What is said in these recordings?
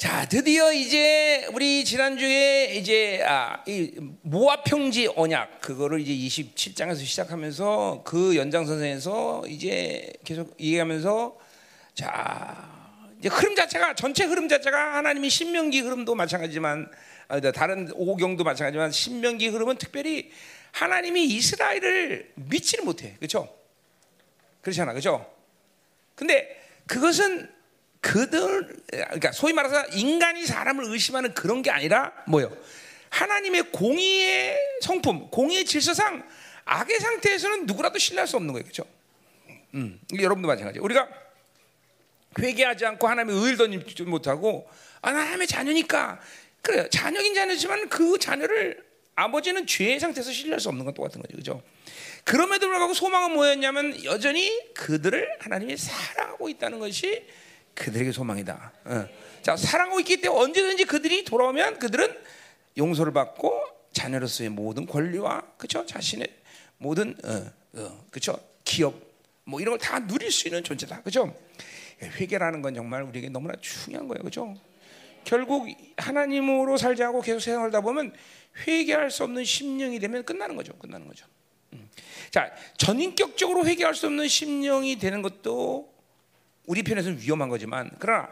자, 드디어 이제 우리 지난주에 이제 아, 이 모압 평지 언약 그거를 이제 27장에서 시작하면서 그 연장선에서 이제 계속 얘기하면서 자, 이제 흐름 자체가 전체 흐름 자체가 하나님이 신명기 흐름도 마찬가지지만 아, 다른 오경도 마찬가지지만 신명기 흐름은 특별히 하나님이 이스라엘을 믿지를 못해. 그렇죠? 그렇잖아. 그렇죠? 근데 그것은 그들 그러니까 소위 말해서 인간이 사람을 의심하는 그런 게 아니라 뭐요? 하나님의 공의의 성품, 공의의 질서상 악의 상태에서는 누구라도 신뢰할 수 없는 거예요, 그렇죠? 음, 여러분도 마찬가지. 우리가 회개하지 않고 하나님의 의를 던지지 못하고 아, 하나님의 자녀니까 그래요. 자녀긴 자녀지만 그 자녀를 아버지는 죄의 상태에서 신뢰할 수 없는 건 똑같은 거죠, 그렇죠? 그럼에도 불구하고 소망은 뭐였냐면 여전히 그들을 하나님이 사랑하고 있다는 것이 그들에게 소망이다. 어. 자, 사랑하고 있기 때문에 언제든지 그들이 돌아오면 그들은 용서를 받고 자녀로서의 모든 권리와 그쵸 자신의 모든 어, 어, 그쵸 기업 뭐 이런 걸 다 누릴 수 있는 존재다. 그죠? 회개라는 건 정말 우리에게 너무나 중요한 거예요. 그죠? 결국 하나님으로 살지 않고 계속 세상을 살다 보면 회개할 수 없는 심령이 되면 끝나는 거죠. 끝나는 거죠. 음. 자, 전인격적으로 회개할 수 없는 심령이 되는 것도 우리 편에서는 위험한 거지만 그러나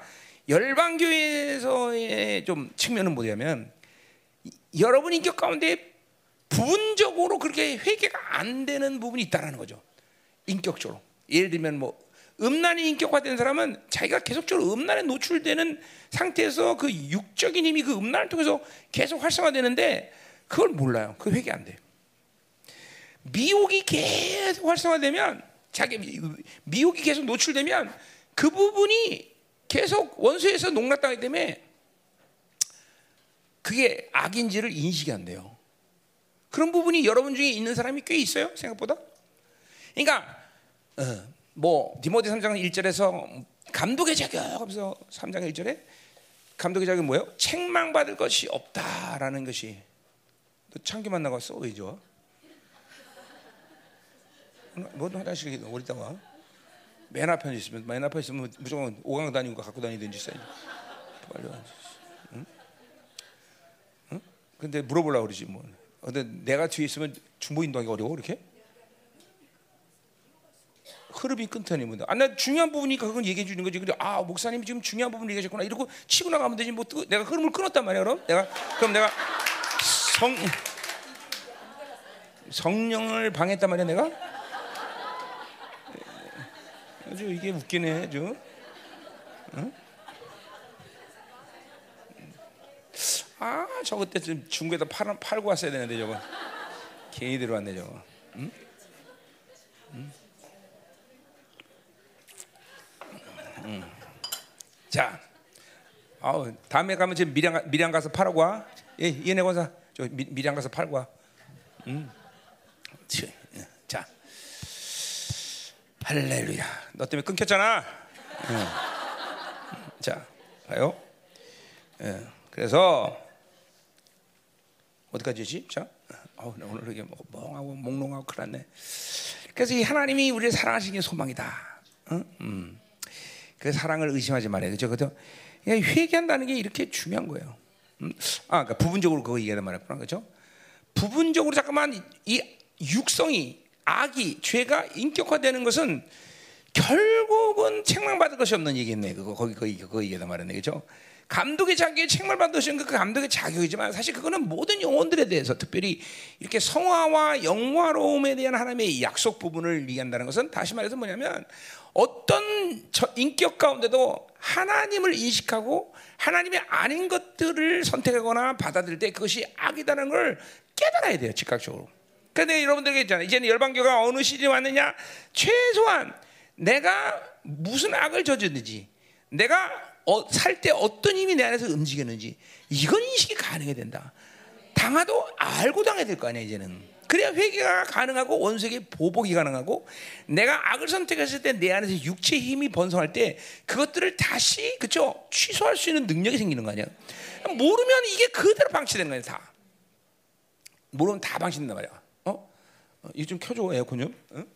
열방 교회에서의 좀 측면은 뭐냐면 여러분 인격 가운데 부분적으로 그렇게 회개가 안 되는 부분이 있다라는 거죠. 인격적으로. 예를 들면 뭐 음란이 인격화된 사람은 자기가 계속적으로 음란에 노출되는 상태에서 그 육적인 힘이 그 음란을 통해서 계속 활성화되는데 그걸 몰라요. 그 회개 안 돼. 미혹이 계속 활성화되면 자기 미혹이 계속 노출되면 그 부분이 계속 원수에서 농락당하기 때문에 그게 악인지를 인식이 안 돼요. 그런 부분이 여러분 중에 있는 사람이 꽤 있어요. 생각보다. 그러니까 어, 뭐 디모데 3장 1절에서 감독의 자격 하면서 3장 1절에 감독의 자격이 뭐예요? 책망받을 것이 없다라는 것이 너 참기만 나갔어? 왜 좋아? 뭐 화장실 어디 다가 맨 앞에 있으면 맨 앞에 있으면 무조건 오강 다니고 갖고 다니든지 써야지. 빨리 와. 응? 응? 근데 물어보려고 그러지 뭐. 근데 내가 뒤에 있으면 중보 인도하기 어려워 그렇게? 흐름이 끊더니 뭐. 아, 나 중요한 부분이니까 그건 얘기해 주는 거지. 근데 아 목사님이 지금 중요한 부분 얘기하셨구나. 이러고 치고 나가면 되지. 뭐 내가 흐름을 끊었단 말이야. 그럼 내가 그럼 내가 성 성령을 방했단 말이야 내가. 아주 이게 웃기네, 아주. 응? 아, 저거 때 중국에다 팔, 팔고 왔어야 되는데 저거. 괜히 들어왔네 저거. 응? 응? 응. 자, 아우 다음에 가면 지금 미량 미량 가서 팔고 와. 예, 얘네 권사 저 미, 미량 가서 팔고 와. 응. 자. 할렐루야. 너 때문에 끊겼잖아. 응. 자, 가요. 예. 그래서 어디까지지? 자, 어, 오늘 이렇게 멍하고 몽롱하고 그랬네. 그래서 이 하나님이 우리를 사랑하시는 소망이다. 응? 음. 그 사랑을 의심하지 말아요. 그죠? 그죠? 회개한다는 게 이렇게 중요한 거예요. 음. 아, 그러니까 부분적으로 그거 얘기하다 말했구나. 그죠? 부분적으로 잠깐만 이 육성이 악이 죄가 인격화되는 것은 결국은 책망받을 것이 없는 얘기겠네. 그거 거기 거기 그거 얘기다 말이네. 그죠? 감독의 자격에 책망받을 것은 그 감독의 자격이지만 사실 그거는 모든 영혼들에 대해서 특별히 이렇게 성화와 영화로움에 대한 하나님의 약속 부분을 얘기한다는 것은 다시 말해서 뭐냐면 어떤 인격 가운데도 하나님을 인식하고 하나님의 아닌 것들을 선택하거나 받아들일 때 그것이 악이다는 걸 깨달아야 돼요. 즉각적으로. 근데 여러분들에게 있잖아요. 이제는 열방교가 어느 시즌에 왔느냐? 최소한 내가 무슨 악을 저졌는지, 내가 어, 살때 어떤 힘이 내 안에서 움직였는지, 이건 인식이 가능해야 된다. 당하도 알고 당해야 될 거 아니야, 이제는. 그래야 회개가 가능하고 원수에게 보복이 가능하고 내가 악을 선택했을 때 내 안에서 육체의 힘이 번성할 때 그것들을 다시 그쵸 취소할 수 있는 능력이 생기는 거 아니야. 모르면 이게 그대로 방치되는 거야 다. 모르면 다 방치된단 말이야. 어, 이거 좀 켜줘 에어컨 좀. 응?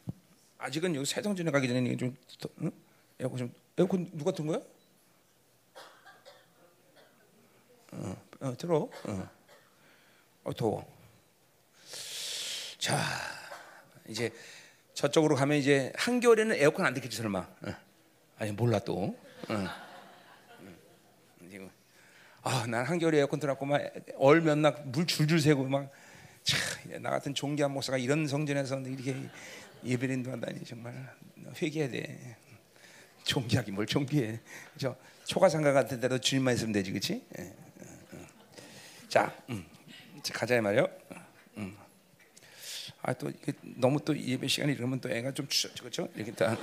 아직은 여기 세정전에 가기 전에 이게 좀 응? 에어컨 좀 에어컨 누가 튼 거야? 어, 어 들어. 어. 어 더워. 자 이제 저쪽으로 가면 이제 한겨울에는 에어컨 안 듣겠지 설마. 어. 아니 몰라 또. 어. 아, 난 한겨울에 에어컨 틀었고 막 얼면 막 물 줄줄 새고 막 차, 나 같은 종교한 목사가 이런 성전에서 이렇게 예배인도 한다니 정말 회개해야 돼. 종교하기 뭘 종교해? 저 초가상가 같은 데로 주님만 있으면 되지, 그렇지? 예, 예, 예. 자, 음, 가자 말이요. 음. 아또 너무 또 예배 시간이 이러면 또 애가 좀 그렇죠? 이렇게 다.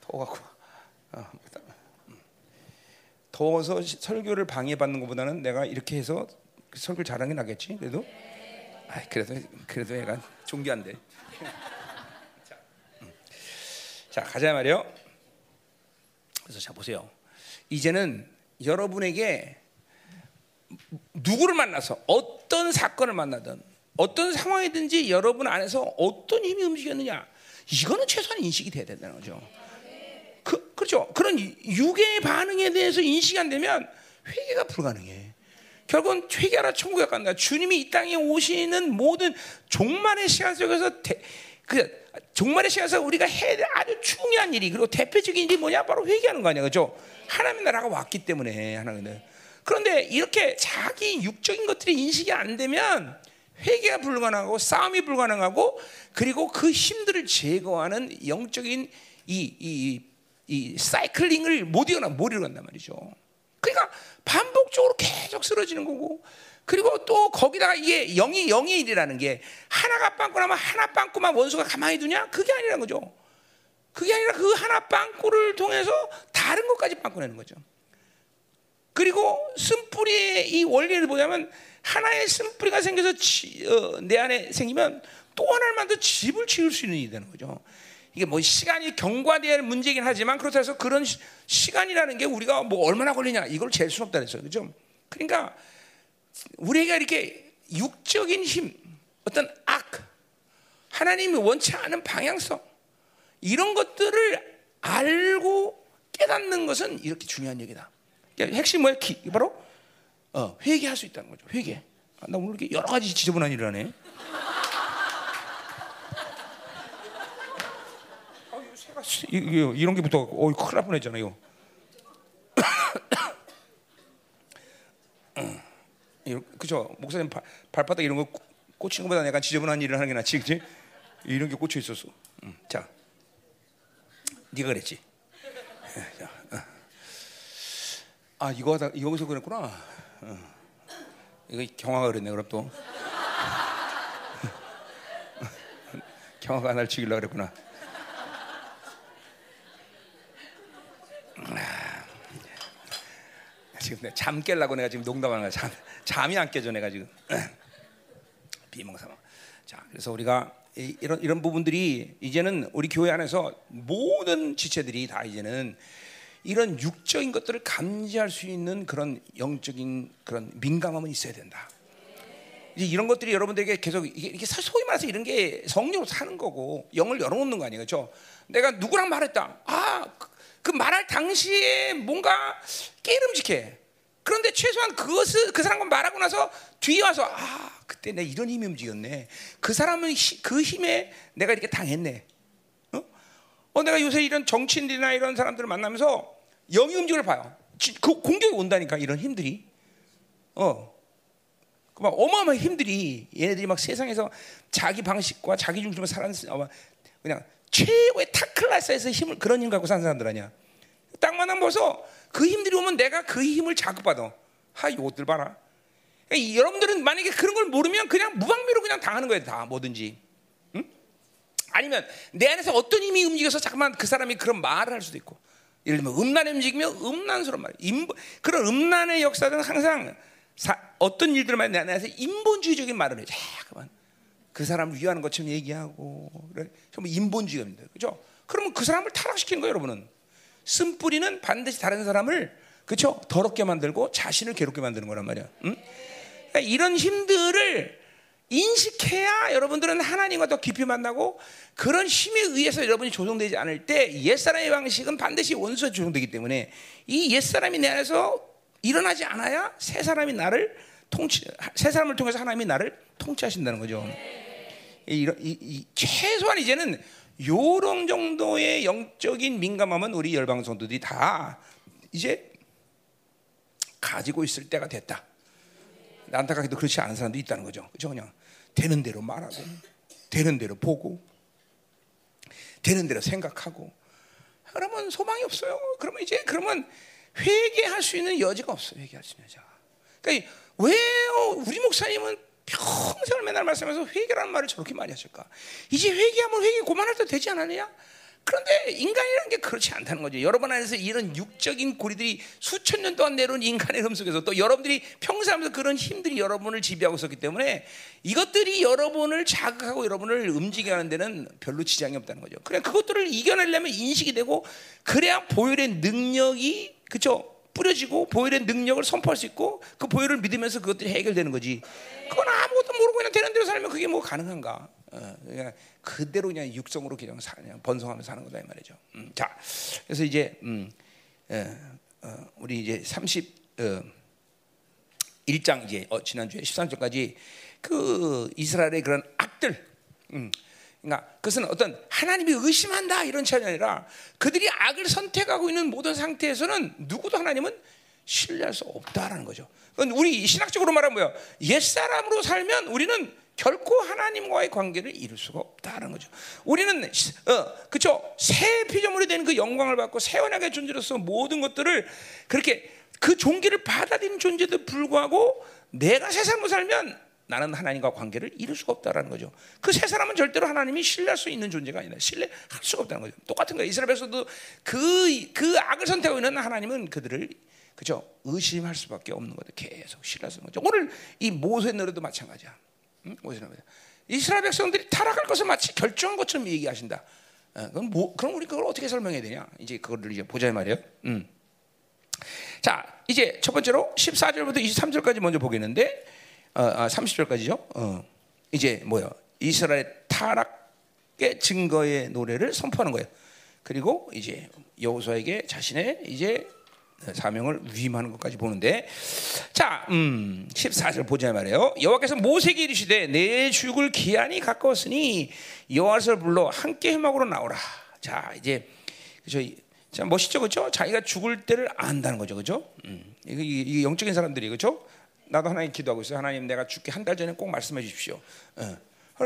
더워갖고 어, 음. 더워서 설교를 방해받는 것보다는 내가 이렇게 해서 설교 잘하는 게 낫겠지 그래도 아 그래도 그래도 애가 종교한데 자, 음. 자 가자 말이요 그래서 자 보세요 이제는 여러분에게 누구를 만나서 어떤 사건을 만나든 어떤 상황이든지 여러분 안에서 어떤 힘이 움직였느냐 이거는 최소한 인식이 돼야 된다는 거죠. 그, 그렇죠. 그런 육의 반응에 대해서 인식이 안 되면 회개가 불가능해. 결국은 회개하라 천국에 간다. 주님이 이 땅에 오시는 모든 종말의 시간 속에서 대, 그 종말의 시간에서 우리가 해야 될 아주 중요한 일이 그리고 대표적인 일이 뭐냐 바로 회개하는 거 아니야, 그렇죠? 하나님의 나라가 왔기 때문에 하나님은 그런데 이렇게 자기 육적인 것들이 인식이 안 되면 회개가 불가능하고 싸움이 불가능하고 그리고 그 힘들을 제거하는 영적인 이, 이, 이 사이클링을 못 이어나 못 이어간단 말이죠. 그러니까 반복적으로 계속 쓰러지는 거고 그리고 또 거기다가 이게 영이 영의 일이라는 게 하나가 빵꾸 나면 하나 빵꾸만 원수가 가만히 두냐? 그게 아니라는 거죠. 그게 아니라 그 하나 빵꾸를 통해서 다른 것까지 빵꾸 내는 거죠. 그리고 쓴뿌리의 이 원리를 보자면 하나의 쓴뿌리가 생겨서 지, 어, 내 안에 생기면 또 하나를 만들 집을 지을 수 있는 일이 되는 거죠. 이게 뭐 시간이 경과될 문제긴 하지만 그렇다 해서 그런 시, 간이라는게 우리가 뭐 얼마나 걸리냐 이걸 잴 수는 없다 그랬어요. 그죠? 그러니까 우리가 이렇게 육적인 힘, 어떤 악, 하나님이 원치 않은 방향성 이런 것들을 알고 깨닫는 것은 이렇게 중요한 얘기다. 그러니까 핵심 뭐야? 기, 바로 어, 회개할 수 있다는 거죠. 회개. 아, 나 오늘 이렇게 여러 가지 지저분한 일을 하네. 이런 게 붙어 갖고 어, 큰일 날 뻔했잖아 이거. 그죠? 목사님 발, 발바닥 이런 거 꽂히는 것보다 약간 지저분한 일을 하는 게 낫지, 그지? 이런 게 꽂혀 있었어. 음, 자, 네가 그랬지. 자, 아 이거 하다 여기서 그랬구나. 어. 이거 경화가 그랬네 그럼 또. 경화가 날 죽이려 그랬구나. 지금 내가 잠 깰라고 내가 지금 농담하는 거야. 잠, 잠이 안 깨져 내가 지금. 비몽사몽. 자, 그래서 우리가 이런 이런 부분들이 이제는 우리 교회 안에서 모든 지체들이 다 이제는 이런 육적인 것들을 감지할 수 있는 그런 영적인 그런 민감함은 있어야 된다. 이제 이런 것들이 여러분들에게 계속 이게, 이게 소위 말해서 이런 게 성령으로 사는 거고 영을 열어놓는 거 아니에요, 그렇죠? 내가 누구랑 말했다. 아, 그, 그 말할 당시에 뭔가 깨름직해. 그런데 최소한 그것을 그 사람과 말하고 나서 뒤에 와서 아 그때 내 이런 힘이 움직였네. 그 사람은 히, 그 힘에 내가 이렇게 당했네. 어, 내가 요새 이런 정치인들이나 이런 사람들을 만나면서 영의 움직임을 봐요. 그 공격이 온다니까 이런 힘들이. 어. 막 어마어마한 힘들이 얘네들이 막 세상에서 자기 방식과 자기 중심으로 사는 그냥 최고의 타클라스에서 힘을 그런 힘 갖고 사는 사람들 아니야. 딱 만나면 벌써 그 힘들이 오면 내가 그 힘을 자극받아. 하 이것들 봐라. 그러니까 여러분들은 만약에 그런 걸 모르면 그냥 무방비로 그냥 당하는 거예요 다 뭐든지. 아니면 내 안에서 어떤 힘이 움직여서 잠깐만 그 사람이 그런 말을 할 수도 있고 예를 들면 음란의 움직이면 음란스러운 말 인본, 그런 음란의 역사는 항상 사, 어떤 일들만 내 안에서 인본주의적인 말을 해 잠깐만 그 사람을 위하는 것처럼 얘기하고. 전부 인본주의입니다 그죠? 그러면 그 사람을 타락시키는 거예요 여러분은 쓴뿌리는 반드시 다른 사람을 그렇죠? 더럽게 만들고 자신을 괴롭게 만드는 거란 말이야 응? 그러니까 이런 힘들을 인식해야 여러분들은 하나님과 더 깊이 만나고 그런 힘에 의해서 여러분이 조성되지 않을 때 옛사람의 방식은 반드시 원수에 조성되기 때문에 이 옛사람이 내 안에서 일어나지 않아야 새 사람이 나를 통치 새 사람을 통해서 하나님이 나를 통치하신다는 거죠. 이, 이, 이, 최소한 이제는 요런 정도의 영적인 민감함은 우리 열방 성도들이 다 이제 가지고 있을 때가 됐다. 안타깝게도 그렇지 않은 사람도 있다는 거죠. 그죠? 그냥 되는 대로 말하고, 되는 대로 보고, 되는 대로 생각하고. 그러면 소망이 없어요. 그러면 이제 그러면 회개할 수 있는 여지가 없어요. 회개할 수 있는 여지가. 그러니까 왜 우리 목사님은 평생을 맨날 말씀하면서 회개라는 말을 저렇게 많이 하실까? 이제 회개하면 회개 고만할 때 되지 않았느냐? 그런데 인간이라는 게 그렇지 않다는 거죠. 여러분 안에서 이런 육적인 고리들이 수천 년 동안 내려온 인간의 흐름 속에서 또 여러분들이 평생 하면서 그런 힘들이 여러분을 지배하고 있었기 때문에 이것들이 여러분을 자극하고 여러분을 움직이게 하는 데는 별로 지장이 없다는 거죠. 그냥 그것들을 이겨내려면 인식이 되고 그래야 보혈의 능력이 그죠 뿌려지고 보혈의 능력을 선포할 수 있고 그 보혈을 믿으면서 그것들이 해결되는 거지. 그건 아무것도 모르고 그냥 되는 대로 살면 그게 뭐 가능한가? 어, 그냥 그대로 그냥 육성으로 그냥, 사, 그냥 번성하면서 사는 거다 이 말이죠. 음, 자, 그래서 이제 음, 어, 어, 우리 이제 30 어, 1장 이제 어, 지난주에 13절까지 그 이스라엘의 그런 악들 음, 그러니까 그것은 어떤 하나님이 의심한다 이런 차이 아니라 그들이 악을 선택하고 있는 모든 상태에서는 누구도 하나님은 신뢰할 수 없다라는 거죠. 우리 신학적으로 말하면 뭐야? 옛 사람으로 살면 우리는 결코 하나님과의 관계를 이룰 수가 없다는 거죠. 우리는 어, 그쵸 새 피조물이 되는 그 영광을 받고 새 언약의 존재로서 모든 것들을 그렇게 그 종기를 받아들인 존재도 불구하고 내가 새 삶을 살면 나는 하나님과 관계를 이룰 수가 없다라는 거죠. 그 세 사람은 절대로 하나님이 신뢰할 수 있는 존재가 아니다. 신뢰할 수가 없다는 거죠. 똑같은 거예요. 이스라엘에서도 그, 그 악을 선택하고 있는 하나님은 그들을 그죠 의심할 수밖에 없는 거죠. 계속 신뢰할 수 거죠. 오늘 이 모세 노래도 마찬가지야. 응? 모세 노래. 이스라엘 백성들이 타락할 것을 마치 결정한 것처럼 얘기하신다. 어, 그럼 뭐, 그럼 우리 그걸 어떻게 설명해야 되냐? 이제 그거를 이제 보자 말이에요. 음. 자, 이제 첫 번째로 14절부터 23절까지 먼저 보겠는데 어, 아, 30절까지죠. 어, 이제 뭐요? 이스라엘 타락의 증거의 노래를 선포하는 거예요. 그리고 이제 여호수아에게 자신의 이제 사명을 위임하는 것까지 보는데 자, 음, 14절 보자 말이에요. 여호와께서 모세에게 이르시되 내 죽을 기한이 가까웠으니 여호와를 불러 함께 회막으로 나오라. 자, 이제 그죠? 자, 멋있죠, 그죠? 자기가 죽을 때를 안다는 거죠, 그죠? 음, 이게, 이게 영적인 사람들이 그죠? 나도 하나님 기도하고 있어요. 하나님 내가 죽기 한 달 전에 꼭 말씀해 주십시오. 어.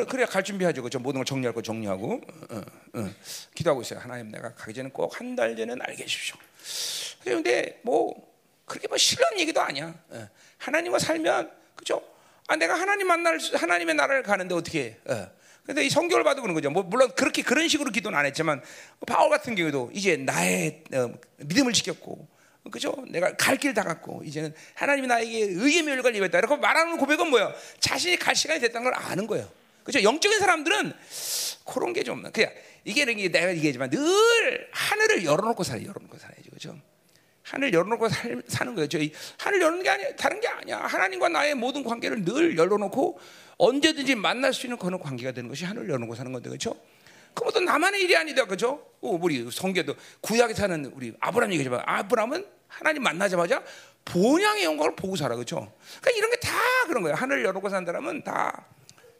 그래야 갈 준비하죠. 그죠? 모든 걸 정리할 거 정리하고 어, 어. 기도하고 있어요. 하나님 내가 가기 전에 꼭 한 달 전에 알게 해주십시오. 그런데 뭐 그렇게 뭐 싫은 얘기도 아니야. 어. 하나님과 살면 그죠? 아 내가 하나님 만날 하나님의 나라를 가는데 어떻게? 어. 근데 이 성경을 봐도 그런 거죠. 뭐 물론 그렇게 그런 식으로 기도는 안 했지만 바울 같은 경우도 이제 나의 어, 믿음을 지켰고 그죠? 내가 갈 길 다 갔고 이제는 하나님이 나에게 의의 멸관을 입었다. 이렇게 말하는 고백은 뭐야? 자신이 갈 시간이 됐다는 걸 아는 거예요. 그죠? 영적인 사람들은 그런 게 좀 그냥 이게 내가 얘기하지만 늘 하늘을 열어놓고 살아, 열어놓고 살아야지, 그죠? 하늘 열어놓고 살, 사는 거예요. 저희 하늘 열는 게 아니야, 다른 게 아니야. 하나님과 나의 모든 관계를 늘 열어놓고 언제든지 만날 수 있는 그런 관계가 되는 것이 하늘 열어놓고 사는 건데, 그렇죠? 그것도 나만의 일이 아니다, 그죠? 우리 성계도 구약에 사는 우리 아브라함 얘기지만 아브라함은 하나님 만나자마자 본향의 영광을 보고 살아, 그죠? 그러니까 이런 게 다 그런 거예요. 하늘 열어놓고 산다면 다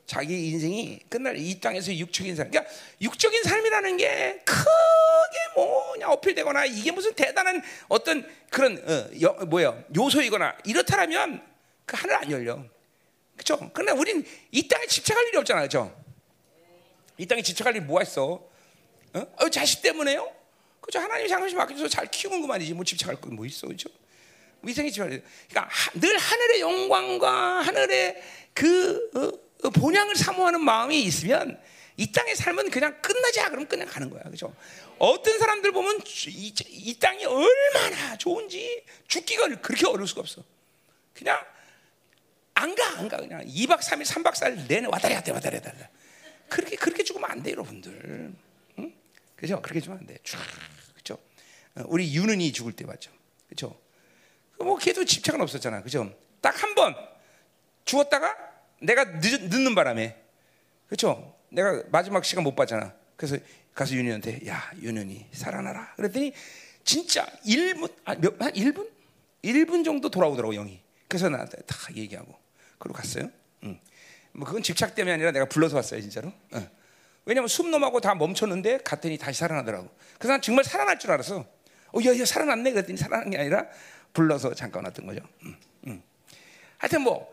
자기 인생이 끝날 이 땅에서 육적인 삶. 그러니까 육적인 삶이라는 게 크게 뭐냐 어필되거나 이게 무슨 대단한 어떤 그런 어, 여, 뭐야 요소이거나 이렇다라면 그 하늘 안 열려. 그렇죠? 그러나 우린 이 땅에 집착할 일이 없잖아, 그렇죠? 이 땅에 집착할 일 뭐가 있어? 어? 어 자식 때문에요? 그죠? 하나님이 장관님 맡겨줘서 잘 키우는 것만이지 뭐 집착할 거뭐 있어, 그죠? 위생이 집착. 그러니까 하, 늘 하늘의 영광과 하늘의 그 어? 그 본향을 사모하는 마음이 있으면 이 땅의 삶은 그냥 끝나자 그럼 그냥 가는 거야. 그죠? 어떤 사람들 보면 이, 이, 땅이 얼마나 좋은지 죽기가 그렇게 어려울 수가 없어. 그냥 안 가, 안 가. 그냥 2박 3일, 3박 4일 내내 왔다리 갔다 왔다리 갔다. 그렇게, 그렇게 죽으면 안 돼, 여러분들. 응? 그죠? 그렇게 죽으면 안 돼. 쭉, 그죠? 어, 우리 유는이 죽을 때 맞죠? 그죠? 뭐 걔도 집착은 없었잖아. 그죠? 딱 한 번 죽었다가 내가 늦, 늦는 바람에 그렇죠? 내가 마지막 시간 못 봤잖아. 그래서 가서 윤희한테 야 윤현이 살아나라. 그랬더니 진짜 1분 아, 몇, 한 1분? 1분 정도 돌아오더라고 영이. 그래서 나한테 다 얘기하고 그러고 갔어요. 응. 뭐 그건 집착 때문에 아니라 내가 불러서 왔어요 진짜로. 응. 왜냐면 숨넘하고 다 멈췄는데 갔더니 다시 살아나더라고. 그래서 난 정말 살아날 줄 알았어. 어, 야, 야, 살아났네. 그랬더니 살아난 게 아니라 불러서 잠깐 왔던 거죠. 응, 응. 하여튼 뭐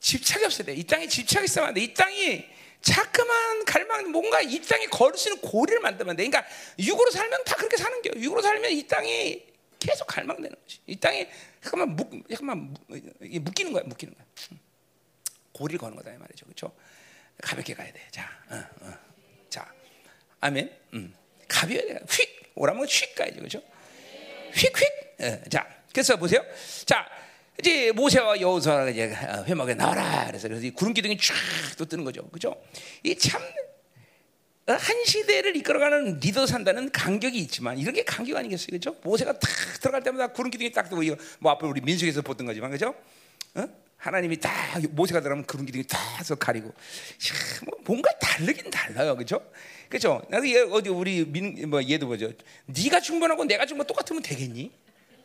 집착이 없어야 돼. 이 땅에 집착이 있으면 안 돼. 이 땅이 자꾸만 갈망 뭔가 이 땅에 걸을 수 있는 고리를 만들면 돼. 그러니까 육으로 살면 다 그렇게 사는 게 육으로 살면 이 땅이 계속 갈망되는 거지. 이 땅에 잠깐만 묶, 잠깐만 묶이는 거야, 묶이는 거야. 고리를 거는 거다 이 말이죠, 그렇죠? 가볍게 가야 돼. 자, 어, 어. 자, 아멘. 음. 가벼워야 돼. 휙 오라면 휙 가야죠, 그렇죠? 휙 휙. 어, 자, 그래서 보세요. 자, 이제 모세와 여호수아가 이제 어, 회막에 나와라. 그래서 그래서 이 구름 기둥이 쫙 또 뜨는 거죠, 그렇죠? 이참 어, 한 시대를 이끌어가는 리더 산다는 간격이 있지만 이런 게 간격 아니겠어요, 그렇죠? 모세가 탁 들어갈 때마다 구름 기둥이 딱 뜨고 이거 뭐 앞에 우리 민숙에서 보던 거지만, 그렇죠? 어? 하나님이 딱 모세가 들어가면 구름 기둥이 탁서 가리고 뭐 뭔가 다르긴 달라요, 그렇죠? 그렇죠? 나도 얘 어디 우리 민 뭐 얘도 보죠. 네가 충분하고 내가 충분 똑같으면 되겠니?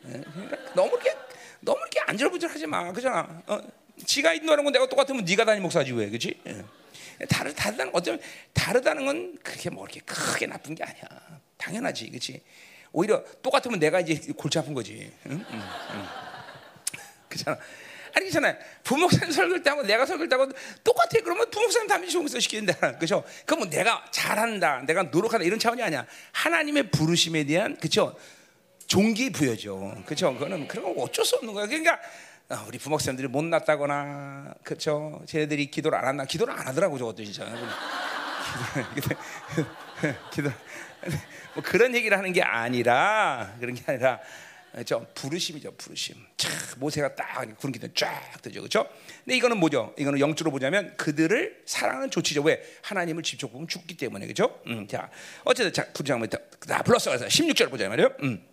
그러니까 너무 이렇게 너무 이렇게 안절부절하지 마, 그잖아. 어? 지가 인도하는 건 내가 똑같으면 네가 다니 목사지 왜, 그렇지? 다르 다르다는 어쩌면 다르다는 건 그렇게 뭐 이렇게 크게 나쁜 게 아니야. 당연하지, 그렇지? 오히려 똑같으면 내가 이제 골치 아픈 거지. 응? 응, 응. 그잖아. 아니 그잖아요. 부목사님 설교를 하고 내가 설교를 하고 똑같아. 그러면 부목사님 담임 종에서 시키는다. 그죠? 그럼 내가 잘한다, 내가 노력한다 이런 차원이 아니야. 하나님의 부르심에 대한 그죠? 종기 부여죠. 그죠? 그거는 그런 거 어쩔 수 없는 거야. 그러니까 우리 부목사님들이 못났다거나 그렇죠. 쟤네들이 기도를 안 한다. 기도를 안 하더라고 저것도 진짜. 기도, 기도, 뭐 그런 얘기를 하는 게 아니라 그런 게 아니라 저 부르심이죠, 부르심. 차, 모세가 딱 구름 기둥 쫙 뜨죠, 그렇죠? 근데 이거는 뭐죠? 이거는 영적으로 보자면 그들을 사랑하는 조치죠. 왜? 하나님을 직접 보면 죽기 때문에, 그렇죠? 음, 자, 어쨌든 자, 부장부터 다 불렀어. 그래서 16절 보자 말이요. 음.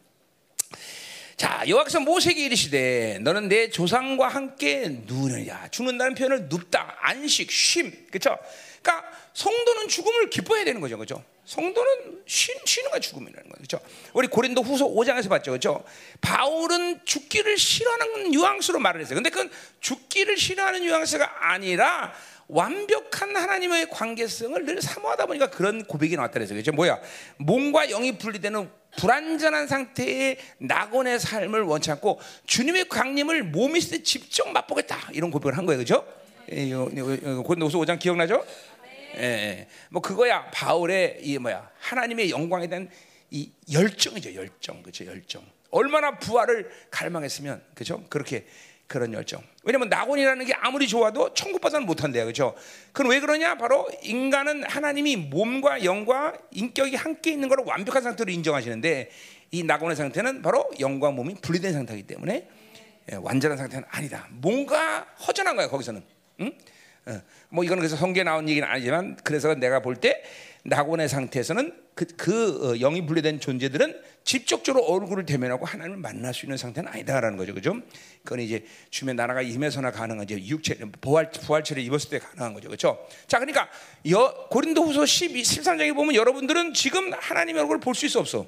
자, 여호와께서 모세에게 이르시되 너는 내 조상과 함께 누느냐. 죽는다는 표현을 눕다, 안식, 쉼. 그렇죠? 그러니까 성도는 죽음을 기뻐해야 되는 거죠. 그렇죠? 성도는 쉬, 쉬는 거 죽음이라는 거죠. 그렇죠? 우리 고린도 후서 5장에서 봤죠. 그렇죠? 바울은 죽기를 싫어하는 뉘앙스로 말을 했어요. 근데 그건 죽기를 싫어하는 뉘앙스가 아니라 완벽한 하나님의 관계성을 늘 사모하다 보니까 그런 고백이 나왔다 그래서 그죠? 뭐야? 몸과 영이 분리되는 불완전한 상태의 낙원의 삶을 원치 않고 주님의 강림을 몸이 있을 때 직접 맛보겠다 이런 고백을 한 거예요, 그죠? 고린도서 5장 기억나죠? 예, 예, 뭐 그거야 바울의 이 뭐야 하나님의 영광에 대한 이 열정이죠, 열정, 그죠? 열정. 얼마나 부활을 갈망했으면, 그죠? 그렇게 그런 열정. 왜냐면 낙원이라는 게 아무리 좋아도 천국보다는 못한대요. 그렇죠? 그럼 왜 그러냐? 바로 인간은 하나님이 몸과 영과 인격이 함께 있는 걸 완벽한 상태로 인정하시는데 이 낙원의 상태는 바로 영과 몸이 분리된 상태이기 때문에 예, 완전한 상태는 아니다. 뭔가 허전한 거야 거기서는. 응? 어, 뭐 이거는 그래서 성경에 나온 얘기는 아니지만 그래서 내가 볼 때 낙원의 상태에서는 그, 그 어, 영이 분리된 존재들은 직접적으로 얼굴을 대면하고 하나님을 만날 수 있는 상태는 아니다라는 거죠, 그죠? 그건 이제 주면 나라가 임해서나 가능한 이제 육체 부활 부활체를 입었을 때 가능한 거죠, 그렇죠? 자, 그러니까 여, 고린도후서 12, 13장에 보면 여러분들은 지금 하나님의 얼굴을 볼 수 있어 없어?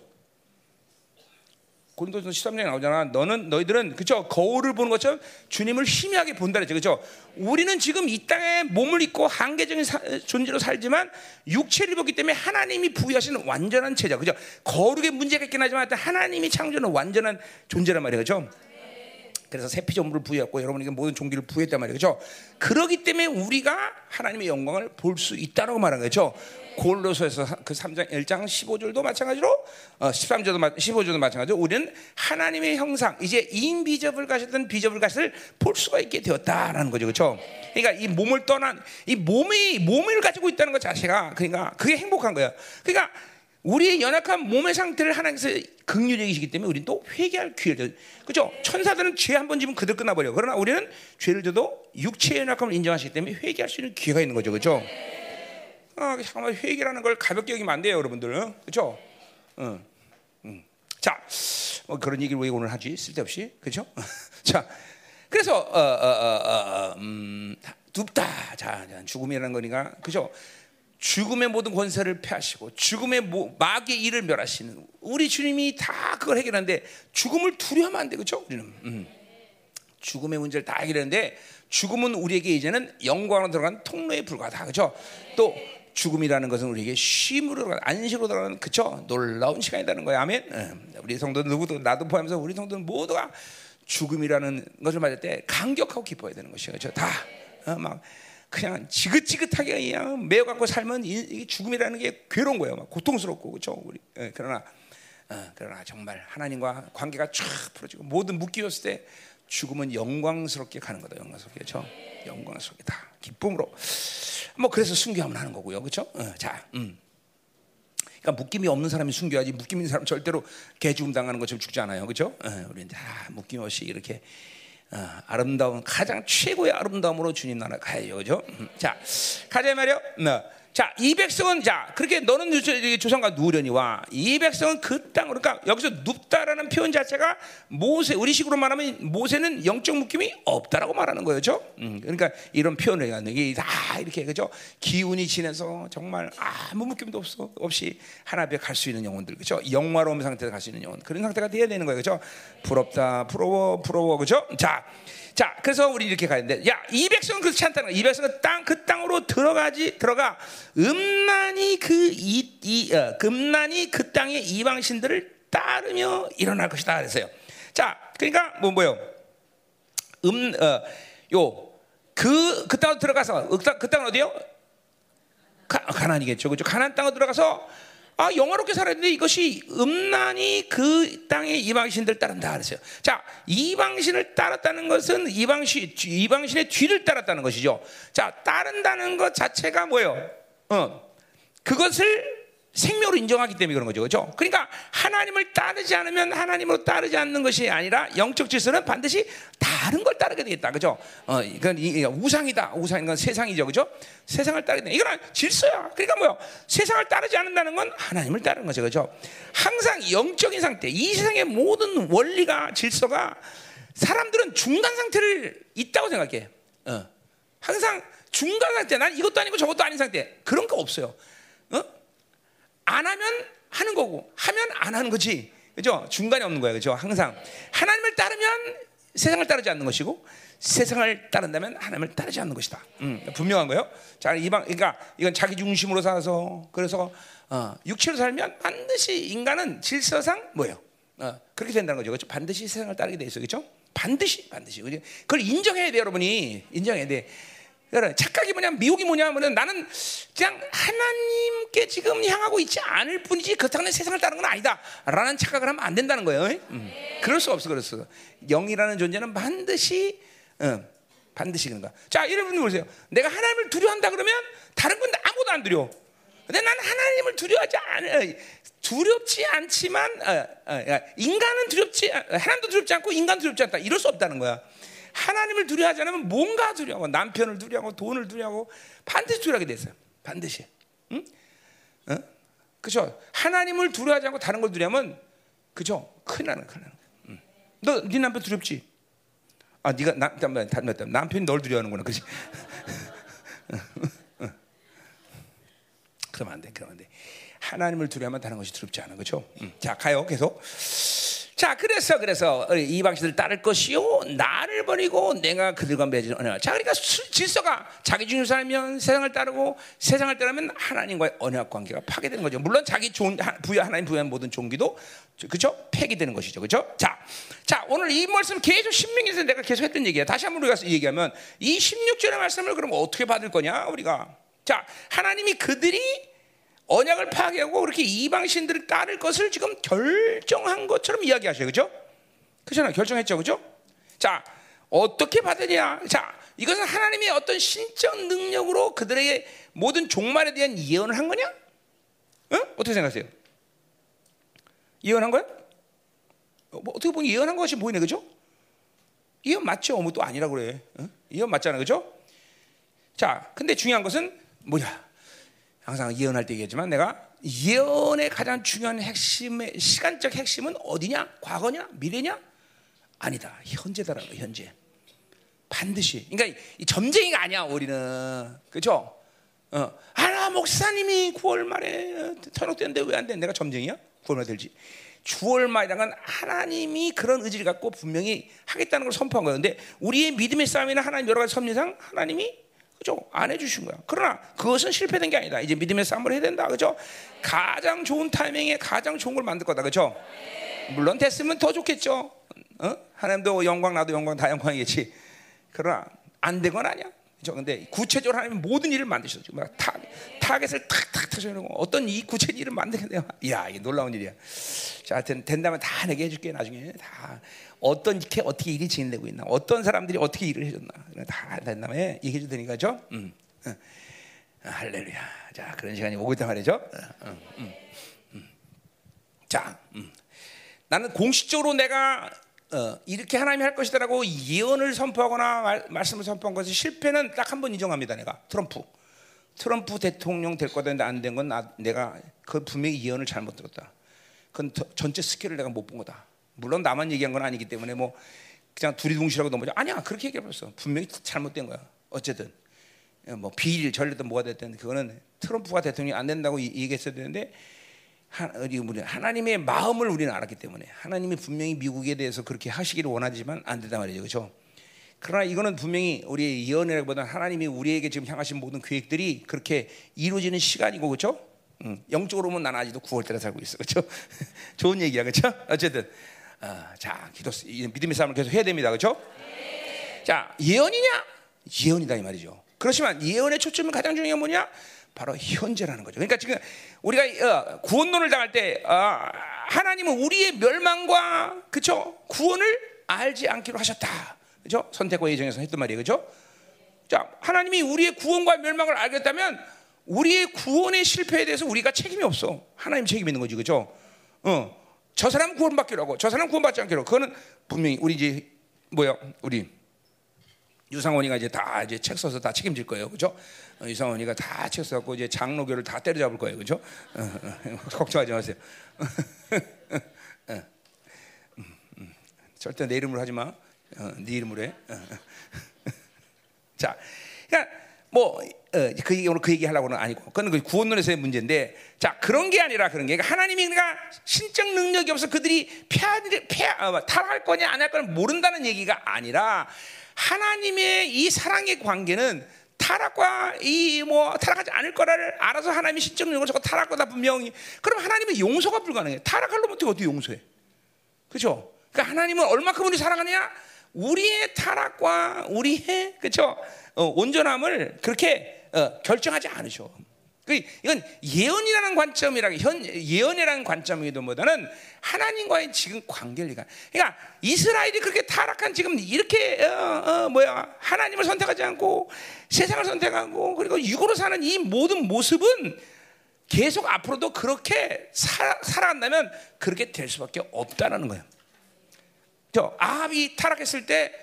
고린도서 13장에 나오잖아. 너는 너희들은 그죠 거울을 보는 것처럼 주님을 희미하게 본다 그랬죠. 그죠 우리는 지금 이 땅에 몸을 입고 한계적인 사, 존재로 살지만 육체를 입었기 때문에 하나님이 부여하시는 완전한 체자. 그죠 거룩에 문제가 있긴 하지만 하나님이 창조는 완전한 존재란 말이에요. 그죠 그래서 새 피조물을 부여했고 여러분에게 모든 종기를 부여했단 말이에요. 그죠 그러기 때문에 우리가 하나님의 영광을 볼 수 있다라고 말한 거죠. 골로서에서 그 3장 1장 15절도 마찬가지로 어, 13절도 15절도 마찬가지로 우리는 하나님의 형상 이제 인비저블 가셨던 비저블 가시를 볼 수가 있게 되었다라는 거죠. 그렇죠? 그러니까 이 몸을 떠난 이 몸이 몸을 가지고 있다는 것 자체가 그러니까 그게 행복한 거예요. 그러니까 우리의 연약한 몸의 상태를 하나님께서 극률적이시기 때문에 우리는 또 회개할 기회를 그죠? 천사들은 죄 한 번 지면 그들 끝나버려. 그러나 우리는 죄를 져도 육체의 연약함을 인정하시기 때문에 회개할 수 있는 기회가 있는 거죠. 그죠? 아, 잠깐만 회개라는 걸 가볍게 여기면 안 돼요, 여러분들. 그렇죠? 응. 응. 자, 뭐 그런 얘기를 왜 오늘 하지? 쓸데없이, 그렇죠? 자, 그래서 어, 어, 어, 어, 음, 눕다. 자, 죽음이라는 거니까 그죠? 죽음의 모든 권세를 폐하시고 죽음의 마귀의 일을 멸하시는 우리 주님이 다 그걸 해결하는데 죽음을 두려워하면 안 돼, 그렇죠? 우리는 음. 죽음의 문제를 다 해결하는데 죽음은 우리에게 이제는 영광으로 들어간 통로에 불과하다, 그렇죠? 또 죽음이라는 것은 우리에게 쉼으로 들어간 안식으로 들어가는 그쵸 놀라운 시간이라는 거예요. 아멘. 음. 우리 성도 누구도 나도 포함해서 우리 성도는 모두가 죽음이라는 것을 맞을 때 감격하고 기뻐해야 되는 것이죠, 그렇죠? 다막 어, 그냥 지긋지긋하게 그냥 매여 갖고 살면 이, 죽음이라는 게 괴로운 거예요. 막 고통스럽고 그렇죠. 우리 예, 그러나 어, 그러나 정말 하나님과 관계가 쫙 풀어지고 모든 묶여졌을 때 죽음은 영광스럽게 가는 거다. 영광스럽게 그렇죠. 영광스럽게 다 기쁨으로 뭐 그래서 순교하면 하는 거고요. 그렇죠? 어, 자, 음. 그러니까 묶임이 없는 사람이 순교하지 묶임 있는 사람 절대로 개죽음 당하는 것처럼 죽지 않아요. 그렇죠? 어, 우리는 다 묶임 없이 이렇게 어, 아름다운 가장 최고의 아름다움으로 주님 나라 가야죠, 그죠? 음, 자, 가자 말이요. 네. 자, 이 백성은 자 그렇게 너는 조상과 누우려니와 이 백성은 그 땅, 그러니까 여기서 눕다라는 표현 자체가 모세 우리식으로 말하면 모세는 영적 묶임이 없다라고 말하는 거죠. 음, 그러니까 이런 표현을 하는 게 다 이렇게 그죠? 기운이 지내서 정말 아무 묶임도 없어 없이 하나 앞에 갈 수 있는 영혼들 그죠? 영화로운 상태에 갈수 있는 영혼 그런 상태가 돼야 되는 거예요, 그죠? 부럽다, 부러워, 부러워, 그죠? 자. 자, 그래서 우리 이렇게 가는데, 야, 이 백성은 그렇지 않다는 거야. 이 백성은 땅, 그 땅으로 들어가지, 들어가, 음란이 그, 이, 이, 어, 금난이 그 땅의 이방신들을 따르며 일어날 것이다. 그랬어요. 자, 그러니까, 뭐, 뭐요? 음, 어, 요, 그, 그 땅으로 들어가서, 그, 땅, 그 땅은 어디요? 가, 가난이겠죠. 그죠? 가난 땅으로 들어가서, 아, 영화롭게 살아야 되는데 이것이 음란이 그 땅의 이방신들 따른다 그랬어요. 자, 이방신을 따랐다는 것은 이방신, 이방신의 뒤를 따랐다는 것이죠. 자, 따른다는 것 자체가 뭐예요? 어, 그것을 생명으로 인정하기 때문에 그런 거죠. 그렇죠? 그러니까 하나님을 따르지 않으면 하나님으로 따르지 않는 것이 아니라 영적 질서는 반드시 다른 걸 따르게 되겠다. 그죠? 어, 이건 우상이다. 우상인 건 세상이죠. 그죠? 세상을 따르게 돼. 이건 질서야. 그러니까 뭐요? 세상을 따르지 않는다는 건 하나님을 따르는 거죠. 그죠? 항상 영적인 상태, 이 세상의 모든 원리가 질서가 사람들은 중간 상태를 있다고 생각해. 어. 항상 중간 상태. 난 이것도 아니고 저것도 아닌 상태. 그런 거 없어요. 어? 안 하면 하는 거고 하면 안 하는 거지. 그죠? 중간에 없는 거예요. 그죠? 항상 하나님을 따르면 세상을 따르지 않는 것이고 세상을 따른다면 하나님을 따르지 않는 것이다. 음, 분명한 거예요. 자, 이방 그러니까 이건 자기 중심으로 살아서 그래서 어, 육체로 살면 반드시 인간은 질서상 뭐예요? 어, 그렇게 된다는 거죠. 그렇죠? 반드시 세상을 따르게 돼 있어. 그렇죠? 반드시 반드시. 그걸 인정해야 돼, 여러분이. 인정해야 돼. 여러분 착각이 뭐냐 미혹이 뭐냐면은 나는 그냥 하나님께 지금 향하고 있지 않을 뿐이지 그렇다고 세상을 따르는 건 아니다라는 착각을 하면 안 된다는 거예요. 음. 그럴 수 없어, 그럴 수. 영이라는 존재는 반드시 어, 반드시 그런 거. 자, 여러분 보세요. 내가 하나님을 두려워한다 그러면 다른 건 아무도 안 두려워. 근데 나는 하나님을 두려워하지 않아. 두렵지 않지만 어, 어, 인간은 두렵지 하나님도 두렵지 않고 인간 두렵지 않다. 이럴 수 없다는 거야. 하나님을 두려워하지 않으면 뭔가 두려워. 남편을 두려워하고 돈을 두려워하고 반드시 두려워하게 됐어요. 반드시. 응? 어? 그죠? 하나님을 두려워하지 않고 다른 걸 두려우면 그죠? 큰일 나는 큰일 나는. 응. 너네 남편 두렵지? 아, 네가 남, 남, 남, 남편이 널 두려워하는구나, 그렇지? 그러면 안 돼, 그러면 안 돼. 하나님을 두려워하면 다른 것이 두렵지 않아, 그렇죠? 응. 자, 가요, 계속. 자, 그래서 그래서 이방신을 따를 것이요 나를 버리고 내가 그들과 맺은 언약. 자, 그러니까 질서가 자기 중심 살면 세상을 따르고 세상을 따르면 하나님과의 언약 관계가 파괴되는 거죠. 물론 자기 종, 부여 하나님 부여한 모든 종기도 그죠 폐기되는 것이죠, 그죠? 자, 자 오늘 이 말씀 계속 신명에서 내가 계속 했던 얘기야. 다시 한번 우리가 얘기하면 이 16절의 말씀을 그럼 어떻게 받을 거냐 우리가? 자, 하나님이 그들이 언약을 파괴하고 그렇게 이방 신들을 따를 것을 지금 결정한 것처럼 이야기하셔요. 그죠? 그잖아요. 결정했죠. 그죠? 자, 어떻게 받으냐? 자, 이것은 하나님의 어떤 신적 능력으로 그들에게 모든 종말에 대한 예언을 한 거냐? 어? 어떻게 생각하세요? 예언한 거야? 어, 뭐 어떻게 보면 예언한 것이 보이네, 그죠? 예언 맞죠? 뭐또 아니라 그래. 어? 예언 맞잖아, 그죠? 자, 근데 중요한 것은 뭐냐? 항상 예언할 때 얘기했지만 내가 예언의 가장 중요한 핵심의 시간적 핵심은 어디냐? 과거냐? 미래냐? 아니다. 현재다라는 현재. 반드시. 그러니까 이 점쟁이가 아니야 우리는 그렇죠? 어, 하나 목사님이 9월 말에 전역되는데 왜 안 돼? 내가 점쟁이야? 9월 말 될지. 9월 말이란 건 하나님이 그런 의지를 갖고 분명히 하겠다는 걸 선포한 거예요. 근데 우리의 믿음의 싸움이나 하나님 여러 가지 섭리상 하나님이 그죠? 안 해주신 거야. 그러나 그것은 실패된 게 아니다. 이제 믿음의 싸움을 해야 된다. 그죠? 가장 좋은 타이밍에 가장 좋은 걸 만들 거다. 그죠? 물론 됐으면 더 좋겠죠. 어? 하나님도 영광, 나도 영광, 다 영광이겠지. 그러나 안 된 건 아니야. 그죠? 근데 구체적으로 하나님 모든 일을 만드셨죠. 막 타, 타겟을 탁탁 터셔놓고 어떤 이 구체적인 일을 만들게 돼요. 야, 이게 놀라운 일이야. 자, 하여튼 된다면 다 내게 해줄게. 나중에 다 어떤 게 어떻게 일이 진행되고 있나, 어떤 사람들이 어떻게 일을 해줬나, 다 된다음에 얘기해 줄 테니까죠. 음, 음. 할렐루야. 자, 그런 시간이 오고 있단 말이죠. 음, 음, 음. 자, 음. 나는 공식적으로 내가 어, 이렇게 하나님이 할 것이다라고 예언을 선포하거나 말, 말씀을 선포한 것이 실패는 딱 한 번 인정합니다. 내가 트럼프, 트럼프 대통령 될 거다 했는데 안 된 건 내가 그 분명히 예언을 잘못 들었다. 그건 전체 스케일을 내가 못 본 거다. 물론 나만 얘기한 건 아니기 때문에 뭐 그냥 둘이 동시라고 넘어져. 아니야 그렇게 얘기해봤어. 분명히 잘못된 거야. 어쨌든 뭐 비일 전례든 뭐가 됐든 그거는 트럼프가 대통령이 안 된다고 얘기했어야 되는데 하나님의 마음을 우리는 알았기 때문에 하나님이 분명히 미국에 대해서 그렇게 하시기를 원하지만 안 된단 말이죠, 그렇죠? 그러나 이거는 분명히 우리의 예언이라기보다 하나님이 우리에게 지금 향하신 모든 계획들이 그렇게 이루어지는 시간이고, 그렇죠? 응. 영적으로 보면 나는 아직도 9월달에 살고 있어, 그렇죠? 좋은 얘기야, 그렇죠? 어쨌든 어, 자 기도 믿음의 삶을 계속 해야 됩니다, 그렇죠? 자 예언이냐? 예언이다 이 말이죠. 그렇지만 예언의 초점은 가장 중요한 뭐냐? 바로 현재라는 거죠. 그러니까 지금 우리가 어, 구원론을 당할 때 어, 하나님은 우리의 멸망과 그쵸 구원을 알지 않기로 하셨다. 그죠? 선택과 예정에서 했던 말이에요. 그죠? 자, 하나님이 우리의 구원과 멸망을 알겠다면 우리의 구원의 실패에 대해서 우리가 책임이 없어. 하나님 책임 있는 거지. 그죠? 어. 저 사람 구원받기로 하고 저 사람 구원받지 않기로. 그거는 분명히 우리 이제 뭐야? 우리 유상원이가 이제 다 이제 책 써서 다 책임질 거예요, 그죠? 어, 유상원이가 다 책 써갖고 이제 장로교를 다 때려잡을 거예요, 그죠? 어, 어, 걱정하지 마세요. 음, 음. 절대 내 이름으로 하지 마. 네 이름으로 해. 자, 그러니까 뭐그 얘기 오늘 그 얘기 하려고는 아니고, 그건 그 구원론에서의 문제인데, 자 그런 게 아니라 그런 게 그러니까 하나님이 그러니까 신적 능력이 없어 그들이 패, 패, 탈할 거냐 안 할 거냐 모른다는 얘기가 아니라. 하나님의 이 사랑의 관계는 타락과 이 뭐 타락하지 않을 거를 알아서 하나님이 신적 능력을 저거 타락 거다 분명히 그럼 하나님은 용서가 불가능해. 타락할 놈 어떻게 용서해? 그렇죠? 그러니까 하나님은 얼마큼 우리 사랑하냐? 우리의 타락과 우리의 그렇죠? 어, 온전함을 그렇게 어, 결정하지 않으셔. 그 이건 예언이라는 관점이라 현 예언이라는 관점이기보다는 하나님과의 지금 관계를 그러니까 이스라엘이 그렇게 타락한 지금 이렇게 어, 어, 뭐야 하나님을 선택하지 않고 세상을 선택하고 그리고 육으로 사는 이 모든 모습은 계속 앞으로도 그렇게 살, 살아간다면 그렇게 될 수밖에 없다라는 거예요. 저 아합이 타락했을 때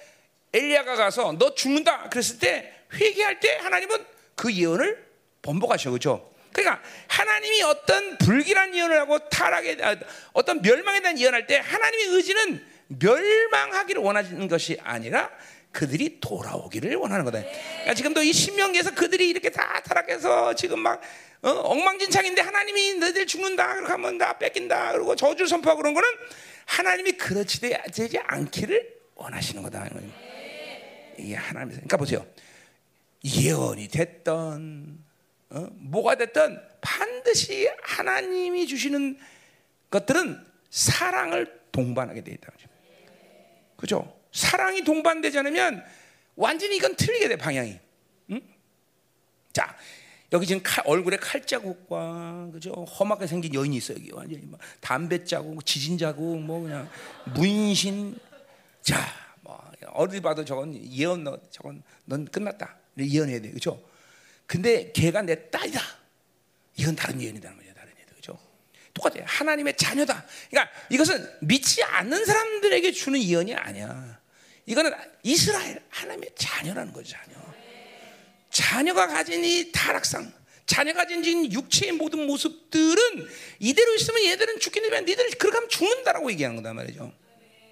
엘리야가 가서 너 죽는다 그랬을 때 회개할 때 하나님은 그 예언을 번복하셔 그죠? 그러니까 하나님이 어떤 불길한 예언을 하고 타락에 아, 어떤 멸망에 대한 예언할 때 하나님의 의지는 멸망하기를 원하는 것이 아니라 그들이 돌아오기를 원하는 거다. 그러니까 지금도 이 신명기에서 그들이 이렇게 다 타락해서 지금 막 어, 엉망진창인데 하나님이 너희들 죽는다 그렇게 하면 다 뺏긴다 그리고 저주 선포하고 그런 거는 하나님이 그렇지 되지 않기를 원하시는 거다. 이게 하나님의 그러니까 보세요. 예언이 됐던 어? 뭐가 됐든 반드시 하나님이 주시는 것들은 사랑을 동반하게 돼 있다. 그죠? 사랑이 동반되지 않으면 완전히 이건 틀리게 돼 방향이. 응? 자 여기 지금 칼, 얼굴에 칼 자국과 그죠 험하게 생긴 여인이 있어 여기 완전히 막 담배 자국, 지진 자국, 뭐 그냥 문신. 자, 뭐 어디 봐도 저건 예언 너 저건 넌 끝났다. 예언해야 돼, 그죠? 근데 걔가 내 딸이다. 이건 다른 예언이라는 거죠. 다른 예언. 그죠? 똑같아요. 하나님의 자녀다. 그러니까 이것은 믿지 않는 사람들에게 주는 예언이 아니야. 이거는 이스라엘 하나님의 자녀라는 거죠. 자녀. 자녀가 가진 이 타락상, 자녀가 가진 육체의 모든 모습들은 이대로 있으면 얘들은 죽긴 되면 니들 그렇게 하면 죽는다라고 얘기하는 거단 말이죠.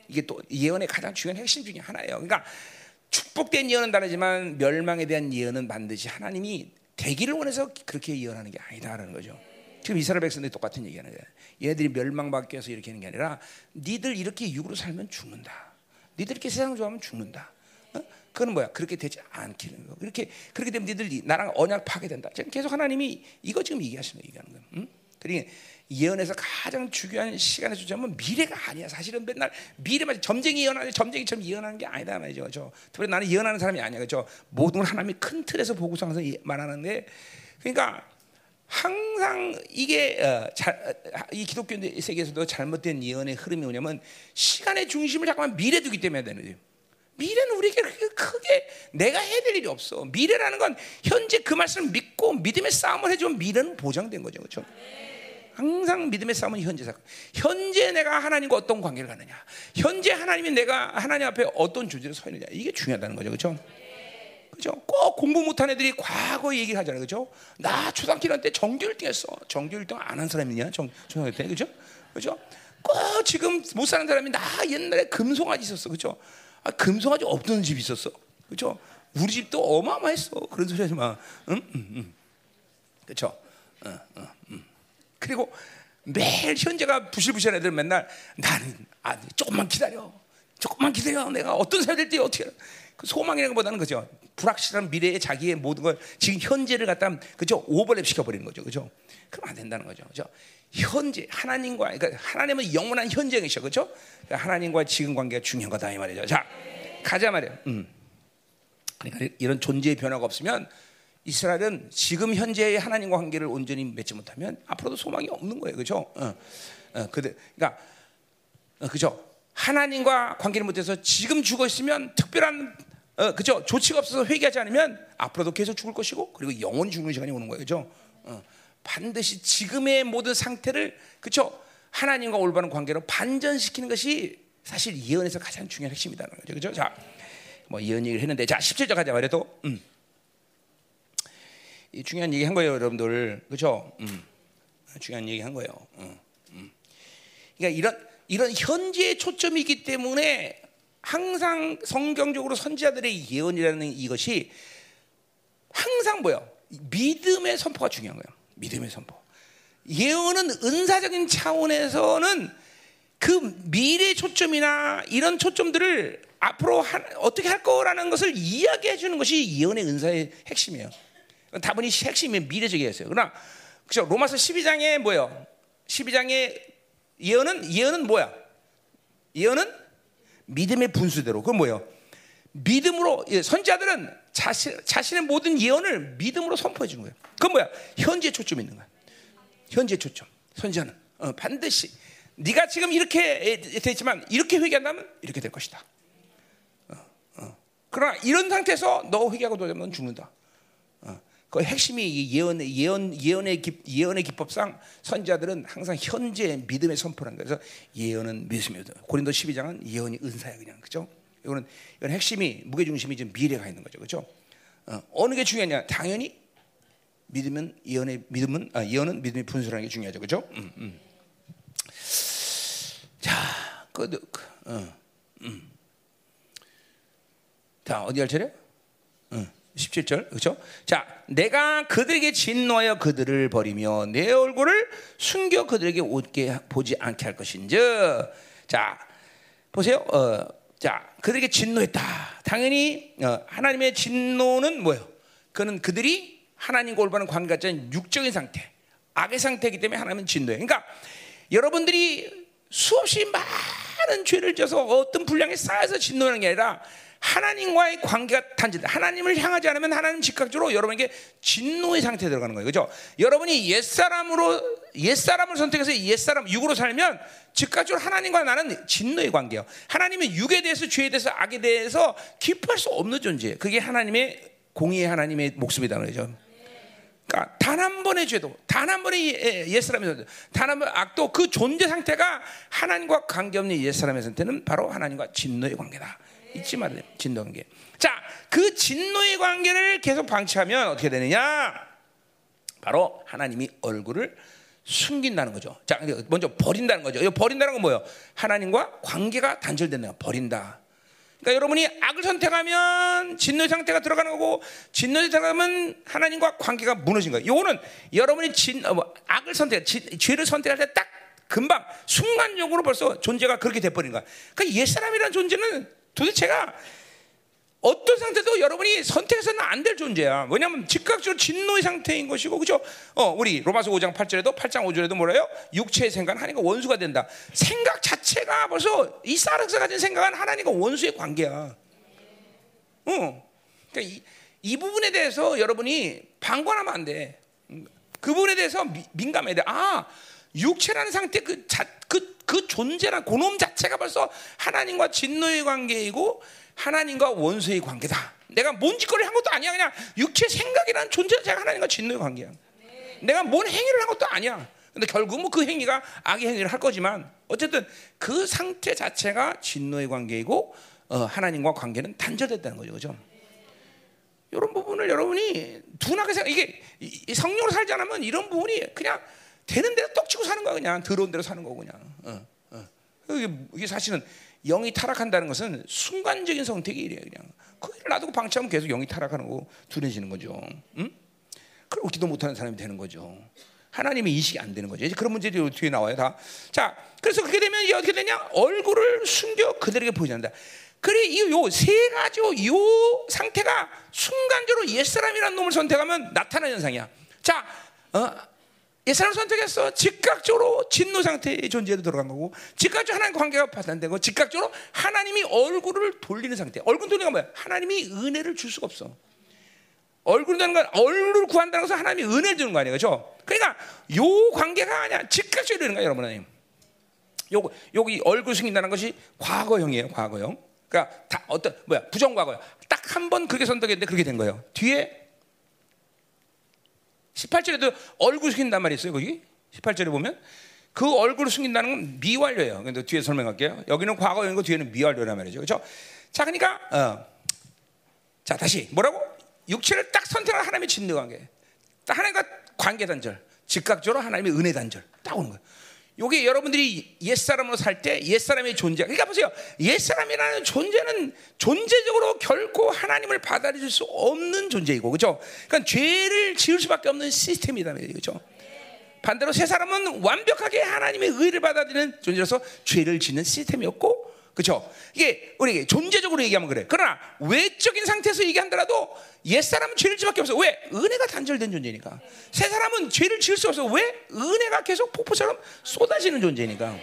이게 또 예언의 가장 중요한 핵심 중에 하나예요. 그러니까 축복된 예언은 다르지만 멸망에 대한 예언은 반드시 하나님이 되기를 원해서 그렇게 예언하는 게 아니다라는 거죠. 지금 이스라엘 백성들이 똑같은 얘기하는 거예요. 얘들이 멸망받기 위해서 이렇게 하는 게 아니라 니들 이렇게 육으로 살면 죽는다. 니들 이렇게 세상 좋아하면 죽는다. 어? 그건 뭐야? 그렇게 되지 않기는 거. 그렇게 그렇게 되면 니들 나랑 언약 파괴된다. 지금 계속 하나님이 이거 지금 얘기하시는 거 얘기하는 거예요. 응? 그러니까 예언에서 가장 중요한 시간의 주제는 미래가 아니야. 사실은 맨날 미래만 점쟁이 예언하는 점쟁이처럼 예언하는 게 아니다 말이죠. 그렇죠? 특히 나는 예언하는 사람이 아니야. 그렇죠? 모든 걸 하나님이 큰 틀에서 보고서 항상 말하는데 그러니까 항상 이게 어, 자, 이 기독교 세계에서도 잘못된 예언의 흐름이 뭐냐면 시간의 중심을 잠깐만 미래 두기 때문에 되는 거예요. 미래는 우리에게 크게 내가 해야 될 일이 없어. 미래라는 건 현재 그 말씀을 믿고 믿음의 싸움을 해주면 미래는 보장된 거죠. 그렇죠? 항상 믿음의 싸움은 현재 사건. 현재 내가 하나님과 어떤 관계를 갖느냐. 현재 하나님이 내가 하나님 앞에 어떤 존재로 서 있느냐. 이게 중요하다는 거죠. 그렇죠? 그죠? 꼭 공부 못한 애들이 과거 얘기를 하잖아요. 그죠? 나 초등학교 때 정규 1등 했어. 정규 1등 안 한 사람이냐? 정, 초등학교 때. 그죠? 그죠? 꼭 지금 못 사는 사람이 나 옛날에 금송아지 있었어. 그죠? 아, 금송아지 없던 집이 있었어. 그죠? 우리 집도 어마어마했어. 그런 소리 하지 마. 응? 응, 응. 그죠? 어, 어, 응. 그리고 매일 현재가 부실부실한 애들 맨날 나는 아, 조금만 기다려. 조금만 기다려. 내가 어떤 사람이 될지 어떻게 그 소망이라는 것보다는 그죠. 불확실한 미래에 자기의 모든 걸 지금 현재를 갖다 그죠 오버랩 시켜버리는 거죠, 그죠? 그럼 안 된다는 거죠, 그죠? 현재 하나님과 그러니까 하나님은 영원한 현재이셔, 그죠? 그러니까 하나님과 지금 관계가 중요한 거다 이 말이죠. 자, 가자 말이야. 음. 그러니까 이런 존재의 변화가 없으면 이스라엘은 지금 현재의 하나님과 관계를 온전히 맺지 못하면 앞으로도 소망이 없는 거예요, 그죠? 어, 어, 그들, 그러니까 어, 그죠? 하나님과 관계를 못해서 지금 죽어 있으면 특별한 어, 그죠? 조치가 없어서 회개하지 않으면 앞으로도 계속 죽을 것이고 그리고 영원히 죽는 시간이 오는 거예요. 그죠? 어, 반드시 지금의 모든 상태를 그죠? 하나님과 올바른 관계로 반전시키는 것이 사실 예언에서 가장 중요한 핵심이다는 거죠. 그죠? 자, 뭐 예언 얘기를 했는데 자, 17절 가자 말해도 음. 이 중요한 얘기 한 거예요, 여러분들. 그죠? 음. 중요한 얘기 한 거예요. 음. 음. 그러니까 이런 이런 현재의 초점이 있기 때문에 항상 성경적으로 선지자들의 예언이라는 이것이 항상 뭐요? 믿음의 선포가 중요한 거예요. 믿음의 선포. 예언은 은사적인 차원에서는 그 미래 초점이나 이런 초점들을 앞으로 한, 어떻게 할 거라는 것을 이야기해 주는 것이 예언의 은사의 핵심이에요. 다분히 핵심이 미래적이었어요. 그러나 그죠? 로마서 12장에 뭐예요? 12장에 예언은 예언은 뭐야? 예언은 믿음의 분수대로. 그건 뭐예요? 믿음으로 예, 선지자들은 자신 자신의 모든 예언을 믿음으로 선포해 주는 거예요. 그건 뭐야? 현재 초점 있는 거야. 현재 초점. 선지자는 어, 반드시 네가 지금 이렇게 됐지만 이렇게 회개한다면 이렇게 될 것이다. 어, 어. 그러나 이런 상태에서 너 회개하고 도되면 죽는다. 그 핵심이 예언 예언 예언의 기, 예언의 기법상 선자들은 항상 현재 믿음의 선포라는 거예요. 그래서 예언은 믿음이다. 고린도 12장은 예언이 은사야 그냥 그죠? 이거는 이건 핵심이 무게 중심이 좀 미래가 있는 거죠, 그죠? 어, 느게 중요하냐? 당연히 믿으면 예언의 믿음은 아, 예언은 믿음의 분수라는 게 중요하죠, 그죠? 음, 음. 자, 그, 그 어, 음. 자 어디 할 차례? 응. 17절 그렇죠? 자, 내가 그들에게 진노하여 그들을 버리며 내 얼굴을 숨겨 그들에게 웃게 보지 않게 할 것인즉 자, 보세요. 어, 자, 그들에게 진노했다. 당연히 어, 하나님의 진노는 뭐예요? 그는 그들이 하나님과 올바른 관계가 진 육적인 상태, 악의 상태이기 때문에 하나님은 진노해. 그러니까 여러분들이 수없이 많은 죄를 져서 어떤 분량에 쌓여서 진노하는 게 아니라 하나님과의 관계가 단절. 하나님을 향하지 않으면 하나님 즉각적으로 여러분에게 진노의 상태에 들어가는 거예요. 그죠? 여러분이 옛사람으로, 옛사람을 선택해서 옛사람, 육으로 살면 즉각적으로 하나님과 나는 진노의 관계예요. 하나님은 육에 대해서, 죄에 대해서, 악에 대해서 기뻐할 수 없는 존재예요. 그게 하나님의 공의의 하나님의 목숨이다. 그죠? 그러니까 단 한 번의 죄도, 단 한 번의 옛사람의 단한 번의 악도 그 존재 상태가 하나님과 관계없는 옛사람의 상태는 바로 하나님과 진노의 관계다. 잊지 말아요. 진노 관계. 자, 그 진노의 관계를 계속 방치하면 어떻게 되느냐? 바로 하나님이 얼굴을 숨긴다는 거죠. 자, 먼저 버린다는 거죠. 버린다는 건 뭐예요? 하나님과 관계가 단절되는 버린다. 그러니까 여러분이 악을 선택하면 진노의 상태가 들어가는 거고 진노에 들어가면 하나님과 관계가 무너진 거예요. 요거는 여러분이 진, 어, 뭐, 악을 선택, 진, 죄를 선택할 때 딱 금방 순간적으로 벌써 존재가 그렇게 돼버린 거야. 그러니까 옛 사람이라는 존재는 도대체가 어떤 상태도 여러분이 선택해서는 안 될 존재야. 왜냐하면 즉각적으로 진노의 상태인 것이고, 그죠? 어, 우리 로마서 5장 8절에도 8장 5절에도 뭐래요? 육체의 생각은 하나님과 원수가 된다. 생각 자체가 벌써 이 사르스 가진 생각은 하나님과 원수의 관계야. 어. 그러니까 이, 이 부분에 대해서 여러분이 방관하면 안 돼. 그 부분에 대해서 미, 민감해야 돼. 아, 육체라는 상태 그, 자, 그, 그 존재란 고놈 자체가 벌써 하나님과 진노의 관계이고 하나님과 원수의 관계다. 내가 뭔 짓거리를 한 것도 아니야. 그냥 육체 생각이라는 존재 자체가 하나님과 진노의 관계야. 내가 뭔 행위를 한 것도 아니야. 근데 결국 뭐 그 행위가 악의 행위를 할 거지만 어쨌든 그 상태 자체가 진노의 관계이고 어, 하나님과 관계는 단절됐다는 거죠. 그죠? 이런 부분을 여러분이 둔하게 생각 이게 성령으로 살지 않으면 이런 부분이 그냥 되는 대로 떡치고 사는 거야 그냥. 더러운 대로 사는 거고 그냥. 어, 어. 이게, 이게 사실은 영이 타락한다는 것은 순간적인 선택이 이래요 그냥. 그걸 놔두고 방치하면 계속 영이 타락하는 거 둔해지는 거죠. 응? 그리고 기도 못하는 사람이 되는 거죠. 하나님의 인식이 안 되는 거죠. 이제 그런 문제들이 뒤에 나와요 다 자 그래서 그렇게 되면 이게 어떻게 되냐? 얼굴을 숨겨 그들에게 보이지 않는다. 그래 이 요 세 가지 요 상태가 순간적으로 옛사람이라는 놈을 선택하면 나타나는 현상이야. 자 어, 옛사람 선택했어. 즉각적으로 진노 상태의 존재로 들어간 거고, 즉각적으로 하나님 관계가 파탄되고, 즉각적으로 하나님이 얼굴을 돌리는 상태. 얼굴 돌리는 건 뭐야? 하나님이 은혜를 줄 수가 없어. 얼굴 되는 건 얼굴을 구한다는 것은 하나님이 은혜를 주는 거 아니에요, 그렇죠? 그러니까 요 관계가 아니야. 즉각적으로 이러는 거야, 여러분. 요 여기 얼굴 숨긴다는 것이 과거형이에요, 과거형. 그러니까 다 어떤 뭐야 부정과거요. 딱한 번 그렇게 선택했는데 그렇게 된 거예요. 뒤에 18절에도 얼굴 숨긴단 말이 있어요, 거기. 18절에 보면 그 얼굴을 숨긴다는 건 미완료예요. 근데 뒤에 설명할게요. 여기는 과거형이고 뒤에는 미완료란 말이죠. 그렇죠? 자, 그러니까 어. 자, 다시 뭐라고? 육체를 딱 선택한 하나님의 진노 관계. 딱 하나님과 관계 단절. 즉각적으로 하나님의 은혜 단절. 딱 오는 거예요. 요게 여러분들이 옛사람으로 살 때 옛사람의 존재. 그러니까 보세요. 옛사람이라는 존재는 존재적으로 결코 하나님을 받아들일 수 없는 존재이고. 그죠? 그러니까 죄를 지을 수밖에 없는 시스템이다. 그죠? 반대로 새 사람은 완벽하게 하나님의 의를 받아들이는 존재로서 죄를 짓는 시스템이었고 그렇죠? 이게 우리 존재적으로 얘기하면 그래. 그러나 외적인 상태에서 얘기한다라도 옛 사람은 죄를 지밖에 없어. 왜? 은혜가 단절된 존재니까. 새 사람은 죄를 지을 수 없어. 왜? 은혜가 계속 폭포처럼 쏟아지는 존재니까.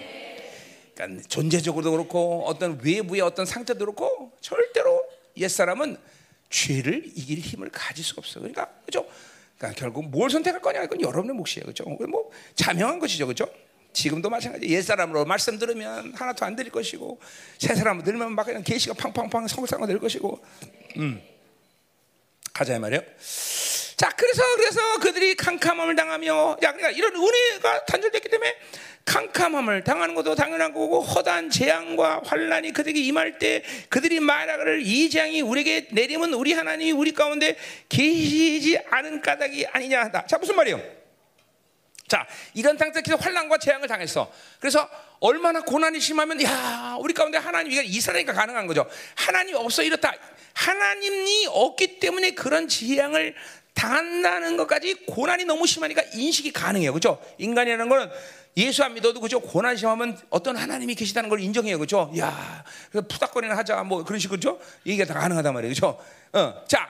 그러니까 존재적으로도 그렇고 어떤 외부의 어떤 상태도 그렇고 절대로 옛 사람은 죄를 이길 힘을 가질 수가 없어. 그러니까 그죠? 그러니까 결국 뭘 선택할 거냐 이건 여러분의 몫이에요. 그죠? 뭐 자명한 것이죠. 그죠? 지금도 마찬가지. 옛 사람으로 말씀 들으면 하나도 안 들릴 것이고 새 사람 들으면 막 그냥 계시가 팡팡팡 성상가 될 것이고. 음. 가자 말이요. 자, 그래서 그래서 그들이 캄캄함을 당하며, 야, 그러니까 이런 은혜가 단절됐기 때문에 캄캄함을 당하는 것도 당연한 거고 허다한 재앙과 환란이 그들에게 임할 때 그들이 말하기를 이 재앙이 우리에게 내리면 우리 하나님이 우리 가운데 계시지 않은 까닭이 아니냐 한다. 자, 무슨 말이요? 자, 이런 상태에서 환란과 재앙을 당했어. 그래서 얼마나 고난이 심하면 야, 우리 가운데 하나님 이게 이스라엘이니까 가능한 거죠. 하나님이 없어 이렇다. 하나님이 없기 때문에 그런 재앙을 당한다는 것까지 고난이 너무 심하니까 인식이 가능해요. 그죠? 인간이라는 거는 예수 안 믿어도 그죠? 고난 심하면 어떤 하나님이 계시다는 걸 인정해요. 그죠? 야, 푸닥거리는 하자 뭐 그런 식으로 그죠? 얘기가 다 가능하단 말이에요. 그죠? 어. 자.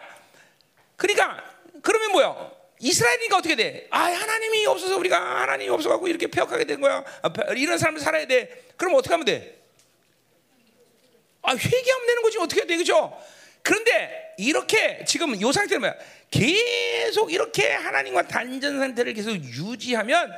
그러니까 그러면 뭐야? 이스라엘이니까 어떻게 돼? 아 하나님이 없어서 우리가 하나님이 없어갖고 이렇게 폐역하게 된 거야. 아, 이런 사람을 살아야 돼. 그럼 어떻게 하면 돼? 아 회개하면 되는 거지 어떻게 돼 그죠? 그런데 이렇게 지금 요 상태는 뭐야? 계속 이렇게 하나님과 단전 상태를 계속 유지하면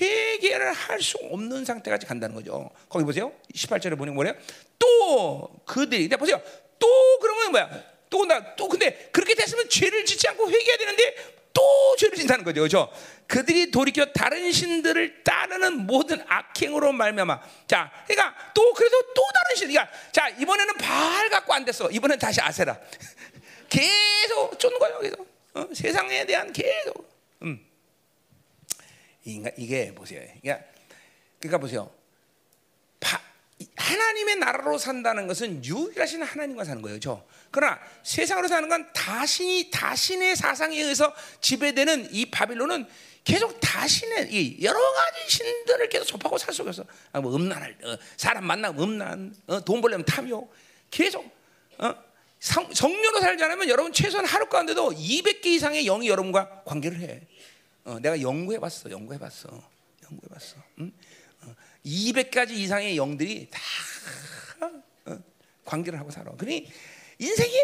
회개를 할 수 없는 상태까지 간다는 거죠. 거기 보세요. 18절에 보면 뭐래요? 또 그들이 보세요. 또 그러면 뭐야? 또 온다. 또 근데 그렇게 됐으면 죄를 짓지 않고 회개해야 되는데 또 죄를 짓다는 거죠. 그죠? 그들이 돌이켜 다른 신들을 따르는 모든 악행으로 말미암아. 자, 그러니까 또 그래도 또 다른 신. 그러니까 자 이번에는 발 갖고 안 됐어. 이번엔 다시 아세라. 계속 쫓는 거예요. 계속 어? 세상에 대한 계속. 음. 이게 보세요. 그러니까, 그러니까 보세요. 바, 하나님의 나라로 산다는 것은 유일하신 하나님과 사는 거예요. 저. 그러나 세상으로 사는 건 다신이 다신의 사상에 의해서 지배되는 이 바빌론은 계속 다신의 이 여러 가지 신들을 계속 접하고 살 속에서 아, 뭐 음란할 어, 사람 만나면 음란, 어, 돈 벌려면 탐욕, 계속 어, 성, 정료로 살지 않으면 여러분 최소한 하루 가운데도 200개 이상의 영이 여러분과 관계를 해. 어, 내가 연구해봤어, 연구해봤어, 연구해봤어. 응? 200가지 이상의 영들이 다 어, 관계를 하고 살아. 그러니 인생이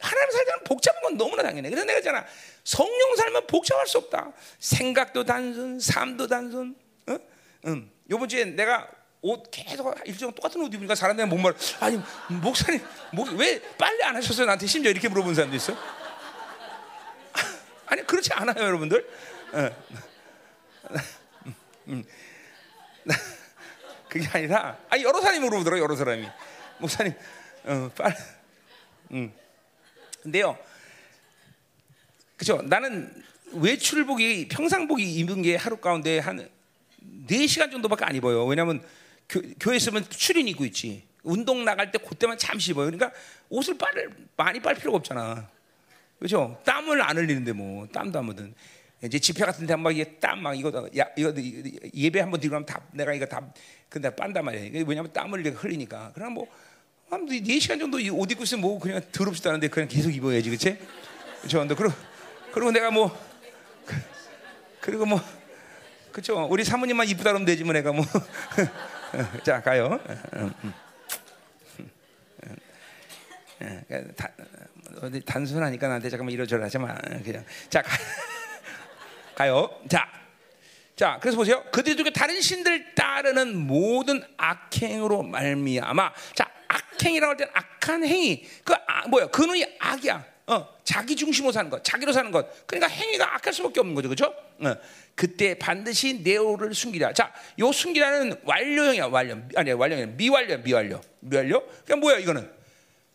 하나님 살자는 복잡한 건 너무나 당연해. 그래서 내가 있잖아. 성령 살면 복잡할 수 없다. 생각도 단순, 삶도 단순. 어? 음. 요번 주에 내가 옷 계속 일정 똑같은 옷 입으니까 사람들이 목말 아니 목사님 목, 왜 빨리 안 하셨어요? 나한테 심지어 이렇게 물어본 사람도 있어. 아니 그렇지 않아요, 여러분들. 어. 음, 음. 그게 아니라 아 여러 사람이 물어보더라 여러 사람이 목사님 어, 빨리 음. 근데요 그죠? 나는 외출복이 평상복이 입은 게 하루 가운데 한 4시간 정도밖에 안 입어요. 왜냐면 교, 교회 있으면 출인 입고 있지. 운동 나갈 때 그때만 잠시 입어요. 그러니까 옷을 빨 많이 빨 필요가 없잖아. 그죠? 땀을 안 흘리는데 뭐 땀도 안 묻은. 이제 집회 같은 데막 이게 땀막 이거 야 이거 예배 한번 드리고 나면 다 내가 이거 다 근데 빤단 말이야. 왜냐면 땀을 흘리니까. 그럼 뭐 한4 시간 정도 옷 입고 있으면 뭐 그냥 더럽지도 않은데 그냥 계속 입어야지. 그렇지? 근데 그리고 그리고 내가 뭐 그리고 뭐 그렇죠. 우리 사모님만 이쁘다 그러면 되지 뭐 내가 뭐. 자, 가요. 다, 어디 단순하니까 나한테 잠깐만 이러저러 하지 마. 그냥 자 가. 가요. 자, 자, 그래서 보세요. 그들 중에 다른 신들 따르는 모든 악행으로 말미암아. 자, 악행이라고 할 때는 악한 행위. 그 아, 뭐야? 그는 악이야. 어, 자기 중심으로 사는 것, 자기로 사는 것. 그러니까 행위가 악할 수밖에 없는 거죠, 그렇죠? 어, 그때 반드시 네오를 숨기라. 자, 요 숨기라는 완료형이야, 완료. 아니, 완료형 미완료, 미완료, 미완료. 그러니까 뭐야, 이거는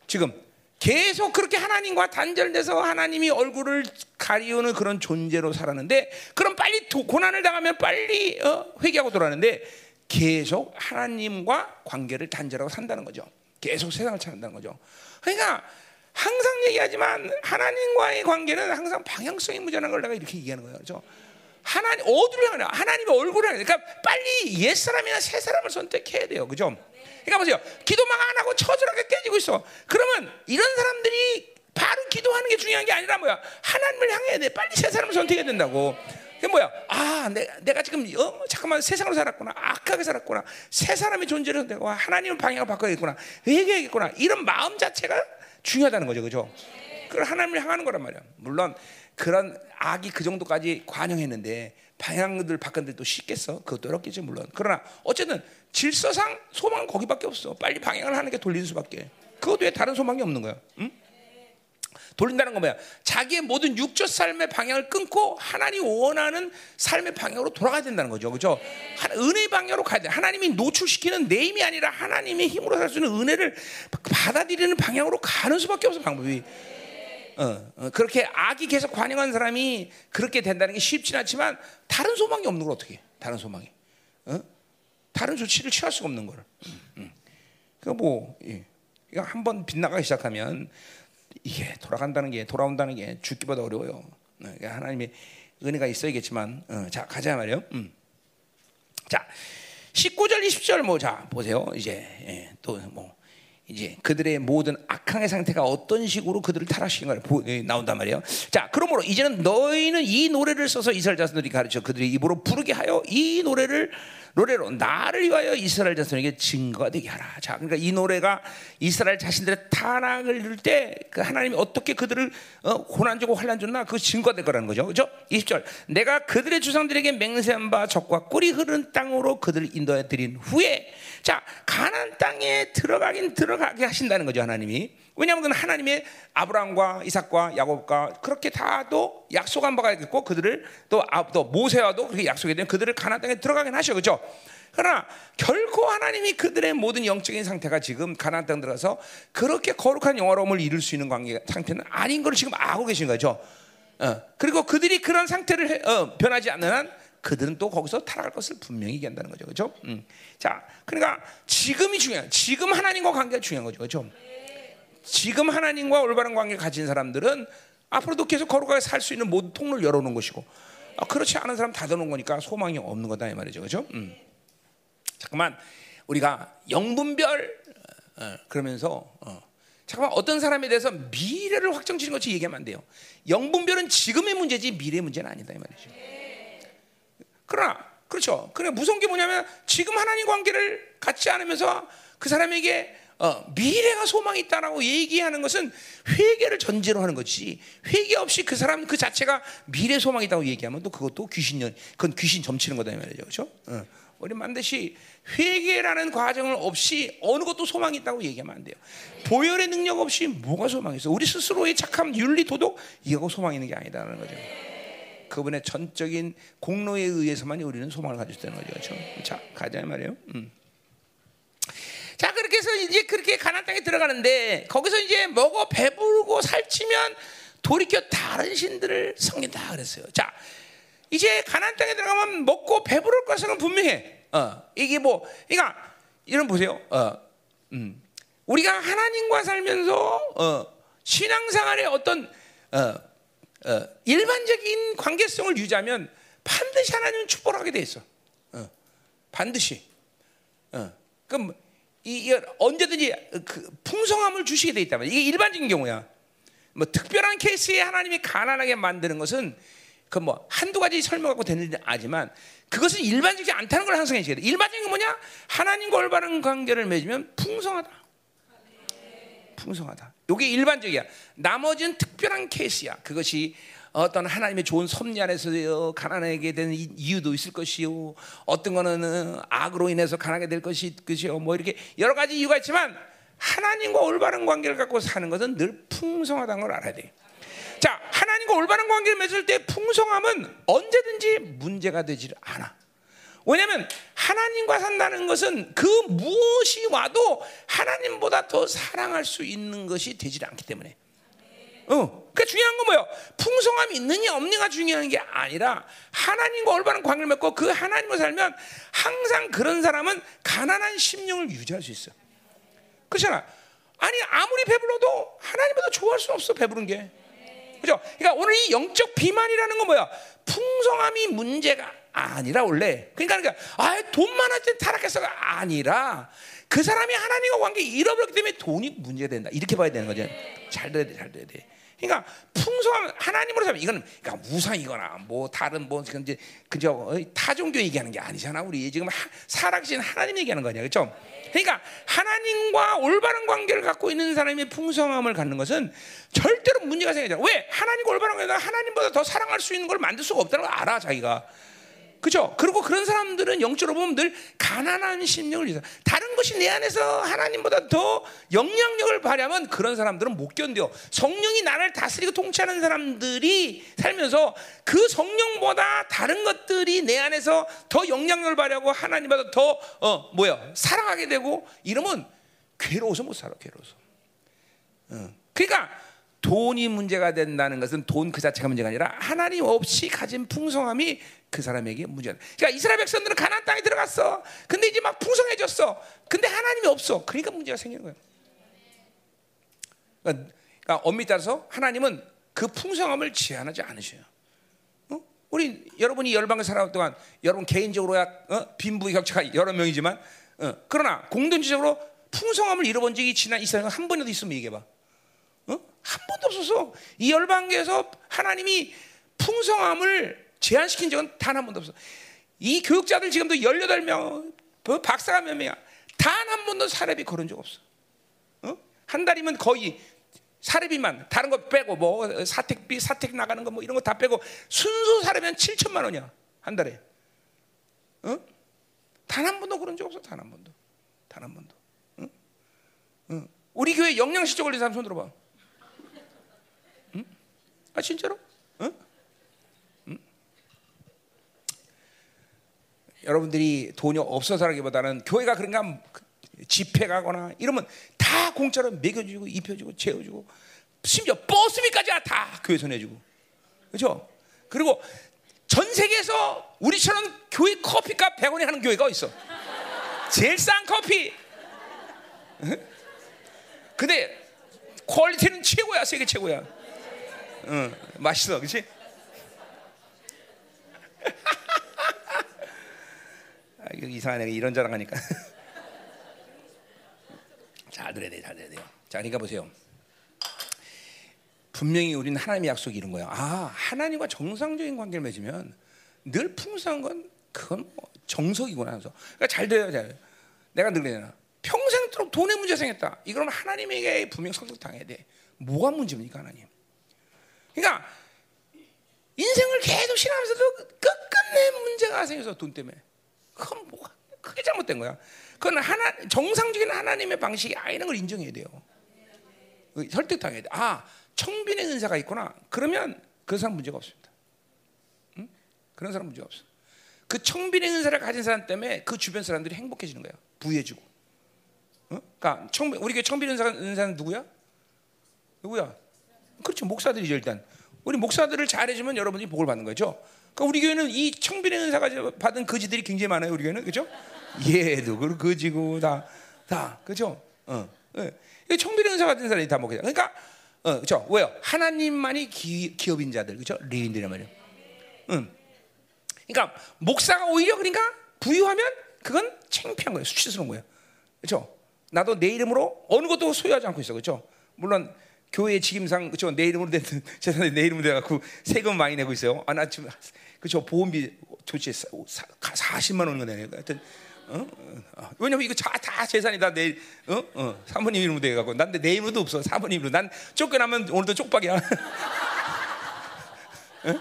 지금 계속 그렇게 하나님과 단절돼서 하나님이 얼굴을 가리우는 그런 존재로 살았는데 그럼 빨리 고난을 당하면 빨리 어, 회개하고 돌아가는데 계속 하나님과 관계를 단절하고 산다는 거죠. 계속 세상을 찾는다는 거죠. 그러니까 항상 얘기하지만 하나님과의 관계는 항상 방향성이 무전한 걸 내가 이렇게 얘기하는 거예요. 그렇죠? 하나님 어디로 향하냐? 하나님의 얼굴을 향해. 그러니까 빨리 옛 사람이나 새 사람을 선택해야 돼요. 그죠? 그러니까 보세요. 기도만 안 하고 처절하게 깨지고 있어. 그러면 이런 사람들이 바로 기도하는 게 중요한 게 아니라 뭐야? 하나님을 향해야 돼. 빨리 새 사람을 선택해야 된다고. 그게 뭐야? 아, 내가, 내가 지금 어, 잠깐만 세상으로 살았구나. 악하게 살았구나. 새 사람의 존재를 선택하고 하나님의 방향을 바꿔야겠구나. 회개해야겠구나. 이런 마음 자체가 중요하다는 거죠. 그죠? 그걸 하나님을 향하는 거란 말이야. 물론 그런 악이 그 정도까지 관영했는데 방향들 바꾼데 또 쉽겠어? 그것도 어렵겠지 물론. 그러나 어쨌든 질서상 소망은 거기밖에 없어. 빨리 방향을 하는 게 돌리는 수밖에. 그것 외에 다른 소망이 없는 거야. 응? 돌린다는 건 뭐야? 자기의 모든 육적 삶의 방향을 끊고 하나님 원하는 삶의 방향으로 돌아가야 된다는 거죠. 그죠? 은혜의 방향으로 가야 돼. 하나님이 노출시키는 내 힘이 아니라 하나님의 힘으로 살 수 있는 은혜를 받아들이는 방향으로 가는 수밖에 없어, 방법이. 어, 어, 그렇게 악이 계속 관영한 사람이 그렇게 된다는 게 쉽진 않지만 다른 소망이 없는 걸 어떻게? 해? 다른 소망이. 어? 다른 조치를 취할 수가 없는 거를. 음, 음. 그러니까 뭐 예. 한번 빗나가기 시작하면 이게 돌아간다는 게 돌아온다는 게 죽기보다 어려워요. 어, 그러니까 하나님의 은혜가 있어야겠지만 어, 자 가자 말이요. 음. 자 19절 20절 뭐자 보세요. 이제 예, 또뭐 이제 그들의 모든 악항의 상태가 어떤 식으로 그들을 타락시킨 걸 예, 나온단 말이에요. 자, 그러므로 이제는 너희는 이 노래를 써서 이스라엘 자손들이 가르쳐 그들의 입으로 부르게 하여 이 노래를 노래로 나를 위하여 이스라엘 자손에게 증거가 되게 하라. 자, 그러니까 이 노래가 이스라엘 자신들의 타락을 이룰 때 그 하나님이 어떻게 그들을 어, 고난 주고 환란 줬나 그 증거가 될 거라는 거죠. 그죠? 20절. 내가 그들의 주상들에게 맹세한 바 적과 꿀이 흐르는 땅으로 그들을 인도해 드린 후에 자, 가나안 땅에 들어가긴 들어가게 하신다는 거죠, 하나님이. 왜냐하면 그건 하나님의 아브라함과 이삭과 야곱과 그렇게 다도 약속한 바가 있고 그들을 또, 아, 또 모세와도 그렇게 약속이 된 그들을 가나안 땅에 들어가긴 하셔, 그렇죠? 그러나 결코 하나님이 그들의 모든 영적인 상태가 지금 가나안 땅 들어서 그렇게 거룩한 영화로움을 이룰 수 있는 관계 상태는 아닌 걸 지금 알고 계신 거죠. 어, 그리고 그들이 그런 상태를 해, 어, 변하지 않는 한 그들은 또 거기서 타락할 것을 분명히 얘기한다는 거죠. 그렇죠? 음. 자, 그러니까 지금이 중요해. 지금 하나님과 관계가 중요한 거죠. 그렇죠? 지금 하나님과 올바른 관계 가진 사람들은 앞으로도 계속 거룩하게 살 수 있는 모든 통로를 열어놓은 것이고 아, 그렇지 않은 사람 닫아놓은 거니까 소망이 없는 거다 이 말이죠, 그렇죠? 음. 잠깐만 우리가 영분별 어, 어, 그러면서 어, 잠깐만 어떤 사람에 대해서 미래를 확정지는 것이 얘기하면 안 돼요. 영분별은 지금의 문제지 미래의 문제는 아니다 이 말이죠. 그러나 그렇죠. 그래 무서운 게 뭐냐면 지금 하나님 관계를 갖지 않으면서 그 사람에게 어, 미래가 소망이 있다라고 얘기하는 것은 회개를 전제로 하는 거지. 회개 없이 그 사람 그 자체가 미래 소망이 있다고 얘기하면 또 그것도 귀신년, 그건 귀신 점치는 거다 말이죠, 그렇죠? 어. 우리 반드시 회개라는 과정을 없이 어느 것도 소망이 있다고 얘기하면 안 돼요. 보혈의 능력 없이 뭐가 소망이 있어? 우리 스스로의 착함, 윤리, 도덕 이거 소망이 있는 게 아니다라는 거죠. 그분의 전적인 공로에 의해서만 우리는 소망을 가질 수 있는 거죠. 그렇죠? 자, 가자 말이에요. 음. 자 그렇게 해서 이제 그렇게 가나안 땅에 들어가는데 거기서 이제 먹어 배부르고 살찌면 돌이켜 다른 신들을 섬긴다 그랬어요. 자 이제 가나안 땅에 들어가면 먹고 배부를 것은 분명해. 어 이게 뭐 그러니까 이런 보세요. 어 음. 우리가 하나님과 살면서 어 신앙생활의 어떤 어, 어, 일반적인 관계성을 유지하면 반드시 하나님은 축복을 하게 돼 있어. 어, 반드시. 어, 그럼 이, 언제든지 그 풍성함을 주시게 돼 있다면 이게 일반적인 경우야. 뭐 특별한 케이스에 하나님이 가난하게 만드는 것은 그 뭐 한두 가지 설명하고 되는 일 아지만 그것은 일반적이지 않다는 걸 항상 해주셔야 돼. 일반적인 건 뭐냐? 하나님과 올바른 관계를 맺으면 풍성하다. 풍성하다. 이게 일반적이야. 나머지는 특별한 케이스야. 그것이 어떤 하나님의 좋은 섭리 안에서 가난하게 되는 이유도 있을 것이요. 어떤 거는 악으로 인해서 가난하게 될 것이 것이요. 뭐 이렇게 여러 가지 이유가 있지만 하나님과 올바른 관계를 갖고 사는 것은 늘 풍성하다는 걸 알아야 돼. 자, 하나님과 올바른 관계를 맺을 때 풍성함은 언제든지 문제가 되질 않아. 왜냐하면 하나님과 산다는 것은 그 무엇이 와도 하나님보다 더 사랑할 수 있는 것이 되질 않기 때문에. 어, 그러니까 중요한 건 뭐예요? 풍성함이 있느냐 없느냐가 중요한 게 아니라 하나님과 올바른 관계를 맺고 그 하나님과 살면 항상 그런 사람은 가난한 심령을 유지할 수 있어. 그렇잖아. 아니 아무리 배불러도 하나님보다 좋아할 수 없어 배부른 게. 그죠? 그러니까 오늘 이 영적 비만이라는 건 뭐야? 풍성함이 문제가 아니라 원래. 그러니까 그러니까 아돈 많을 때 타락해서가 아니라 그 사람이 하나님과 관계 잃어버렸기 때문에 돈이 문제가 된다. 이렇게 봐야 되는 거죠. 잘 돼야 돼, 잘 돼야 돼. 그러니까 풍성한 하나님으로 살면 이거는 그러니까 무상이거나 뭐 다른 뭐 이제 그저 타종교 얘기하는 게 아니잖아. 우리 지금 살아계신 하나님 얘기하는 거냐, 그렇죠? 그러니까 하나님과 올바른 관계를 갖고 있는 사람의 풍성함을 갖는 것은 절대로 문제가 생기지. 왜? 하나님과 올바른 관계가 하나님보다 더 사랑할 수 있는 걸 만들 수가 없다는 걸 알아, 자기가. 그죠? 그리고 그런 사람들은 영적으로 보면 늘 가난한 심령을 위해서 다른 것이 내 안에서 하나님보다 더 영향력을 발휘하면 그런 사람들은 못 견뎌. 성령이 나를 다스리고 통치하는 사람들이 살면서 그 성령보다 다른 것들이 내 안에서 더 영향력을 발휘하고 하나님보다 더 어, 뭐야 사랑하게 되고 이러면 괴로워서 못 살아. 괴로워서. 어. 그러니까 돈이 문제가 된다는 것은 돈 그 자체가 문제가 아니라 하나님 없이 가진 풍성함이 그 사람에게 문제가. 그러니까 이스라엘 백성들은 가나안 땅에 들어갔어. 근데 이제 막 풍성해졌어. 근데 하나님이 없어. 그러니까 문제가 생기는 거예요. 그러니까, 그러니까 엄밀히 따라서 하나님은 그 풍성함을 제한하지 않으셔요. 어? 우리 여러분이 열방에 살아온 동안 여러분 개인적으로야 어? 빈부의 격차가 여러 명이지만 어? 그러나 공동체적으로 풍성함을 잃어본 적이 지난 이스라엘 한 번이라도 있으면 얘기해봐. 한 번도 없어서 이 열방계에서 하나님이 풍성함을 제한시킨 적은 단 한 번도 없어. 이 교육자들 지금도 18명, 뭐 박사가 몇 명이야. 단 한 번도 사례비 걸은 적 없어. 어? 한 달이면 거의 사례비만 다른 거 빼고 뭐 사택비, 사택 나가는 거 뭐 이런 거 다 빼고 순수 사례비면 7천만 원이야. 한 달에. 어? 단 한 번도 그런 적 없어. 단 한 번도. 단 한 번도. 응? 응. 우리 교회 영양실적 걸린 사람 손 들어봐. 아 진짜로? 응? 응? 여러분들이 돈이 없어서라기보다는 교회가 그런가 집회 가거나 이러면 다 공짜로 먹여주고 입혀주고 재워주고 심지어 버스비까지 다 교회에서 내주고 그렇죠? 그리고 전 세계에서 우리처럼 교회 커피값 100원에 하는 교회가 있어? 제일 싼 커피. 근데 퀄리티는 최고야, 세계 최고야. 응, 맛있어, 그렇지? 아, 이거 이상하네, 이런 자랑하니까. 잘 들어야 돼, 잘 들어야 돼요. 자, 그러니까 보세요. 분명히 우리는 하나님의 약속이 이런 거야. 아, 하나님과 정상적인 관계를 맺으면 늘 풍성한 건 그건 뭐 정석이구나 하면서. 그러니까 잘 돼요, 잘. 내가 늘 그러잖아. 평생도록 돈의 문제 생겼다. 이거는 하나님에게 분명 설득 당해야 돼. 뭐가 문제입니까, 하나님? 그러니까 인생을 계속 신하면서도 끝끝내 문제가 생겨서 돈 때문에. 그건 뭐가 크게 잘못된 거야. 그건 하나 정상적인 하나님의 방식이 아니는 걸 인정해야 돼요. 설득 당해야 돼. 아, 청빈의 은사가 있구나. 그러면 그 사람 문제가 없습니다. 응? 그런 사람 문제가 없어. 그 청빈의 은사를 가진 사람 때문에 그 주변 사람들이 행복해지는 거야. 부해주고. 어? 그러니까 청 우리 교회 청빈 은사 은사는 누구야? 누구야? 그렇죠. 목사들이죠 일단. 우리 목사들을 잘해주면 여러분이 복을 받는 거죠. 그러니까 우리 교회는 이 청빈의 은사가 받은 거지들이 굉장히 많아요. 우리 교회는 그렇죠? 얘도 그 거지고 다 다 그렇죠. 어, 예. 청빈의 은사 받은 사람이 다 돼. 그러니까 어, 그렇죠. 왜요? 하나님만이 기, 기업인 자들, 그렇죠? 레인들이란 말이에요. 응. 그러니까 목사가 오히려 그러니까 부유하면 그건 창피한 거예요. 수치스러운 거예요. 그렇죠? 나도 내 이름으로 어느 것도 소유하지 않고 있어, 그렇죠? 물론 교회 직임상 그렇죠? 내 이름으로 된 재산에 내 이름으로 돼갖고 세금 많이 내고 있어요. 아, 나 지금 그렇죠? 보험비 도대체 40만 원을 내요. 하여튼 어? 어. 왜냐면 이거 다, 다 재산이 다 내 어? 어. 사모님 이름으로 돼갖고 난내 이름도 없어 사모님 이름으로 난 쫓겨나면 오늘도 쪽박이야. 응?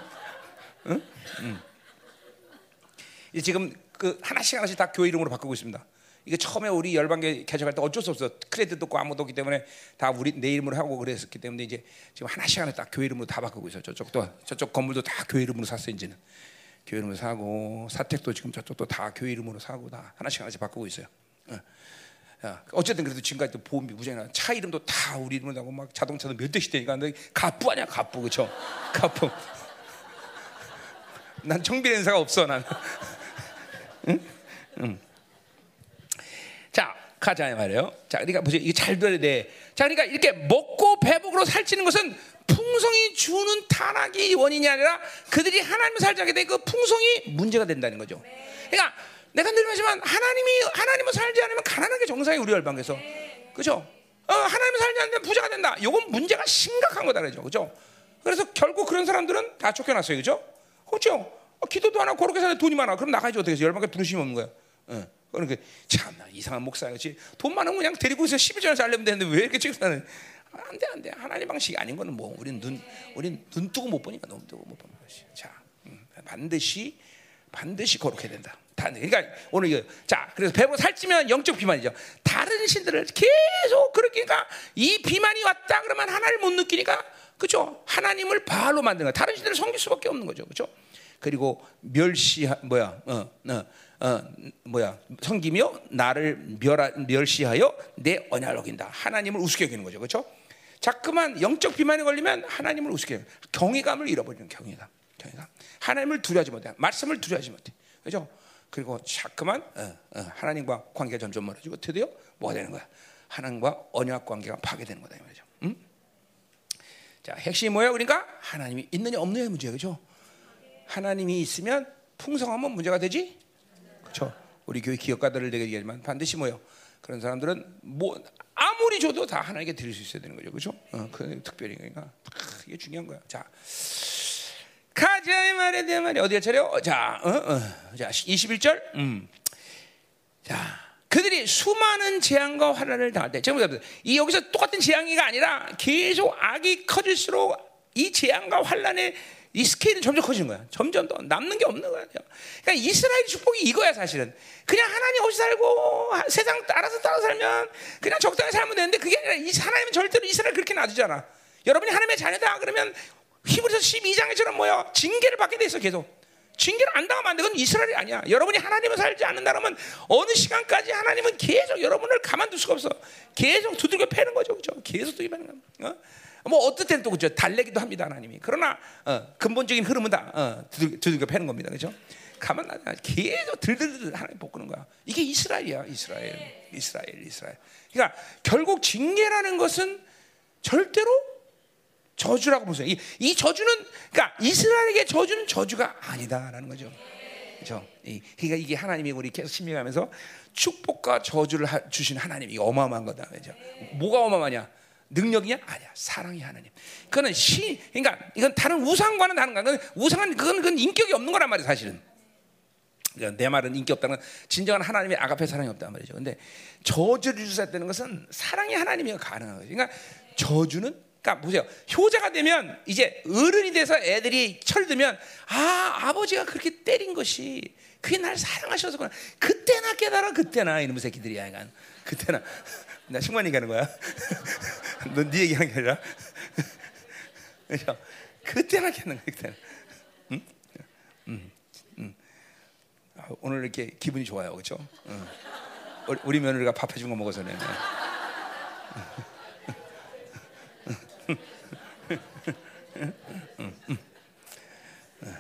응? 응. 지금 그 하나씩 하나씩 다 교회 이름으로 바꾸고 있습니다. 이게 처음에 우리 열방계 개척할 때 어쩔 수 없어 크레딧도 없고 아무도 없기 때문에 다 우리 내 이름으로 하고 그랬었기 때문에 이제 지금 하나씩 하나씩 다 교회 이름으로 다 바꾸고 있어. 저쪽도 저쪽 건물도 다 교회 이름으로 샀어 이제는. 교회 이름으로 사고 사택도 지금 저쪽도 다 교회 이름으로 사고 다 하나씩 하나씩 바꾸고 있어요. 어. 어쨌든 그래도 지금까지 보험비 무장이나 차 이름도 다 우리 이름으로 하고 막 자동차도 몇 대씩 되니까 너 갑부 아니야 갑부 그쵸? 갑부. 난 청비 행사가 없어 난. 응? 응. 자 가자 말이에요. 자 그러니까 보세요 이게 잘 들어야 돼. 자 그러니까 이렇게 먹고 배복으로 살찌는 것은 풍성이 주는 타락이 원인이 아니라 그들이 하나님을 살지 않게 된 그 풍성이 문제가 된다는 거죠. 그러니까 내가 늘 말하지만 하나님이 하나님을 살지 않으면 가난한 게 정상이 우리 열방에서 그죠? 어, 하나님을 살지 않으면 부자가 된다. 이건 문제가 심각한 거다 그죠? 그죠? 그래서 결국 그런 사람들은 다 쫓겨났어요, 그죠? 그죠? 어, 기도도 안 하고 그렇게 사는 돈이 많아. 그럼 나가야지 어떻게 해서 열방에 부르심이 없는 거야. 어. 그러니까 참나 이상한 목사였지. 돈 많으면 그냥 데리고 있어 12전을 살려면 되는데 왜 이렇게 쫓겨나는? 안돼 안돼 하나님 방식이 아닌 거는 뭐 우리는 눈 우리는 눈 뜨고 못 보니까 눈 뜨고 못 보는 것이 자 음, 반드시 반드시 거룩해야 된다. 그러니까 오늘 이거 자 그래서 배로 살찌면 영적 비만이죠. 다른 신들을 계속 그렇게 그러니까 이 비만이 왔다 그러면 하나를 못 느끼니까 그죠? 하나님을 바로 만드는 거야. 다른 신들을 섬길 수밖에 없는 거죠, 그죠? 그리고 멸시 뭐야 어, 어, 어, 뭐야 섬기며 나를 멸하, 멸시하여 내 언약을 어긴다. 하나님을 우습게 여기는 거죠, 그렇죠? 자꾸만 영적 비만에 걸리면 하나님을 우습게 경외감을 잃어버리는 경외감. 경외감. 하나님을 두려워하지 못해. 말씀을 두려워하지 못해. 그죠? 그리고 자꾸만 어, 어, 하나님과 관계가 점점 멀어지고 드디어 뭐가 되는 거야? 하나님과 언약 관계가 파괴되는 거다 이 말이죠. 음? 자, 핵심이 뭐예요? 그러니까 하나님이 있느냐 없느냐의 문제예요. 그죠? 하나님이 있으면 풍성하면 문제가 되지? 그렇죠? 우리 교회 기업가들을 되게 얘기하지만 반드시 뭐요? 그런 사람들은 뭐 아무리 줘도 다 하나님께 드릴 수 있어야 되는 거죠, 그렇죠? 어, 그 특별히 그러니까 이게 중요한 거야. 자, 가자 말에 대한 말이 어디가 차려? 자, 어, 어. 자, 21절. 음. 자, 그들이 수많은 재앙과 환란을 당할 때, 제가 이 여기서 똑같은 재앙이가 아니라 계속 악이 커질수록 이 재앙과 환란의 이 스케일은 점점 커지는 거야. 점점 더 남는 게 없는 거야. 그러니까 이스라엘 축복이 이거야 사실은. 그냥 하나님 없이 살고 세상 따라서 따라 살면 그냥 적당히 살면 되는데 그게 아니라 이 하나님은 절대로 이스라엘 그렇게 놔두잖아. 여러분이 하나님의 자녀다 그러면 히브리서 12장에처럼 뭐야 징계를 받게 돼 있어 계속. 징계를 안 당하면 안 돼. 그건 이스라엘이 아니야. 여러분이 하나님을 살지 않는다면 어느 시간까지 하나님은 계속 여러분을 가만둘 수가 없어. 계속 두들겨 패는 거죠. 그죠? 계속 두들겨 패는 거야. 어? 뭐 때는 또 그죠 달래기도 합니다 하나님이. 그러나 어, 근본적인 흐름은 다 어, 두들겨 패는 겁니다, 그죠? 가만 놔 계속 들들들 하나님 볶는 거야. 이게 이스라엘이야, 이스라엘, 이스라엘, 이스라엘. 그러니까 결국 징계라는 것은 절대로 저주라고 보세요. 이, 이 저주는 그러니까 이스라엘에게 저주는 저주가 아니다라는 거죠. 이, 그러니까 이게 하나님이 우리 계속 심리하면서 축복과 저주를 하, 주신 하나님이 어마어마한 거다. 그죠? 뭐가 어마어마냐? 능력이냐? 아니야. 사랑이 하나님. 그거는 시, 그러니까 이건 다른 우상과는 다른 거야. 우상은 그건, 그건 인격이 없는 거란 말이야, 사실은. 그러니까 내 말은 인기 없다는 건 진정한 하나님의 아가페 사랑이 없단 말이죠. 근데 저주를 주셨다는 것은 사랑의 하나님이 가능한 거죠. 그러니까 저주는 그러니까 보세요. 효자가 되면 이제 어른이 돼서 애들이 철들면 아 아버지가 그렇게 때린 것이 그게 날 사랑하셔서 그나 그때나 깨달아 그때나 이놈의 새끼들이야 이간 그때나 나 승관이 가는 거야. 넌네 얘기하는 게 아니라 그렇죠? 그때나 깨는 거야 그때나. 응? 응. 응. 아, 오늘 이렇게 기분이 좋아요, 그렇죠? 응. 우리 며느리가 밥 해준 거 먹어서 네.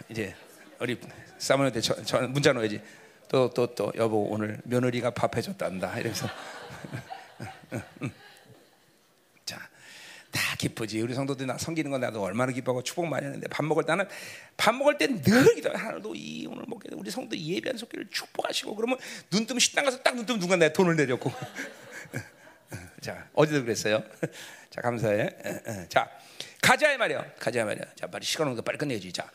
이제 우리 사모님한테 저, 저 문자 넣어야지. 또 또 또 여보 오늘 며느리가 밥 해줬단다 이러 자. 다 기쁘지. 우리 성도들 나 섬기는 건 나도 얼마나 기뻐하고 축복 많이 하는데 밥 먹을 때는 밥 먹을 때늘 기도 하나도 이 오늘 먹게 우리 성도 예배한 속기를 축복하시고 그러면 눈 뜨면 식당 가서 딱 눈 뜨면 누가 내 돈을 내렸고 자 어디도 그랬어요. 자 감사해. 자 가자 이 말이야. 가자 이 말이야. 자 빨리 시간 없는 빨리 끝내지. 자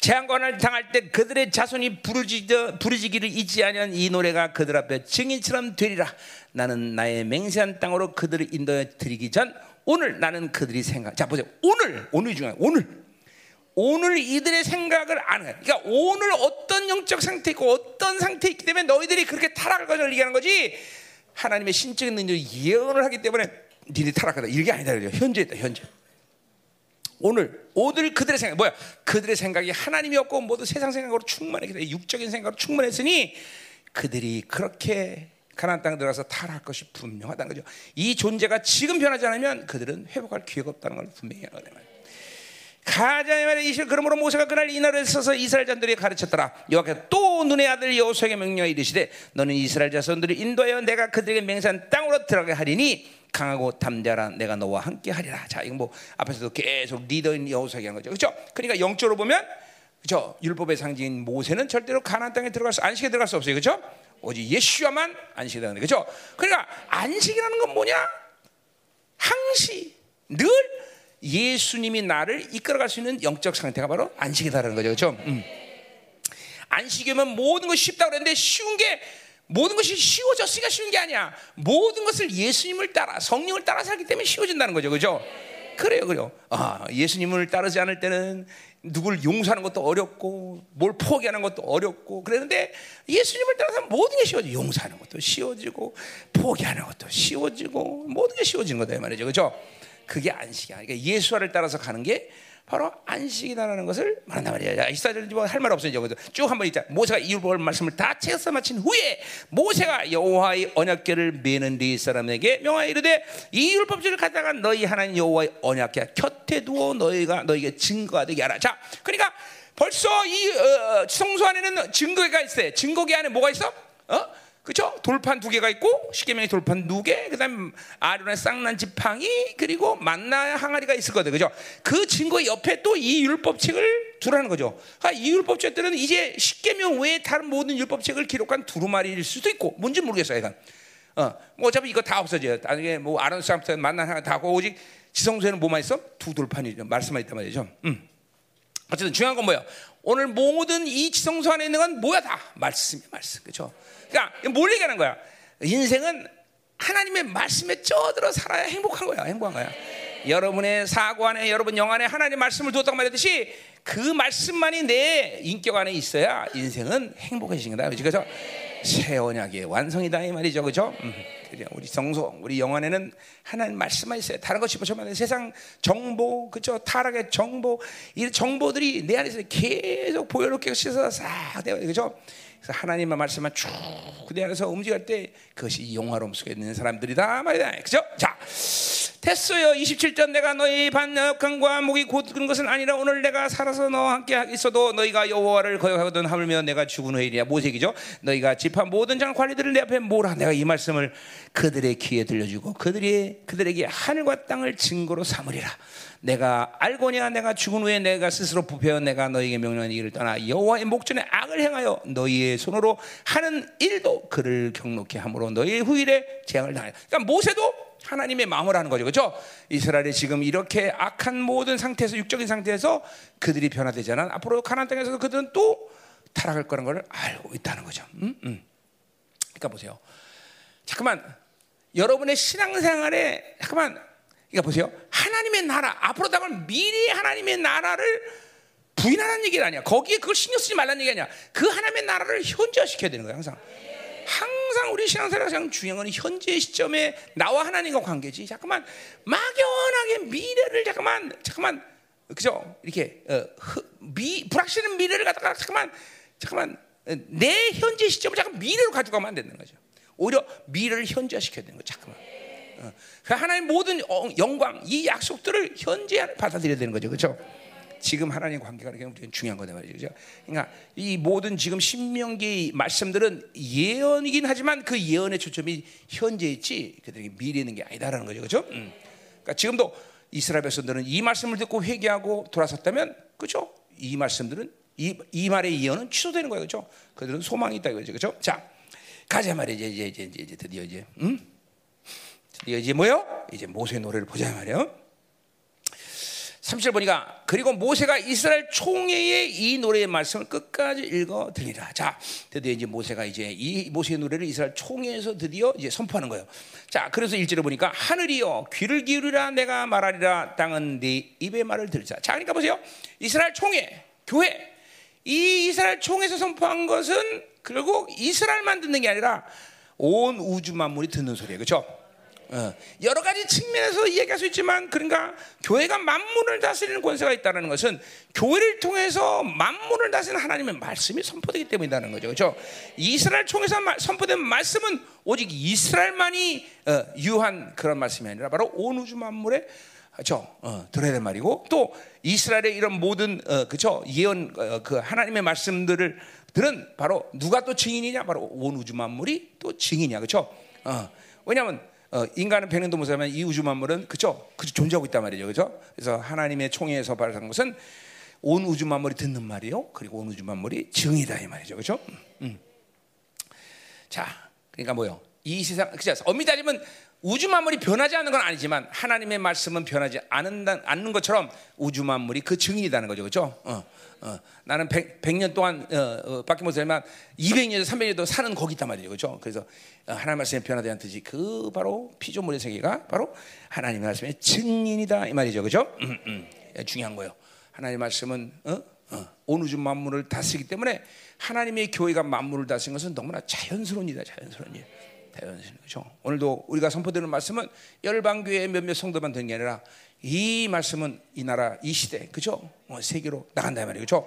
재앙관을 당할 때 그들의 자손이 부르짖어 부르짖기를 잊지 아니한 이 노래가 그들 앞에 증인처럼 되리라. 나는 나의 맹세한 땅으로 그들을 인도해 드리기 전 오늘 나는 그들이 생각. 자 보세요. 오늘 오늘 중요한 오늘. 오늘 이들의 생각을 안 해. 그러니까 오늘 어떤 영적 상태 있고 어떤 상태 있기 때문에 너희들이 그렇게 타락할 것을 얘기하는 거지. 하나님의 신적인 능력이 예언을 하기 때문에 니네 타락하다 이게 아니다 그죠? 현재 있다 현재. 오늘 오늘 그들의 생각 뭐야? 그들의 생각이 하나님이었고 모두 세상 생각으로 충만했기 육적인 생각으로 충만했으니 그들이 그렇게 가나안 땅에 들어가서 탈할 것이 분명하다는 거죠. 이 존재가 지금 변하지 않으면 그들은 회복할 기회가 없다는 걸 분명히 하거든요. 가자의 말에 이실 그러므로 모세가 그날 이날을 써서 이스라엘 자들이 가르쳤더라. 여호와께서 또 눈의 아들 여호수에게 명령하 이르시되 너는 이스라엘 자손들을 인도하여 내가 그들에게 맹세한 땅으로 들어가게 하리니 강하고 담대하라 내가 너와 함께 하리라. 자, 이건 뭐 앞에서도 계속 리더인 여호수에게 한 거죠. 그렇죠? 그러니까 영적으로 보면 그렇죠? 율법의 상징인 모세는 절대로 가나안 땅에 들어갈 수 안식에 들어갈 수 없어요. 그렇죠? 오직 예수야만 안식이 되는 거죠. 그러니까 안식이라는 건 뭐냐? 항시 늘 예수님이 나를 이끌어갈 수 있는 영적 상태가 바로 안식이다라는 거죠. 그렇죠? 음. 안식이면 모든 것이 쉽다 그랬는데 쉬운 게 모든 것이 쉬워졌으니까 쉬운 게 아니야. 모든 것을 예수님을 따라 성령을 따라 살기 때문에 쉬워진다는 거죠. 그죠? 그래요, 그래요. 아, 예수님을 따르지 않을 때는 누굴 용서하는 것도 어렵고 뭘 포기하는 것도 어렵고 그랬는데 예수님을 따라서 모든 게 쉬워져. 용서하는 것도 쉬워지고 포기하는 것도 쉬워지고 모든 게 쉬워지는 거다 이 말이죠. 그죠? 그게 안식이야. 그러니까 예수와를 따라서 가는 게 바로 안식이다라는 것을 말한단 말이야. 이스라엘 뭐할 말 없어요. 쭉 한번 있자. 모세가 이 율법을 말씀을 다 책에서 마친 후에 모세가 여호와의 언약궤를 매는 네 사람에게 명하여 이르되 이 율법지를 갖다가 너희 하나님 여호와의 언약궤 곁에 두어 너희가 너희에게 증거가 되게 하라. 자, 그러니까 벌써 이 어, 성소 안에는 증거가 있어요. 증거기 안에 뭐가 있어? 어? 그죠? 돌판 두 개가 있고 십계명의 돌판 두 개, 그다음 아론의 쌍난 지팡이 그리고 만나 항아리가 있을 거든, 그죠? 그 증거 옆에 또 이 율법책을 두라는 거죠. 아, 이 율법책들은 이제 십계명 외에 다른 모든 율법책을 기록한 두루마리일 수도 있고 뭔지 모르겠어요, 이건. 어, 뭐 어차피 이거 다 없어져요. 나중에 뭐 아론 쌍부터 만나 항아리 다 하고 오직 지성소에는 뭐만 있어? 두 돌판이죠. 말씀만 있단 말이죠. 음. 어쨌든 중요한 건 뭐야? 오늘 모든 이 지성소 안에 있는 건 뭐야 다 말씀이 말씀, 그렇죠? 그러니까 뭘 얘기하는 거야? 인생은 하나님의 말씀에 쪄들어 살아야 행복한 거야. 행복한 거야. 여러분의 사고 안에 여러분 영 안에 하나님의 말씀을 두었다고 말했듯이 그 말씀만이 내 인격 안에 있어야 인생은 행복해지는 거다. 그래서 새 언약의 완성이다 이 말이죠. 그죠? 음, 우리 성소, 우리 영 안에는 하나님 말씀만 있어요. 다른 것이 보시면 세상 정보, 그죠? 타락의 정보, 이 정보들이 내 안에서 계속 보여롭게 씻어서 싹 되어 그죠? 그래서 하나님의 말씀만 쭉 내 안에서 움직일 때 그것이 영화로움 속에 있는 사람들이다 말이다. 그죠? 자, 됐어요. 27절 내가 너희 반역함과 목이 곧은 것은 아니라 오늘 내가 살아서 너와 함께 있어도 너희가 여호와를 거역하거든 하물며 내가 죽은 후에이야 모세기죠. 너희가 집한 모든 장 관리들을 내 앞에 모라. 내가 이 말씀을 그들의 귀에 들려주고 그들이 그들에게 하늘과 땅을 증거로 삼으리라. 내가 알고냐 내가 죽은 후에 내가 스스로 부패어 내가 너희에게 명령한 일을 떠나 여호와의 목전에 악을 행하여 너희의 손으로 하는 일도 그를 경록케 함으로 너희의 후일에 재앙을 당하여 그러니까 모세도 하나님의 마음을 하는 거죠. 그렇죠? 이스라엘이 지금 이렇게 악한 모든 상태에서 육적인 상태에서 그들이 변화되잖아. 앞으로 가나안 땅에서 그들은 또 타락할 거라는 걸 알고 있다는 거죠. 음? 음. 그러니까 보세요. 잠깐만 여러분의 신앙생활에 잠깐만 그러니까 보세요. 하나님의 나라 앞으로 다가올 미래 하나님의 나라를 부인하는 얘기가 아니야. 거기에 그걸 신경 쓰지 말라는 얘기 아니야. 그 하나님의 나라를 현지화시켜야 되는 거야 항상. 항상 우리 신앙생활 가장 중요한 건 현재 시점에 나와 하나님과 관계지. 잠깐만 막연하게 미래를 잠깐만 잠깐만 그죠? 이렇게 어, 미 불확실한 미래를 갖다가 잠깐만 잠깐만 어, 내 현재 시점을 잠깐 미래로 가져가면 안 되는 거죠. 오히려 미래를 현지화시켜야 되는 거죠. 잠깐만. 어. 그 하나님 모든 영광, 이 약속들을 현재 받아들여야 되는 거죠, 그렇죠? 지금 하나님 관계가 굉장히 중요한 거다 말이죠. 그러니까 이 모든 지금 신명기 말씀들은 예언이긴 하지만 그 예언의 초점이 현재 있지 그들에게 미래 있는 게 아니다라는 거죠, 그렇죠? 음. 그러니까 지금도 이스라엘 백성들은 이 말씀을 듣고 회개하고 돌아섰다면, 그렇죠? 이 말씀들은 이, 이 말의 예언은 취소되는 거예요, 그렇죠? 그들은 소망이 있다 이거죠, 그렇죠? 자, 가자 말이죠, 이제 이제 이제, 이제 드디어 이제, 음? 드디어 이제 뭐요? 이제 모세 노래를 보자 말이에요. 30절 보니까 그리고 모세가 이스라엘 총회의 이 노래의 말씀을 끝까지 읽어 들리라. 자, 드디어 이제 모세가 이제 이 모세의 노래를 이스라엘 총회에서 드디어 이제 선포하는 거예요. 자, 그래서 일절에 보니까 하늘이여 귀를 기울이라 내가 말하리라 땅은 네 입의 말을 들자. 자, 그러니까 보세요. 이스라엘 총회, 교회 이 이스라엘 총회에서 선포한 것은 결국 이스라엘만 듣는 게 아니라 온 우주 만물이 듣는 소리예요. 그렇죠? 어, 여러 가지 측면에서 이야기할 수 있지만 그러니까 교회가 만물을 다스리는 권세가 있다는 것은 교회를 통해서 만물을 다스리는 하나님의 말씀이 선포되기 때문이라는 거죠. 그렇죠? 이스라엘 총에서 선포된 말씀은 오직 이스라엘만이 어, 유한 그런 말씀이 아니라 바로 온 우주 만물에 그렇죠? 어, 들어야 될 말이고 또 이스라엘의 이런 모든 어, 그렇죠? 예언 어, 그 하나님의 말씀들을 들은 바로 누가 또 증인이냐? 바로 온 우주 만물이 또 증인이야. 그렇죠? 어, 왜냐하면 어, 인간은 백년도 못 살면 이 우주 만물은 그죠? 그 존재하고 있단 말이죠, 그죠? 그래서 하나님의 총회에서 발생한 것은 온 우주 만물이 듣는 말이요, 그리고 온 우주 만물이 증이다 이 말이죠, 그죠? 음. 자, 그러니까 뭐요? 이 세상, 그죠? 엄밀히 따지면 우주 만물이 변하지 않는 건 아니지만 하나님의 말씀은 변하지 않는 것처럼 우주 만물이 그 증인이라는 거죠, 그죠? 어. 어, 나는 100, 100년 동안 어, 어, 밖에 못 살면 200년, 300년도 사는 거기 있단 말이죠. 그렇죠? 그래서 어, 하나님 말씀에 변화되지 않듯이 그 바로 피조물의 세계가 바로 하나님 말씀의 증인이다 이 말이죠. 그렇죠? 음, 음. 중요한 거예요. 하나님 말씀은 어? 어, 온 우주 만물을 다스리기 때문에 하나님의 교회가 만물을 다스리는 것은 너무나 자연스러운 일이다. 자연스러운 일. 자연스러운 그렇죠? 오늘도 우리가 선포되는 말씀은 열방교회 몇몇 성도만 되는 게 아니라 이 말씀은 이 나라 이 시대 그죠? 어, 세계로 나간다 말이에요. 그죠?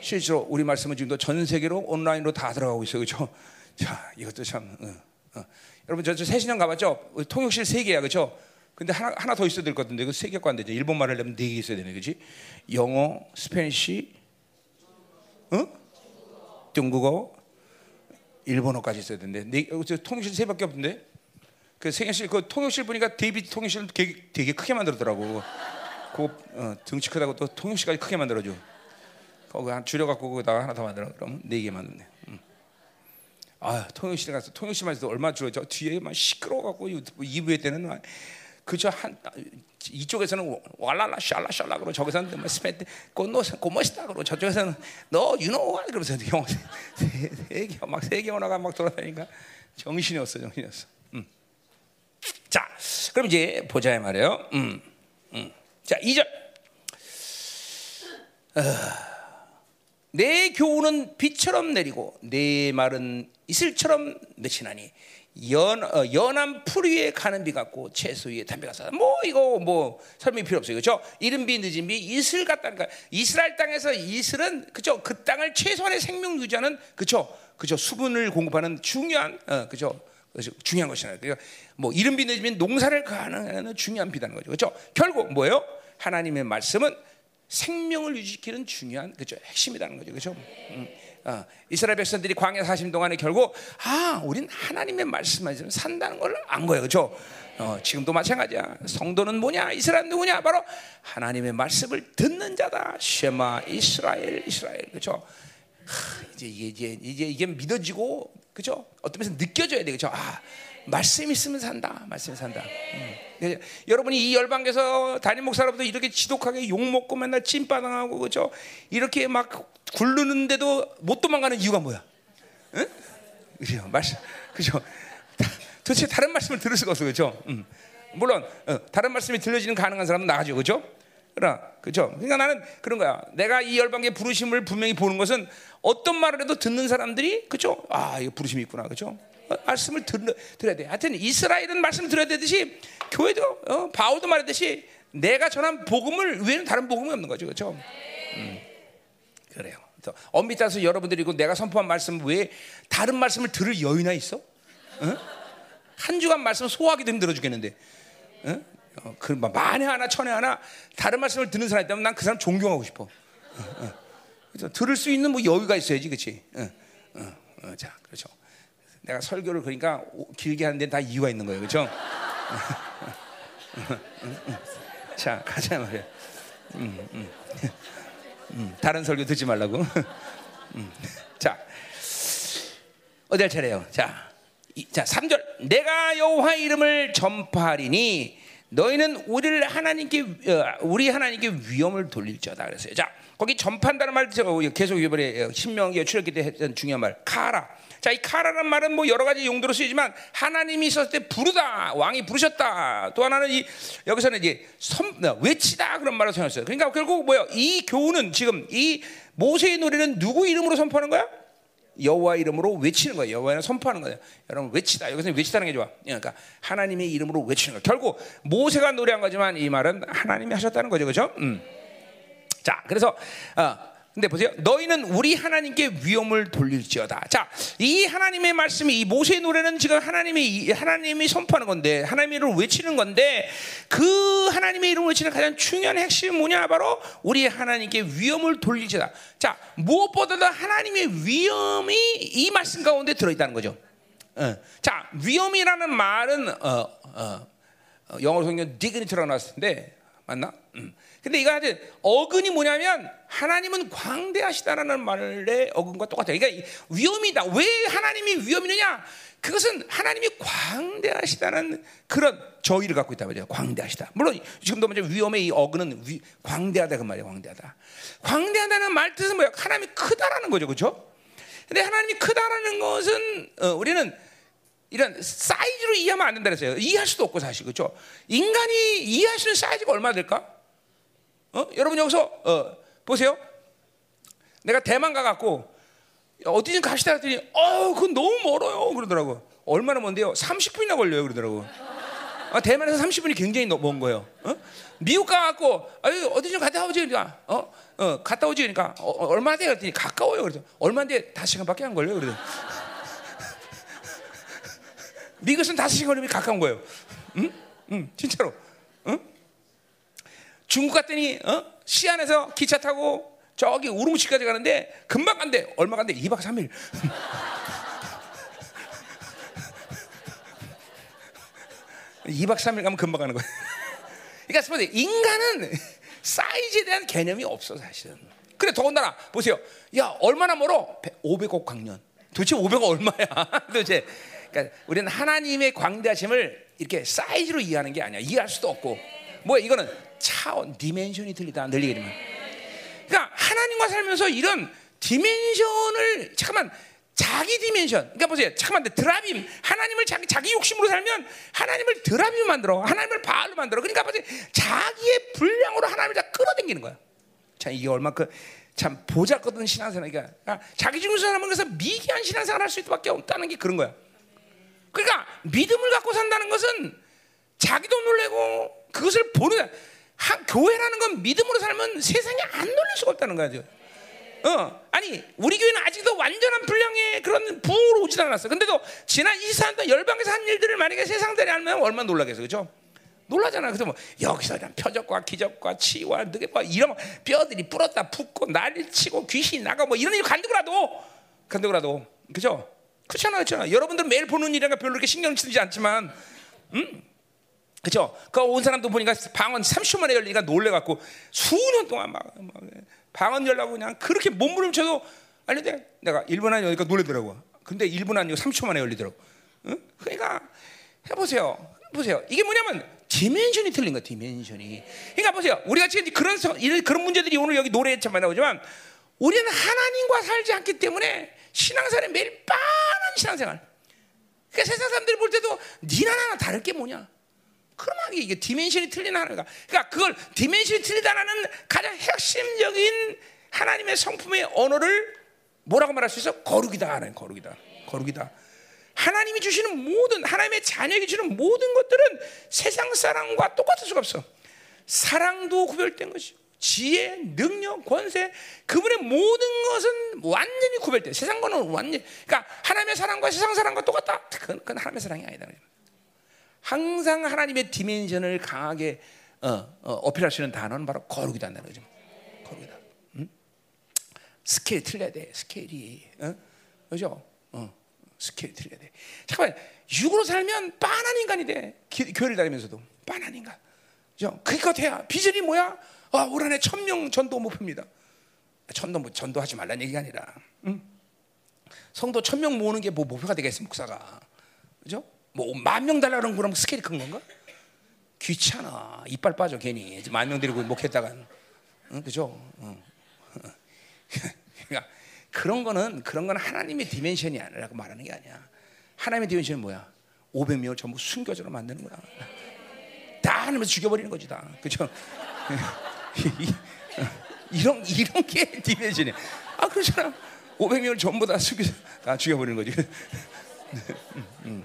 실제로 우리 말씀은 지금도 전 세계로 온라인으로 다 들어가고 있어요. 그죠? 자, 이것도 참 어, 어. 여러분 저, 저 새신령 가봤죠? 통역실 세 개야. 그죠? 근데 하나 하나 더 있어야 될 것 같은데 그세 개가 안 되죠. 일본 말을 하면 네 개 있어야 되네. 그지 영어, Spanish, 어? 중국어, 일본어까지 있어야 되는데 네, 통역실 세 밖에 없는데 그 생애실 그 통역실 보니까 데이비드 통역실 되게, 되게 크게 만들었더라고. 그 어, 등치 크다고 또 통역실까지 크게 만들어줘. 거기 한 줄여갖고 거기다가 하나 더 만들어. 그럼 네 개 만드네. 음. 아 통역실에 가서 통역실만 해도 얼마 줄어져. 뒤에 막 시끄러워갖고 이부에 때는 그저 한 이쪽에서는 왈랄라 샬라 샬라 그러고 저기서는 뭐 스페트 꽃노 꽃멋있다 그러고 저쪽에서는 너 유노 그러면서 영어 세개막 세개 언어가 막 돌아다니까 정신이 없어 정신이 없어. 자, 그럼 이제 보자 말이에요. 음, 음. 자, 2절. 어, 내 교훈은 비처럼 내리고 내 말은 이슬처럼 맺히나니 연, 어, 연한 풀 위에 가는 비 같고 채소 위에 담배 같다. 뭐 이거 뭐 설명이 필요 없어요. 그렇죠? 이른 비 늦은 비 이슬 같다니까. 이스라엘 땅에서 이슬은 그죠? 그 땅을 최소한의 생명 유지하는 그죠? 그죠? 수분을 공급하는 중요한 어, 그죠? 중요한 것이잖아요. 그러니까 뭐 이름 빛내주면 농사를 가는 중요한 비다는 거죠. 그렇죠? 결국 뭐예요? 하나님의 말씀은 생명을 유지시키는 중요한 그죠 핵심이라는 거죠. 그렇죠? 음. 어, 이스라엘 백성들이 광야 사심 동안에 결국 아, 우린 하나님의 말씀만 있으면 산다는 걸 안 거예요. 그렇죠? 어, 지금도 마찬가지야. 성도는 뭐냐? 이스라엘 누구냐? 바로 하나님의 말씀을 듣는 자다. 쉐마 이스라엘 이스라엘. 그렇죠? 하, 이제 이게 이제 이게 믿어지고 그죠? 어떤 면에서 느껴져야 되겠죠. 아, 말씀 있으면 산다. 말씀 산다. 음. 여러분이 이 열방에서 담임 목사로부터 이렇게 지독하게 욕 먹고 맨날 찐바당하고 그죠? 이렇게 막 굴르는데도 못 도망가는 이유가 뭐야? 응? 그죠? 말씀, 그죠? 도대체 다른 말씀을 들을 수가 없어, 그죠? 음. 물론 어, 다른 말씀이 들려지는 가능한 사람은 나가죠, 그죠? 그러 그죠? 그러니까 나는 그런 거야. 내가 이 열방의 부르심을 분명히 보는 것은 어떤 말을 해도 듣는 사람들이 그죠? 아, 이거 부르심이 있구나, 그죠? 어, 말씀을 들, 들어야 돼. 하여튼 이스라엘은 말씀 들어야 되듯이 교회도 어, 바울도 말했듯이 내가 전한 복음을 외에는 다른 복음이 없는 거죠, 그죠? 음. 그래요. 엄밀히 따서 여러분들이 고 내가 선포한 말씀 외에 다른 말씀을 들을 여유나 있어? 어? 한 주간 말씀 소화하기도 힘들어 죽겠는데. 어? 어, 그 만에 하나 천에 하나 다른 말씀을 듣는 사람이 있다면 난 그 사람 존경하고 싶어. 어, 어. 들을 수 있는 뭐 여유가 있어야지, 그렇지? 어, 어, 어, 자, 그렇죠. 내가 설교를 그러니까 길게 하는 데는 다 이유가 있는 거예요, 그렇죠? 자, 가자 말이야. 음, 음. 음, 다른 설교 듣지 말라고. 음. 자, 어디 할 차례요? 자, 이, 자, 3절. 내가 여호와 이름을 전파하리니 너희는 우리를 하나님께 어, 우리 하나님께 위험을 돌릴지어다 그랬어요. 자, 거기 전파한다는 말 계속 이번에 신명기에 출애기 때 했던 중요한 말 카라. 자, 이 카라는 말은 뭐 여러 가지 용도로 쓰이지만 하나님이 있었을 때 부르다, 왕이 부르셨다. 또 하나는 이 여기서는 이제 섬, 외치다 그런 말을 사용했어요. 그러니까 결국 뭐야? 이 교훈은 지금 이 모세의 노래는 누구 이름으로 선포하는 거야? 여호와 이름으로 외치는 거예요. 여호와는 선포하는 거예요. 여러분 외치다. 여기서 외치다는 게 좋아. 그러니까 하나님의 이름으로 외치는 거. 결국 모세가 노래한 거지만 이 말은 하나님이 하셨다는 거죠, 그렇죠? 음. 자, 그래서 어, 근데 보세요. 너희는 우리 하나님께 위험을 돌릴지어다. 자, 이 하나님의 말씀이 이 모세의 노래는 지금 하나님이 하나님이 선포하는 건데 하나님의 이름을 외치는 건데 그 하나님의 이름을 외치는 가장 중요한 핵심이 뭐냐? 바로 우리 하나님께 위험을 돌릴지어다. 자, 무엇보다도 하나님의 위험이 이 말씀 가운데 들어 있다는 거죠. 어. 자, 위험이라는 말은 어, 어, 어 영어로 성경 디그니티라고 나왔는데 맞나? 음. 근데 이거 하여튼 어근이 뭐냐면 하나님은 광대하시다라는 말의 어근과 똑같아요. 그러니까 위험이다. 왜 하나님이 위험이느냐? 그것은 하나님이 광대하시다는 그런 저희를 갖고 있단 말이에요. 광대하시다. 물론 지금도 먼저 위험의 이 어근은 위, 광대하다 그 말이에요. 광대하다. 광대하다는 말 뜻은 뭐야? 하나님이 크다라는 거죠. 그렇죠? 근데 하나님이 크다라는 것은 어, 우리는 이런 사이즈로 이해하면 안 된다 그랬어요. 이해할 수도 없고 사실 그렇죠. 인간이 이해할 수 있는 사이즈가 얼마 될까? 어? 여러분 여기서 어, 보세요. 내가 대만 가갖고 어디 좀 갑시다 했더니 어 그건 너무 멀어요 그러더라고. 얼마나 먼데요? 30분이나 걸려요 그러더라고. 아, 대만에서 30분이 굉장히 먼 거예요. 어? 미국 가갖고 아유 어디 좀 갔다 오지 그러니까 어? 어 갔다 오지 그러니까 어, 어 얼마 돼 그랬더니 가까워요 그래서 얼마인데 5 시간밖에 안 걸려요 그래서 미국은 5 시간 걸리면 가까운 거예요. 응? 응 진짜로. 응? 중국 갔더니 어? 시안에서 기차 타고 저기 우르무치까지 가는데 금방 간대. 얼마 간대? 2박 3일. 2박 3일 가면 금방 가는 거야. 그러니까 인간은 사이즈에 대한 개념이 없어 사실은. 그래 더군다나 보세요. 야 얼마나 멀어? 500억 광년. 도대체 500억 얼마야? 도대체. 그러니까 우리는 하나님의 광대하심을 이렇게 사이즈로 이해하는 게 아니야. 이해할 수도 없고. 뭐야 이거는 차원, dimension이 틀리다 틀리게 되면. 그러니까 하나님과 살면서 이런 dimension을 잠깐만 자기 dimension. 그러니까 보세요. 잠깐만 드라빔 하나님을 자기 자기 욕심으로 살면 하나님을 드라빔 만들어. 하나님을 바알로 만들어. 그러니까 보세요. 자기의 분량으로 하나님을 다 끌어당기는 거야. 자, 이게 얼마큼 참 보잘것없는 신앙생활이니까 그러니까 자기 중에서 사람은 그래서 미개한 신앙생활 할수 있밖에 없다는 게 그런 거야. 그러니까 믿음을 갖고 산다는 것은 자기도 놀래고 그것을 보는 한 교회라는 건 믿음으로 살면 세상에 안 놀릴 수가 없다는 거죠. 어, 아니 우리 교회는 아직도 완전한 분량의 그런 부흥으로 오지 않았어. 근데도 지난 24년 동안 열방에서 한 일들을 만약에 세상 들이 알면 얼마나 놀라겠어, 그렇죠? 놀라잖아. 그래서 뭐 여기서 그냥 표적과 기적과 치유와 뭐 이런 뼈들이 불었다 붓고 난리 치고 귀신이 나가 뭐 이런 일 간두고라도 간두고라도 그죠? 그렇잖아, 그렇잖아. 여러분들 매일 보는 일이니까 별로 그렇게 신경 쓰지 않지만, 음, 그죠? 그 온 사람도 보니까 방언 30초 만에 열리니까 놀래갖고 수년 동안 막, 막 방언 열라고 그냥 그렇게 몸부림쳐도 아니 내가 1분 안에 여니까 놀래더라고. 근데 1분 아니고 30초 만에 열리더라고. 응? 그러니까 해보세요. 보세요. 이게 뭐냐면 dimension이 틀린 거야. dimension이. 그러니까 보세요. 우리가 지금 그런 그런 문제들이 오늘 여기 노래에만 나오지만 우리는 하나님과 살지 않기 때문에 신앙생활에 매일 빤한 신앙생활. 그러니까 세상 사람들이 볼 때도 니나 나나 다를 게 뭐냐? 그러면 이게 dimension이 틀린 하나가. 그러니까 그걸 dimension이 틀리다는 가장 핵심적인 하나님의 성품의 언어를 뭐라고 말할 수 있어? 거룩이다 하는 거룩이다. 거룩이다. 하나님이 주시는 모든 하나님의 자녀에게 주는 모든 것들은 세상 사랑과 똑같을 수가 없어. 사랑도 구별된 것이 지혜, 능력, 권세, 그분의 모든 것은 완전히 구별돼. 세상 거는 완전. 그러니까 하나님의 사랑과 세상 사랑과 똑같다. 그건, 그건 하나님의 사랑이 아니다. 항상 하나님의 디멘션을 강하게 어, 어, 어 필할 수 있는 단어는 바로 거룩이다 는 거죠. 거룩이다. 응? 스케일 틀려야 돼. 스케일이. 어? 그죠? 어. 스케일 틀려야 돼. 잠깐만, 육으로 살면 빤한 인간이 돼. 기, 교회를 다니면서도 빤한 인간. 그죠? 그니까 돼야. 비전이 뭐야? 아, 올 한해 천명 전도 목표입니다. 전도 전도하지 말라는 얘기가 아니라, 응? 성도 천명 모으는 게 뭐 목표가 되겠어, 목사가. 그죠? 뭐 만 명 달라는 그럼 스케일이 큰 건가? 귀찮아. 이빨 빠져 괜히 만 명 데리고 목회했다가 응, 그죠? 응. 그러니까 그런 거는 그런 건 하나님의 dimension이 아니라고 말하는 게 아니야. 하나님의 dimension은 뭐야? 500명을 전부 순교자로 만드는 거야. 다 하나님을 죽여버리는 거지 다. 그죠? 이런 이런 게 dimension이야. 아 그렇잖아. 500명을 전부 다 순교자 다 죽여버리는 거지. 음, 음.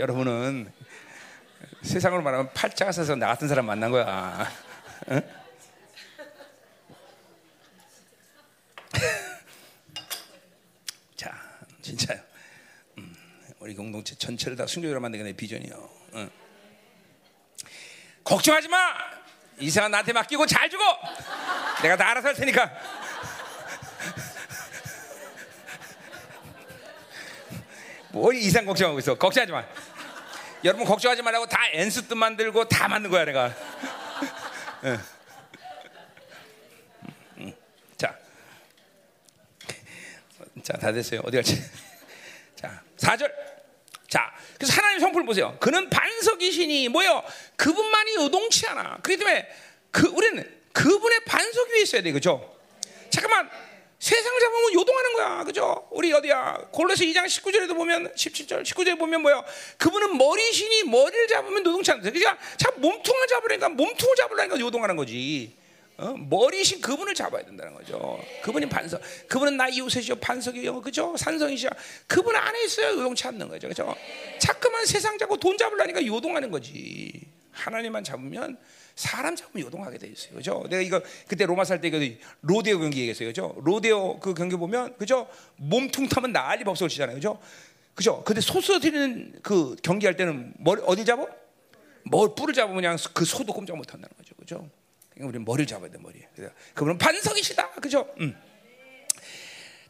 여러분은 세상으로 말하면 팔자가 서서 나 같은 사람 만난 거야. 응? 자, 진짜요. 음, 우리 공동체 전체를 다 순교로 만드는 게내 비전이요. 응. 걱정하지 마. 이상한 나한테 맡기고 잘 주고 내가 다 알아서 할 테니까. 뭘 이상 걱정하고 있어? 걱정하지 마. 여러분 걱정하지 말라고 다 엔스트 만들고 다 만든 거야 내가. 자, 자, 다 됐어요. 어디 갈지. 자, 4절. 자, 그래서 하나님 성품을 보세요. 그는 반석이시니 뭐요? 그분만이 요동치 않아. 그렇기 때문에 그 우리는 그분의 반석 위에 있어야 돼, 그죠? 잠깐만. 세상 잡으면 요동하는 거야. 그죠? 우리 어디야? 골로새 2장 19절에도 보면 17절 19절에 보면 뭐야? 그분은 머리신이 머리를 잡으면 요동치 않는다. 그러니까 참 몸통을 잡으려니까 몸통을 잡으려니까 요동하는 거지. 어? 머리신 그분을 잡아야 된다는 거죠. 그분이 반석. 그분은 나 이웃이죠. 반석이요. 그죠? 산성이죠. 그분 안에 있어요. 요동치 않는 거죠. 그죠? 자꾸만 세상 잡고 돈 잡으려니까 요동하는 거지. 하나님만 잡으면 사람 잡으면 요동하게 돼 있어요. 그죠? 내가 이거 그때 로마 살 때 그 로데오 경기 얘기했어요. 그죠? 로데오 그 경기 보면 그죠? 몸통 타면 난리 법석을 치잖아요. 그죠? 그죠? 근데 소수 드리는 그 경기할 때는 머리 어디 잡아? 뭘 뿔을 잡으면 그냥 그 소도 꼼짝 못 한다는 거죠. 그죠? 그러니까 우리는 머리를 잡아야 돼, 머리. 그분은 반석이시다. 그죠? 음.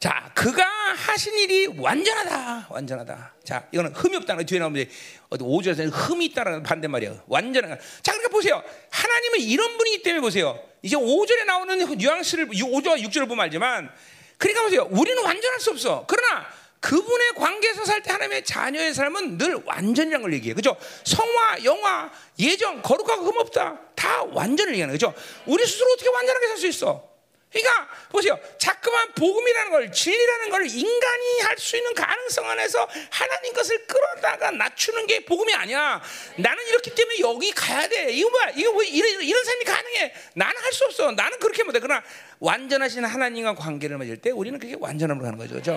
자, 그가 하신 일이 완전하다. 완전하다. 자, 이거는 흠이 없다는 거 뒤에 나오면 어디 5절에서는 흠이 있다는 반대말이에요. 완전한 거. 자, 그러니까 보세요. 하나님은 이런 분이기 때문에 보세요. 이제 5절에 나오는 뉘앙스를 5절과 6절을 보면 알지만 그러니까 보세요. 우리는 완전할 수 없어. 그러나 그분의 관계에서 살 때 하나님의 자녀의 삶은 늘 완전이라는 걸 얘기해요. 그죠? 성화, 영화, 예정, 거룩하고 흠없다. 다 완전을 얘기하는 거죠. 우리 스스로 어떻게 완전하게 살 수 있어? 그러니까 보세요. 자꾸만 복음이라는 걸 진리라는 걸 인간이 할 수 있는 가능성 안에서 하나님 것을 끌어다가 낮추는 게 복음이 아니야. 나는 이렇기 때문에 여기 가야 돼. 이거 뭐야? 이거 뭐 이런, 이런 삶이 가능해? 나는 할 수 없어. 나는 그렇게 못해. 그러나 완전하신 하나님과 관계를 맺을 때 우리는 그게 완전함으로 가는 거죠. 그죠?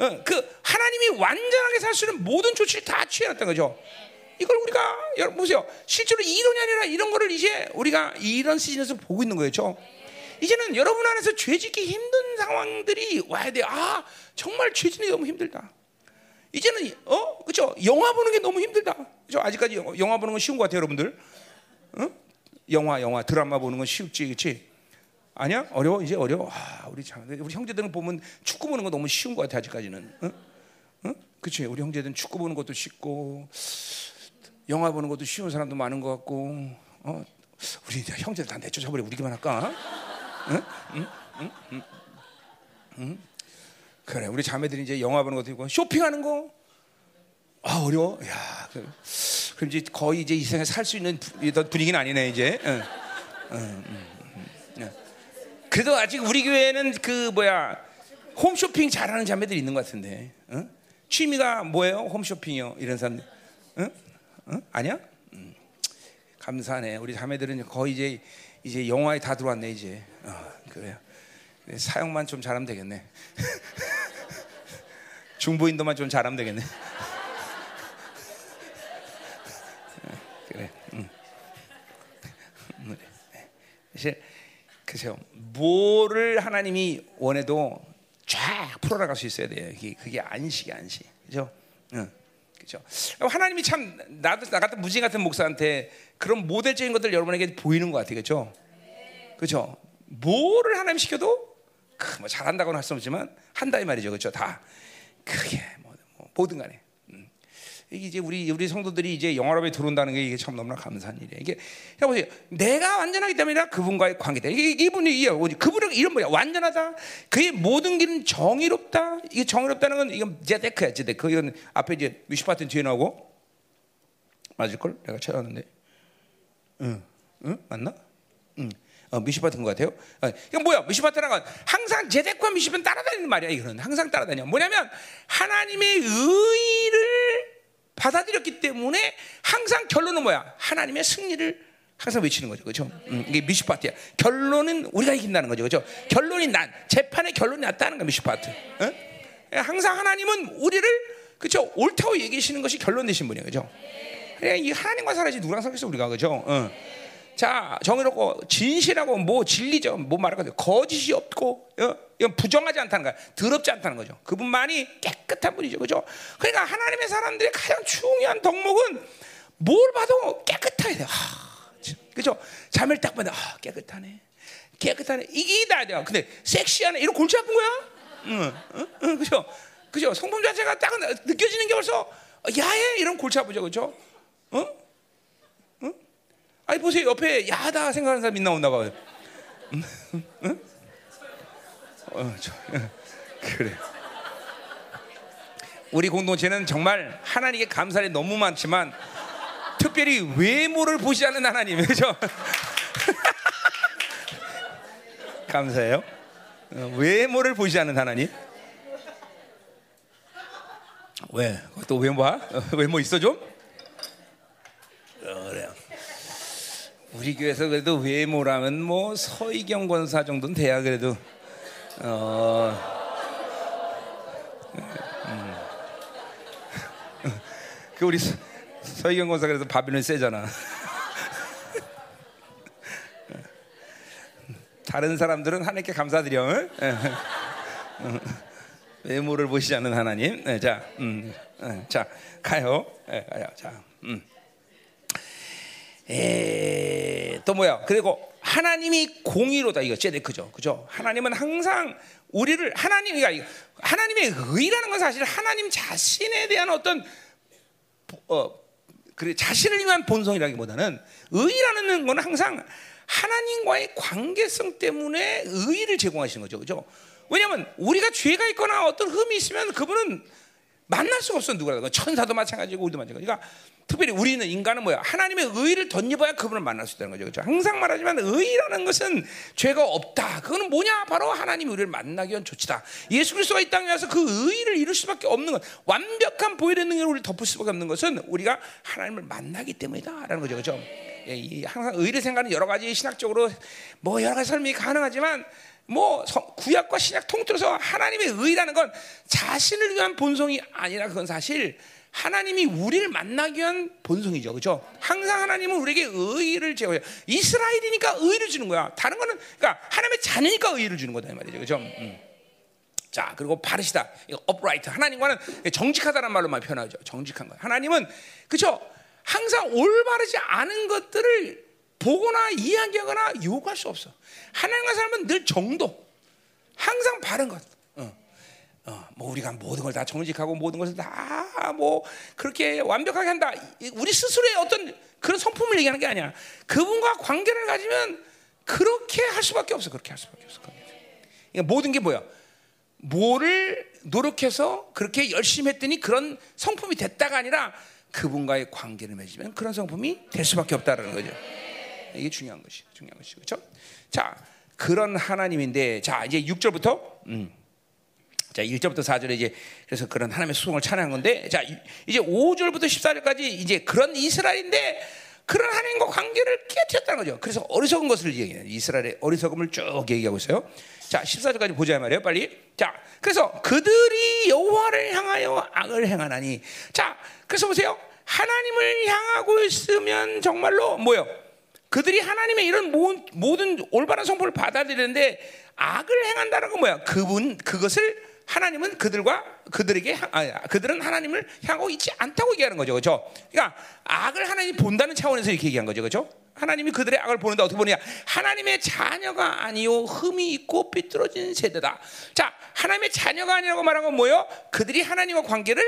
어, 그 하나님이 완전하게 살 수 있는 모든 조치를 다 취해놨던 거죠. 이걸 우리가 여러분 보세요. 실제로 이론이 아니라 이런 거를 이제 우리가 이런 시즌에서 보고 있는 거예요. 죠 이제는 여러분 안에서 죄짓기 힘든 상황들이 와야 돼. 아, 정말 죄짓는 게 너무 힘들다. 이제는 어, 그죠? 영화 보는 게 너무 힘들다. 그죠? 아직까지 영화 보는 건 쉬운 것 같아요, 여러분들. 어? 영화, 영화, 드라마 보는 건 쉽지, 그렇지? 아니야? 어려워? 이제 어려워? 아, 우리 참, 우리 형제들은 보면 축구 보는 거 너무 쉬운 것 같아 아직까지는. 어? 어? 그치? 우리 형제들은 축구 보는 것도 쉽고, 영화 보는 것도 쉬운 사람도 많은 것 같고, 어? 우리 형제들 다 내쫓아버려 우리기만 할까? 응? 응? 응? 응? 응? 그래, 우리 자매들이 이제 영화 보는 것도 있고, 쇼핑하는 거, 아 어려워. 야, 그, 그럼 이제 거의 이제 이 세상에 살 수 있는 분위기는 아니네 이제. 응. 응, 응, 그래도 아직 우리 교회는 그 뭐야 홈쇼핑 잘하는 자매들이 있는 것 같은데. 응? 취미가 뭐예요? 홈쇼핑이요. 이런 사람들. 응? 응? 아니야? 음. 감사하네. 우리 자매들은 거의 이제 이제 영화에 다 들어왔네 이제. 어, 그래요. 사용만 좀 잘하면 되겠네. 중보인도만 좀 잘하면 되겠네. 그래. 음. 이제 그죠. 뭐를 하나님이 원해도 쫙 풀어나갈 수 있어야 돼요. 그게, 그게 안식이 안식. 그죠? 응. 그죠. 하나님이 참 나도 나 같은 무진 같은 목사한테 그런 모델적인 것들 여러분에게 보이는 것 같아요. 그죠? 그죠? 뭐를 하나님 시켜도 뭐 잘한다고는 할 수 없지만 한다 이 말이죠. 그죠? 다 그게 뭐, 뭐 뭐든 간에 이게 이제 우리 우리 성도들이 이제 영화롭에 들어온다는 게 이게 참 너무나 감사한 일이에요. 이게 해보세요. 내가 완전하기 때문에 그분과의 관계다. 이게 이분이 이게 그분은 이런 뭐야? 완전하다. 그의 모든 길은 정의롭다. 이게 정의롭다는 건 이건 제데크야, 제데크. 이건 앞에 이제 미슈파트 뒤에 나오고 맞을 걸? 내가 찾았는데, 응, 응, 맞나? 응. 어, 미시파트인 것 같아요. 어, 이건 뭐야? 미시파트라는 건 항상 제데크와 미시파트 따라다니는 말이야. 이거는 항상 따라다녀. 뭐냐면 하나님의 의를 받아들였기 때문에 항상 결론은 뭐야? 하나님의 승리를 항상 외치는 거죠. 그렇죠? 음, 이게 미슈파트야. 결론은 우리가 이긴다는 거죠. 그렇죠? 결론이 난 재판의 결론이 났다는 거 미슈파트. 어? 항상 하나님은 우리를 그렇죠? 옳다고 얘기하시는 것이 결론 되신 분이에요. 그렇죠? 이 하나님과 살아야지 누구랑 살겠어 우리가 그렇죠? 어. 자, 정의롭고 진실하고 뭐 진리죠. 뭐 말할까? 거짓이 없고 어? 이건 부정하지 않다는 거야. 더럽지 않다는 거죠. 그분만이 깨끗한 분이죠. 그죠? 그러니까 하나님의 사람들의 가장 중요한 덕목은 뭘 봐도 깨끗해야 돼. 하, 그죠? 잠을 딱 보면 아, 깨끗하네. 깨끗하네. 이게 다 돼요. 근데 섹시하네. 이런 골치 아픈 거야? 응, 응, 응, 그죠? 그죠? 성품 자체가 딱 느껴지는 게 벌써 야해 이런 골치 아프죠, 그죠? 어? 응? 아니 보세요 옆에 야다 생각하는 사람 있나 없나 봐요. 응? 어, 저, 그래. 우리 공동체는 정말 하나님께 감사를 너무 많지만 특별히 외모를 보지 않는 하나님, 그죠? 감사해요. 어, 외모를 보지 않는 하나님. 왜? 또 외모 봐? 어, 외모 있어 좀? 어, 그래. 우리 교회에서 그래도 외모라면 뭐 서희경 권사 정도는 돼야 그래도 어, 음. 그 우리 서희경 권사 그래서 바비는 세잖아. 다른 사람들은 하나님께 감사드려. 외모를 보시지 않는 하나님. 네, 자, 음, 네, 자 가요. 네, 가요. 자, 음. 에, 또 뭐야? 그리고 하나님이 공의로다 이거 제데크죠, 그죠? 하나님은 항상 우리를 하나님이 하나님의 의라는 건 사실 하나님 자신에 대한 어떤 어 그래 자신을 위한 본성이라기보다는 의라는 건 항상 하나님과의 관계성 때문에 의를 제공하시는 거죠, 그죠? 왜냐하면 우리가 죄가 있거나 어떤 흠이 있으면 그분은 만날 수가 없어 누구라도 천사도 마찬가지고 우리도 마찬가지. 그러니까 특별히 우리는 인간은 뭐야? 하나님의 의를 덧입어야 그분을 만날 수 있다는 거죠. 그렇죠? 항상 말하지만 의라는 것은 죄가 없다. 그거는 뭐냐? 바로 하나님이 우리를 만나기 위한 조치다. 예수 그리스도가 이 땅에 와서 그 의를 이룰 수밖에 없는 것, 완벽한 보혈의 능력을 우리 덮을 수밖에 없는 것은 우리가 하나님을 만나기 때문이다라는 거죠. 그렇죠? 예, 항상 의를 생각하는 여러 가지 신학적으로 뭐 여러 가지 설명이 가능하지만 뭐 구약과 신약 통틀어서 하나님의 의라는 건 자신을 위한 본성이 아니라 그건 사실 하나님이 우리를 만나기 위한 본성이죠. 그죠? 항상 하나님은 우리에게 의를 제공해요. 이스라엘이니까 의를 주는 거야. 다른 거는, 그러니까 하나님의 자녀니까 의를 주는 거다. 이 말이죠. 그죠? 음. 자, 그리고 바르시다. 이거 upright. 하나님과는 정직하다는 말로 만 표현하죠. 정직한 거. 하나님은, 그죠? 항상 올바르지 않은 것들을 보거나 이야기하거나 요구할 수 없어. 하나님과 살면 늘 정도. 항상 바른 것. 어. 어, 뭐 우리가 모든 걸 다 정직하고 모든 것을 다 뭐 그렇게 완벽하게 한다. 우리 스스로의 어떤 그런 성품을 얘기하는 게 아니야. 그분과 관계를 가지면 그렇게 할 수밖에 없어. 그렇게 할 수밖에 없어. 그러니까 모든 게 뭐야? 뭐를 노력해서 그렇게 열심히 했더니 그런 성품이 됐다가 아니라 그분과의 관계를 맺으면 그런 성품이 될 수밖에 없다라는 거죠. 이게 중요한 것이 중요한 것이 그렇죠? 자, 그런 하나님인데 자, 이제 6절부터 음. 자, 1절부터 4절에 이제 그래서 그런 하나님의 수송을 찬양한 건데 자, 이제 5절부터 14절까지 이제 그런 이스라엘인데 그런 하나님과 관계를 깨뜨렸다는 거죠. 그래서 어리석은 것을 얘기해요. 이스라엘의 어리석음을 쭉 얘기하고 있어요. 자, 14절까지 보자 말이에요. 빨리. 자, 그래서 그들이 여호와를 향하여 악을 행하나니. 자, 그래서 보세요. 하나님을 향하고 있으면 정말로 뭐요? 그들이 하나님의 이런 모든 올바른 성품을 받아들이는데 악을 행한다는 건 뭐야? 그분 그것을 하나님은 그들과 그들에게 아, 그들은 하나님을 향하고 있지 않다고 얘기하는 거죠, 그렇죠? 그러니까 악을 하나님이 본다는 차원에서 이렇게 얘기한 거죠, 그렇죠? 하나님이 그들의 악을 보는데 어떻게 보느냐? 하나님의 자녀가 아니요 흠이 있고 삐뚤어진 세대다. 자, 하나님의 자녀가 아니라고 말한 건 뭐요? 그들이 하나님과 관계를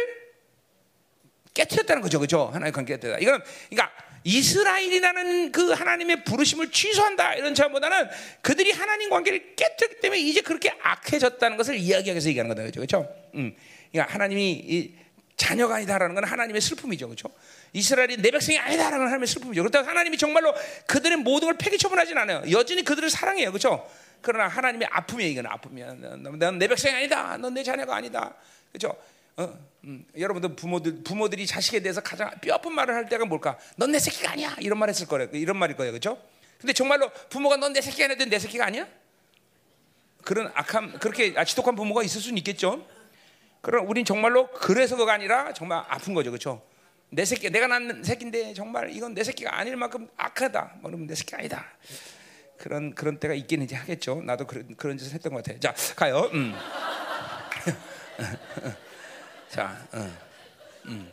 깨뜨렸다는 거죠, 그렇죠? 하나님과 관계 깨뜨렸다. 이건 그러니까 이스라엘이라는 그 하나님의 부르심을 취소한다 이런 차원보다는 그들이 하나님 관계를 깨뜨렸기 때문에 이제 그렇게 악해졌다는 것을 이야기하기 위해서 얘기하는 거다 그렇죠? 음. 그러니까 하나님이 자녀가 아니다라는 건 하나님의 슬픔이죠, 그렇죠? 이스라엘이 내 백성이 아니다라는 건 하나님의 슬픔이죠. 그렇다고 하나님이 정말로 그들의 모든 걸 폐기 처분하진 않아요. 여전히 그들을 사랑해요, 그렇죠? 그러나 하나님의 아픔이 이건 아픔이야. 넌내 백성이 아니다. 넌 내 자녀가 아니다. 그렇죠? 어, 음, 여러분들 부모들 부모들이 자식에 대해서 가장 뼈아픈 말을 할 때가 뭘까? 넌 내 새끼가 아니야. 이런 말 했을 거예요. 이런 말일 거예요. 그렇죠? 근데 정말로 부모가 넌 내 새끼가 아니야. 내 새끼가 아니야? 그런 악함 그렇게 아, 지독한 부모가 있을 수는 있겠죠. 그럼 우린 정말로 그래서 그가 아니라 정말 아픈 거죠. 그렇죠? 내 새끼 내가 낳은 새끼인데 정말 이건 내 새끼가 아닐 만큼 악하다. 뭐 그러면 내 새끼 아니다. 그런 그런 때가 있긴 이제 하겠죠. 나도 그런 그런 짓을 했던 것 같아. 자, 가요. 음. 자, 어, 음.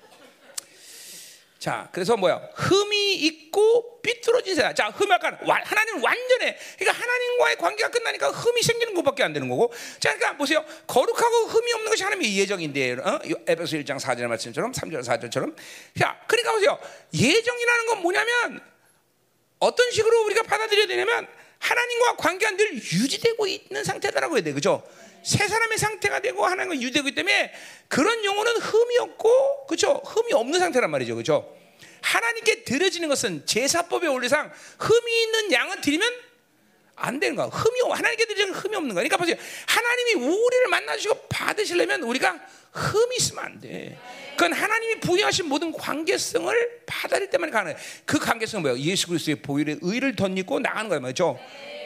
자, 그래서 뭐야? 흠이 있고 삐뚤어진 세상. 자, 흠이 약간 하나님 완전해. 그러니까 하나님과의 관계가 끝나니까 흠이 생기는 것밖에 안 되는 거고. 자, 그러니까 보세요. 거룩하고 흠이 없는 것이 하나님의 예정인데, 어? 에베소 1장 4절 말씀처럼 3절 4절처럼. 자, 그러니까 보세요. 예정이라는 건 뭐냐면 어떤 식으로 우리가 받아들여야 되냐면 하나님과 관계가 늘 유지되고 있는 상태다라고 해야 돼, 그죠? 새 사람의 상태가 되고 하나님과 유대되기 때문에 그런 영혼은 흠이 없고 그렇죠? 흠이 없는 상태란 말이죠. 그렇죠? 하나님께 드려지는 것은 제사법에 올리상 흠이 있는 양을 드리면 안 되는 거야. 흠이 하나님께 드리는 흠이 없는 거야. 그러니까 보세요. 하나님이 우리를 만나 주시고 받으시려면 우리가 흠이 있으면 안 돼. 그건 하나님이 부여하신 모든 관계성을 받아들일 때만 가능해. 그 관계성은 뭐야? 예수 그리스도의 보혈의 의를 덧입고 나가는 거야, 맞죠?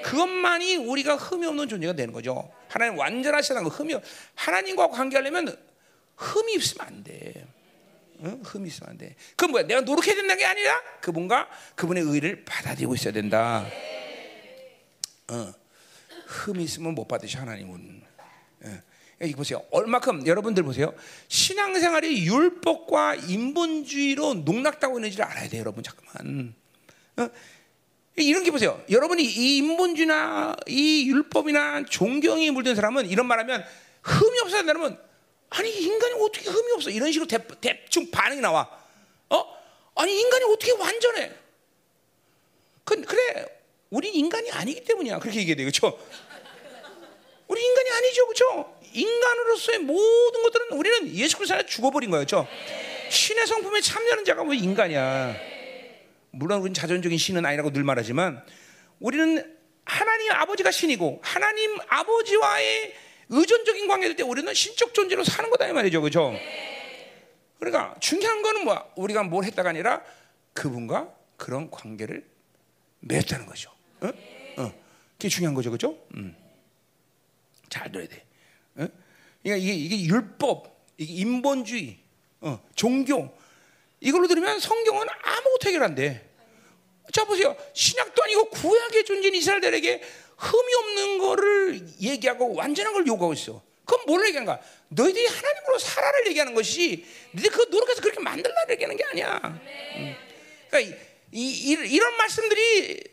그것만이 우리가 흠이 없는 존재가 되는 거죠. 하나님 완전하시다는 거 흠이 하나님과 관계하려면 흠이 있으면 안 돼. 응? 흠이 있으면 안 돼. 그 뭐야? 내가 노력해야 된다는 게 아니라 그분과 그분의 의를 받아들이고 있어야 된다. 어. 흠이 있으면 못 받으셔 하나님은. 어. 여기 보세요. 얼마큼 여러분들 보세요. 신앙생활이 율법과 인본주의로 농락당하고 있는지를 알아야 돼요, 여러분. 잠깐만. 어? 이런 게 보세요. 여러분이 이 인본주의나 이 율법이나 존경이 물든 사람은 이런 말하면 흠이 없어야 된다면 아니 인간이 어떻게 흠이 없어? 이런 식으로 대, 대충 반응이 나와. 어? 아니 인간이 어떻게 완전해? 그, 그래 우리 인간이 아니기 때문이야. 그렇게 얘기해야 돼, 그렇죠? 우리 인간이 아니죠, 그렇죠? 인간으로서의 모든 것들은 우리는 예수 그리스도 안에 죽어버린 거예요, 그렇죠? 신의 성품에 참여하는 자가 왜 인간이야? 물론 우리는 자존적인 신은 아니라고 늘 말하지만 우리는 하나님 아버지가 신이고 하나님 아버지와의 의존적인 관계일 때 우리는 신적 존재로 사는 거다 이 말이죠, 그렇죠? 그러니까 중요한 거는 뭐야? 우리가 뭘 했다가 아니라 그분과 그런 관계를 맺었다는 거죠. 어? 어. 그게 중요한 거죠, 그렇죠? 음. 잘 들어야 돼. 어? 그러니까 이게, 이게 율법, 이게 인본주의, 어, 종교 이걸로 들으면 성경은 아무것도 해결 안 돼. 자 보세요. 신약도 아니고 구약의 존재인 이스라엘들에게 흠이 없는 거를 얘기하고 완전한 걸 요구하고 있어. 그럼 뭘 얘기하는가? 너희들이 하나님으로 살아를 얘기하는 것이 너희들 그 노력해서 그렇게 만들라 얘기하는 게 아니야. 음. 그러니까 이, 이, 이 런 말씀들이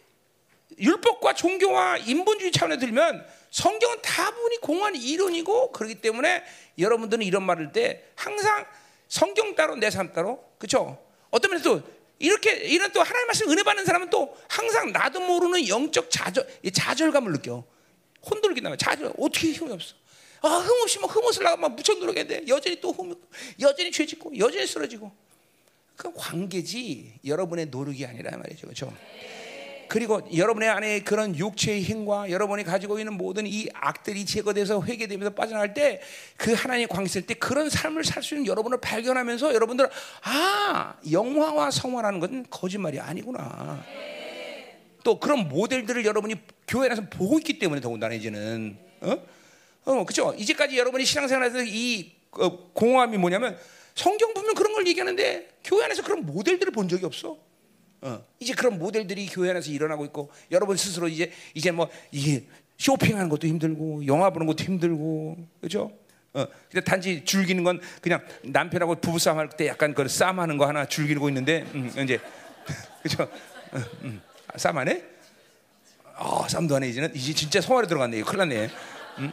율법과 종교와 인본주의 차원에 들면 성경은 다분히 공한 이론이고 그렇기 때문에 여러분들은 이런 말을 때 항상 성경 따로 내 삶 따로? 그렇죠? 어떤 면에서 또 이렇게 이런 또 하나님 말씀 은혜 받는 사람은 또 항상 나도 모르는 영적 좌절 좌절감을 느껴. 혼돈을 느낀다면 좌절 어떻게 힘이 없어. 아 흠없이 막 흠옷을 나가 막 무척 노력했는데 여전히 또 흠, 여전히 죄짓고 여전히 쓰러지고. 그 관계지. 여러분의 노력이 아니라 말이죠. 그렇죠? 그리고 여러분의 안에 그런 육체의 힘과 여러분이 가지고 있는 모든 이 악들이 제거돼서 회개되면서 빠져나갈 때 그 하나님 관계 있을 때 그런 삶을 살 수 있는 여러분을 발견하면서 여러분들 아 영화와 성화라는 건 거짓말이 아니구나. 또 그런 모델들을 여러분이 교회 안에서 보고 있기 때문에 더군다나 이제는 어? 어, 그렇죠. 이제까지 여러분이 신앙생활에서 이 어, 공허함이 뭐냐면 성경 보면 그런 걸 얘기하는데 교회 안에서 그런 모델들을 본 적이 없어. 어, 이제 그런 모델들이 교회 안에서 일어나고 있고 여러분 스스로 이제 이제 뭐 이게 쇼핑하는 것도 힘들고 영화 보는 것도 힘들고 그렇죠? 어, 근데 단지 즐기는 건 그냥 남편하고 부부싸움 할 때 약간 그 싸움하는 거 하나 즐기고 있는데 음, 이제 그렇죠? 어, 음, 싸움하네? 어, 싸움도 하네 이제는 이제 진짜 성화로 들어갔네. 큰일 났네. 음?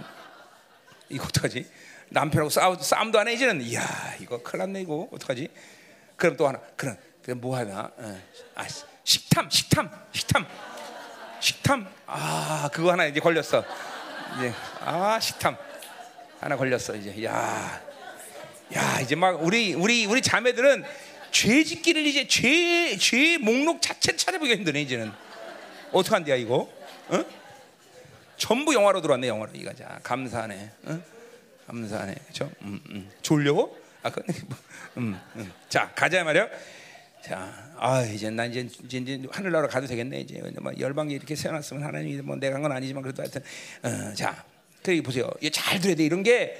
이거 어떡하지? 남편하고 싸우, 싸움도 안 해 이제는 이야 이거 큰일 났네 이거 어떡하지? 그럼 또 하나 그 럼뭐 하나? 어. 아, 식탐, 식탐, 식탐, 식탐. 아, 그거 하나 이제 걸렸어. 이제 아, 식탐 하나 걸렸어 이제. 야, 야 이제 막 우리 우리 우리 자매들은 죄짓기를 이제 죄 죄 목록 자체 찾아보기 힘드네 이제는. 어떡한데야 이거? 어? 전부 영화로 들어왔네 영화로 이거 자 감사하네. 어? 감사하네. 그렇죠? 음, 음. 졸려고? 아, 그, 음, 음. 자 가자 말이야. 자, 아 이제 난 이제, 이제, 이제 하늘나라 가도 되겠네 이제 뭐 열방에 이렇게 세워놨으면 하나님이 뭐 내가 한 건 아니지만 그래도 하여튼 어, 자, 그래 보세요. 이게 잘 들어야 돼. 이런 게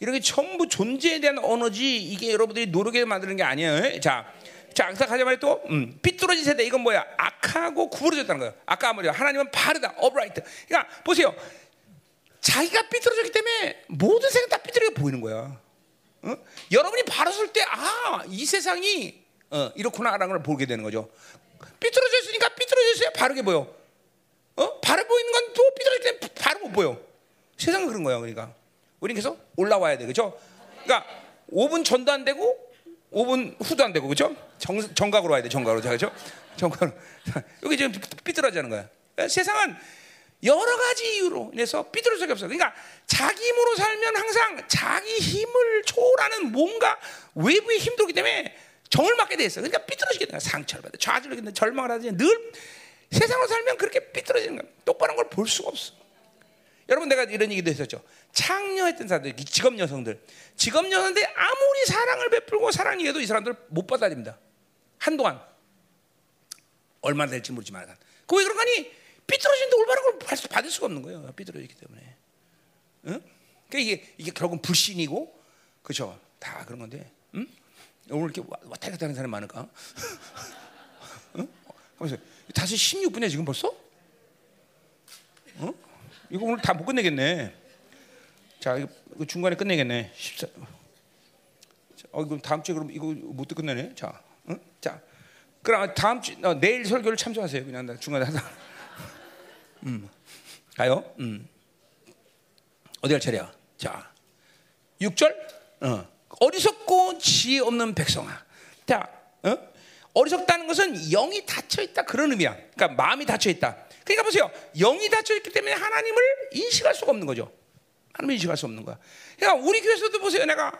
이런 게 전부 존재에 대한 언어지 이게 여러분들이 노력에 만드는 게 아니에요. 자, 자, 가자 말이 또 음, 삐뚤어진 세대 이건 뭐야? 악하고 구부러졌다는 거예요. 아까 뭐냐? 하나님은 바르다, upright. 그러니까 보세요. 자기가 삐뚤어졌기 때문에 모든 세상 다 삐뚤게 보이는 거야. 어? 여러분이 바랐을 때, 아, 이 세상이 어, 이렇구나라는 걸 보게 되는 거죠. 삐뚤어져 있으니까 삐뚤어져 있어야 바르게 보여. 어? 바르 보이는 건 또 삐뚤어질 때 바로 못 보여. 세상은 그런 거야, 그러니까. 우리는 계속 올라와야 돼, 그죠? 그러니까 5분 전도 안 되고 5분 후도 안 되고, 그죠? 정, 정각으로 와야 돼, 정각으로, 그죠? 정각으로. 여기 지금 삐뚤어지는 거야. 세상은 여러 가지 이유로 인해서 삐뚤어질 수밖에 없어. 그러니까 자기 힘으로 살면 항상 자기 힘을 초월하는 뭔가 외부의 힘들기 때문에 정을 맞게 돼 있어. 그러니까 삐뚤어지게 돼. 상처를 받아. 좌절을 하게 절망을 하지. 늘 세상으로 살면 그렇게 삐뚤어지는 거야. 똑바른 걸 볼 수가 없어. 여러분 내가 이런 얘기도 했었죠. 창녀했던 사람들, 직업 여성들, 직업 여성들 아무리 사랑을 베풀고 사랑해도 이 사람들 못 받아들입니다. 한동안 얼마나 될지 모르지만 그왜 그런 거니? 삐뚤어지는데 올바른 걸 받을 수가 없는 거예요. 삐뚤어지기 때문에. 응? 그러니까 이게 이게 결국은 불신이고, 그렇죠? 다 그런 건데. 응? 오늘 이렇게 왔다 갔다 하는 사람이 많을까? 응? 하면서 다시 16분에 지금 벌써? 어? 이거 오늘 다 못 끝내겠네. 자, 이거 중간에 끝내겠네. 14. 어, 이거 다음 주에 그럼 이거 못 끝내네. 자, 응? 자, 그럼 다음 주 어, 내일 설교를 참조하세요. 그냥 중간에 하다. 음, 가요. 음, 어디 갈 차례야? 자, 6절. 어. 어리석고 지혜 없는 백성아. 자, 어? 어리석다는 것은 영이 닫혀 있다 그런 의미야. 그러니까 마음이 닫혀 있다. 그러니까 보세요. 영이 닫혀 있기 때문에 하나님을 인식할 수가 없는 거죠. 하나님을 인식할 수 없는 거야. 그러니까 우리 교회에서도 보세요. 내가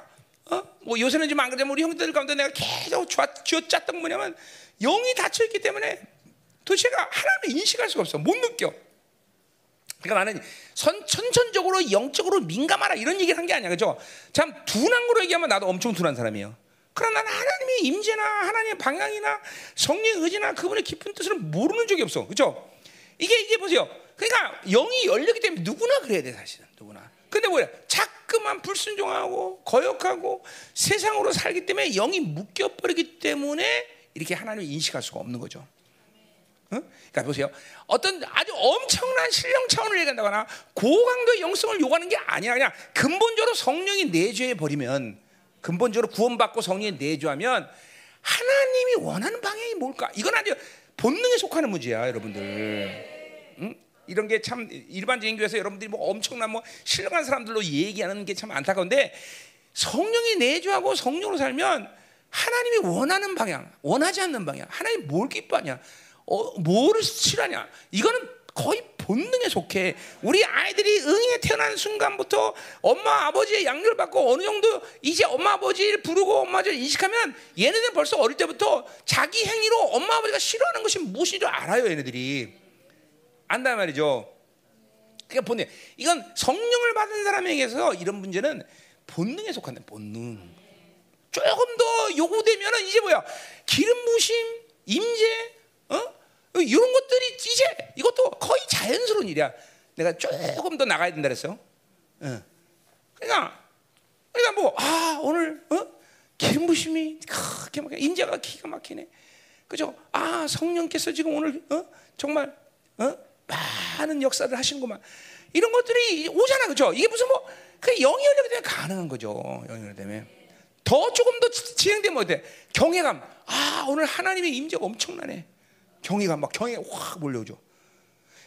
어? 뭐 요새는 좀 안 그러지만 우리 형들 가운데 내가 계속 쥐어짰던 뭐냐면 영이 닫혀 있기 때문에 도대체가 하나님을 인식할 수가 없어. 못 느껴. 그러니까 나는 선, 천천적으로 영적으로 민감하라 이런 얘기를 한 게 아니야, 그죠? 참 둔한 거로 얘기하면 나도 엄청 둔한 사람이에요. 그러나 나는 하나님의 임재나 하나님의 방향이나 성령의 의지나 그분의 깊은 뜻을 모르는 적이 없어, 그죠? 이게 이게 보세요. 그러니까 영이 열리기 때문에 누구나 그래야 돼, 사실은 누구나. 그 근데 뭐야? 자꾸만 불순종하고 거역하고 세상으로 살기 때문에 영이 묶여버리기 때문에 이렇게 하나님을 인식할 수가 없는 거죠. 응? 그러니까 보세요. 어떤 아주 엄청난 신령 차원을 얘기한다거나 고강도 영성을 요구하는 게 아니라 그냥 근본적으로 성령이 내주해 버리면 근본적으로 구원받고 성령이 내주하면 하나님이 원하는 방향이 뭘까? 이건 아주 본능에 속하는 문제야, 여러분들. 응? 이런 게 참 일반적인 교회에서 여러분들이 뭐 엄청난 뭐 신령한 사람들로 얘기하는 게 참 안타까운데 성령이 내주하고 성령으로 살면 하나님이 원하는 방향, 원하지 않는 방향, 하나님 뭘 기뻐하냐, 어, 뭐를 싫어하냐, 이거는 거의 본능에 속해. 우리 아이들이 응에 태어난 순간부터 엄마 아버지의 양육을 받고 어느 정도 이제 엄마 아버지를 부르고 엄마 아버지를 인식하면 얘네들은 벌써 어릴 때부터 자기 행위로 엄마 아버지가 싫어하는 것이 무엇인 줄 알아요, 얘네들이. 안다 말이죠. 그러니까 본능. 이건 성령을 받은 사람에게서 이런 문제는 본능에 속한다. 본능. 조금 더 요구되면은 이제 뭐야? 기름 부심, 임재, 어? 이런 것들이 이제 이것도 거의 자연스러운 일이야. 내가 조금 더 나가야 된다 그랬어. 어. 그러니까 그러니까 뭐 아 오늘 어? 기름 부심이 크게 막 임재가 기가 막히네. 그죠? 아 성령께서 지금 오늘 어? 정말 어? 많은 역사를 하시는구만. 이런 것들이 오잖아, 그죠? 이게 무슨 뭐, 그 영이 열리기 때문에 가능한 거죠. 영이 열리기 때문에. 더 조금 더 진행되면 어때? 경외감. 아, 오늘 하나님의 임재가 엄청나네. 경외감, 막 경외가 확 몰려오죠.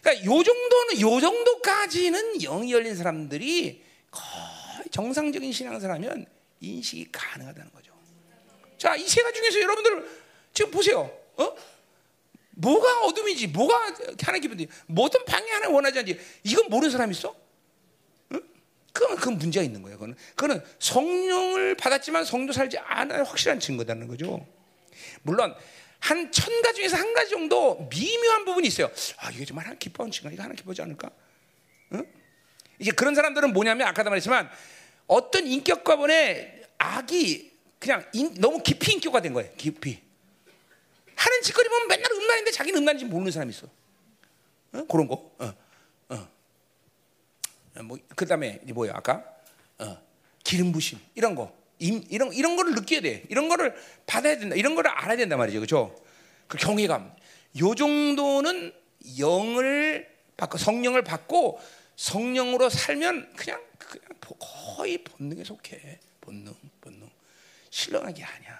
그러니까 요 정도는, 요 정도까지는 영이 열린 사람들이 거의 정상적인 신앙생활하면 인식이 가능하다는 거죠. 자, 이 세 가지 중에서 여러분들 지금 보세요. 어? 뭐가 어둠인지, 뭐가 하나님 기쁜지, 모든 방해 하나 원하지 않지. 이건 모르는 사람 있어? 응? 그건 그 문제가 있는 거예요. 그거는 그거는 성령을 받았지만 성도 살지 않아 확실한 증거다는 거죠. 물론 한 천 가지 중에서 한 가지 정도 미묘한 부분이 있어요. 아 이게 정말 하나 기뻐하는 증거, 이거 하나 기뻐하지 않을까? 응? 이제 그런 사람들은 뭐냐면 아까도 말했지만 어떤 인격과본의 악이 그냥 인, 너무 깊이 인격화 된 거예요. 깊이. 하는 짓거리 보면 맨날 음란인데 자기는 음란인지 모르는 사람이 있어. 어? 그런 거. 어. 어. 뭐 그 다음에 뭐야 아까 어. 기름 부심 이런 거. 임, 이런 이런 거를 느껴야 돼. 이런 거를 받아야 된다. 이런 거를 알아야 된단 말이죠. 그렇죠? 그 경외감. 요 정도는 영을 받고 성령을 받고 성령으로 살면 그냥 그냥 거의 본능에 속해. 본능, 본능. 신령한 게 아니야.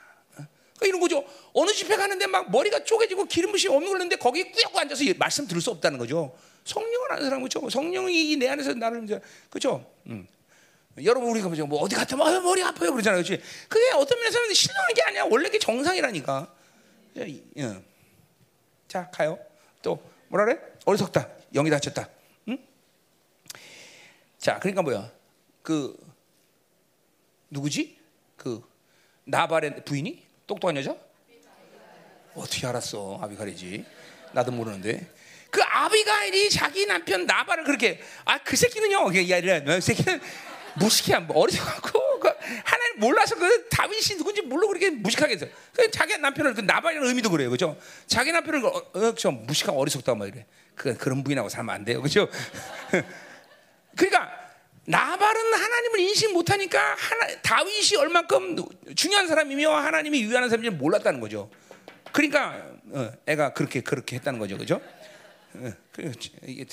그러니까 이런 거죠. 어느 집회 가는데 막 머리가 쪼개지고 기름 부심 없는 걸는데 거기 꾸역꾸 앉아서 말씀 들을 수 없다는 거죠. 성령을 아는 사람 그렇죠. 성령이 내 안에서 나를 이제 그렇죠. 음. 여러분 우리가 보죠. 뭐 어디 갔다 막 아, 머리 아파요 그러잖아요. 그렇지? 그게 어떤 면에서는 신령한 게 아니야. 원래 게 정상이라니까. 예. 자 가요. 또 뭐라 그래? 어리석다. 영이 다쳤다. 응? 자 그러니까 뭐야? 그 누구지? 그 나발의 부인이 똑똑한 여자? 어떻게 알았어? 아비가일이지. 나도 모르는데. 그 아비가일이 자기 남편 나발을 그렇게 아 그 새끼는요. 그 야이그 새끼는 무식해 뭐 어리석고 그 하나님 몰라서 그 다윗이 누군지 모르고 그렇게 무식하게 했어. 그 자기 남편을 그 나발이라는 의미도 그래요, 그죠? 자기 남편을 어, 어, 좀 무식하고 어리석다 막 이래. 그 그런 부인하고 살면 안 돼요, 그죠? 그러니까 나발은 하나님을 인식 못하니까 하나, 다윗이 얼만큼 중요한 사람이며 하나님이 유한한 사람인지 몰랐다는 거죠. 그러니까 어, 애가 그렇게 그렇게 했다는 거죠, 그죠? 어, 그,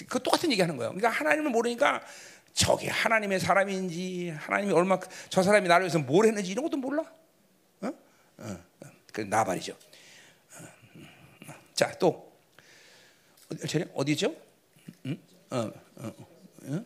그 똑같은 얘기하는 거예요. 그러니까 하나님을 모르니까 저게 하나님의 사람인지 하나님이 얼마 저 사람이 나를 위해서 뭘 했는지 이런 것도 몰라. 어? 어, 어. 그 나발이죠. 어, 음, 자, 또 어디죠? 응? 어, 어, 어,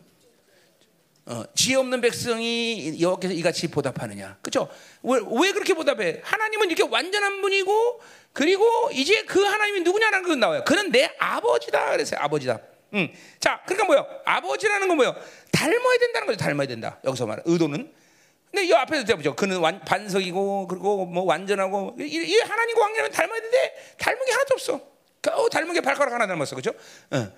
어, 지혜 없는 백성이 여호와께서 이같이 보답하느냐, 그렇죠? 왜, 왜 그렇게 보답해? 하나님은 이렇게 완전한 분이고 그리고 이제 그 하나님이 누구냐라는 건 나와요. 그는 내 아버지다 그랬어요. 아버지다. 음. 자, 그러니까 뭐요? 아버지라는 건 뭐요? 닮아야 된다는 거죠. 닮아야 된다. 여기서 말하 의도는. 근데 이 앞에서 보죠. 그는 완, 반석이고 그리고 뭐 완전하고 이, 이 하나님과 관계는 닮아야 되는데 닮은 게 하나도 없어. 어, 닮은 게 발가락 하나 닮았어, 그렇죠? 어.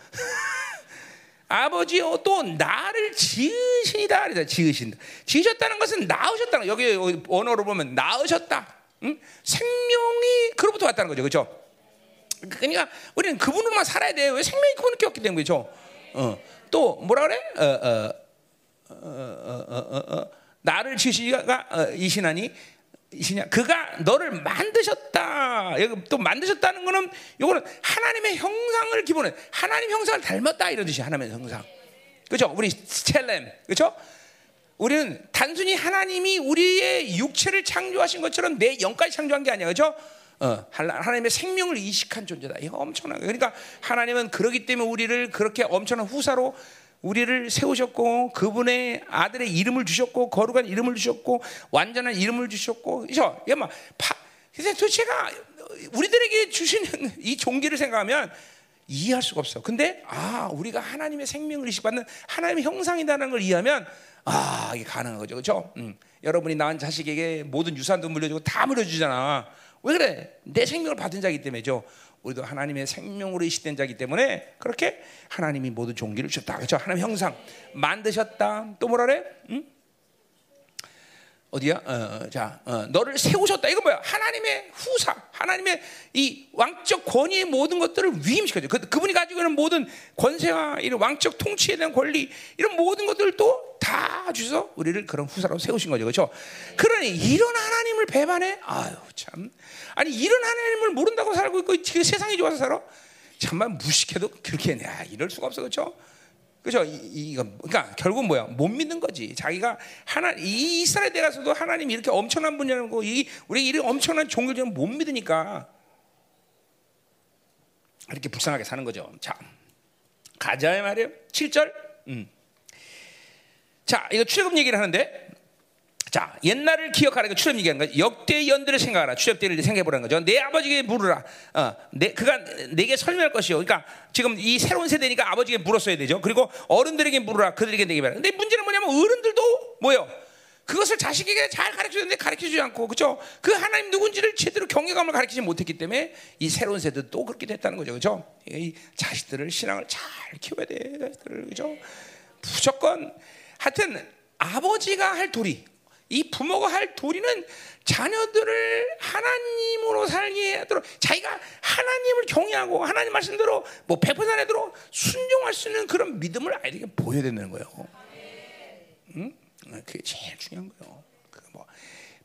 아버지요 또 나를 지으시니다 그래서 지으신다. 지으셨다는 것은 낳으셨다는 여기 언어로 보면 낳으셨다. 응? 생명이 그로부터 왔다는 거죠, 그렇죠? 그러니까 우리는 그분으로만 살아야 돼요. 왜 생명이 그분께 없기 때문에 그렇죠? 어. 또 뭐라 그래? 어, 어, 어, 어, 어, 나를 지시가 이신하니 이시냐 그가 너를 만드셨다. 또 만드셨다는 거는 요거는 하나님의 형상을 기본에 하나님 형상을 닮았다 이런 뜻이 하나님의 형상. 그렇죠? 우리 스텔렘. 그렇죠? 우리는 단순히 하나님이 우리의 육체를 창조하신 것처럼 내 영까지 창조한 게 아니야. 그렇죠? 어, 하나님의 생명을 이식한 존재다. 이거 엄청난 거예요. 그러니까 하나님은 그러기 때문에 우리를 그렇게 엄청난 후사로 우리를 세우셨고 그분의 아들의 이름을 주셨고 거룩한 이름을 주셨고 완전한 이름을 주셨고 그죠? 여마 그래서 도대체가 우리들에게 주시는 이 종기를 생각하면 이해할 수가 없어. 근데 아 우리가 하나님의 생명을 이식받는 하나님의 형상이라는 걸 이해하면 아 이게 가능한 거죠, 그렇죠? 음. 여러분이 낳은 자식에게 모든 유산도 물려주고 다 물려주잖아. 왜 그래? 내 생명을 받은 자이기 때문에죠. 우리도 하나님의 생명으로 이식된 자이기 때문에 그렇게 하나님이 모든 종기를 주셨다. 그렇죠? 하나님 형상 만드셨다. 또 뭐라 그래? 응? 어디야? 어, 자, 어, 너를 세우셨다. 이거 뭐야? 하나님의 후사, 하나님의 이 왕적 권위의 모든 것들을 위임시켜줘. 그, 그분이 가지고 있는 모든 권세와 이런 왕적 통치에 대한 권리, 이런 모든 것들도 다 주셔서 우리를 그런 후사로 세우신 거죠. 그렇죠? 그러니 이런 하나님을 배반해? 아유, 참. 아니, 이런 하나님을 모른다고 살고 있고 그 세상이 좋아서 살아? 정말 무식해도 그렇게 해. 야, 이럴 수가 없어. 그렇죠? 그죠? 이거 그러니까 결국 뭐야? 못 믿는 거지. 자기가 하나 이 이스라엘 대가서도 하나님 이렇게 엄청난 분이라는 거, 이 우리 이런 엄청난 종교를 좀못 믿으니까 이렇게 불쌍하게 사는 거죠. 자, 가자 말이에요. 7절. 음. 자, 이거 출애굽 얘기를 하는데 자, 옛날을 기억하라. 그 출애굽 얘기하는 거죠. 역대 연들을 생각하라. 출애굽 때를 생각해 보라는 거죠. 내 아버지에게 물으라. 어, 내 그가 내게 설명할 것이요. 그러니까 지금 이 새로운 세대니까 아버지에게 물었어야 되죠. 그리고 어른들에게 물으라. 그들에게 내게 말라. 근데 문제는 뭐냐면 어른들도 뭐요? 그것을 자식에게 잘 가르쳐 주는데 가르쳐 주지 않고 그죠? 그 하나님 누군지를 제대로 경외감을 가르치지 못했기 때문에 이 새로운 세대도 또 그렇게 됐다는 거죠. 그죠? 이 자식들을 신앙을 잘 키워야 돼. 그죠? 무조건 하여튼 아버지가 할 도리 이 부모가 할 도리는 자녀들을 하나님으로 살게 하도록 자기가 하나님을 경외하고 하나님 말씀대로 뭐 백퍼센트 안에도 순종할 수 있는 그런 믿음을 아이들에게 보여야 되는 거예요. 응? 그게 제일 중요한 거예요. 그뭐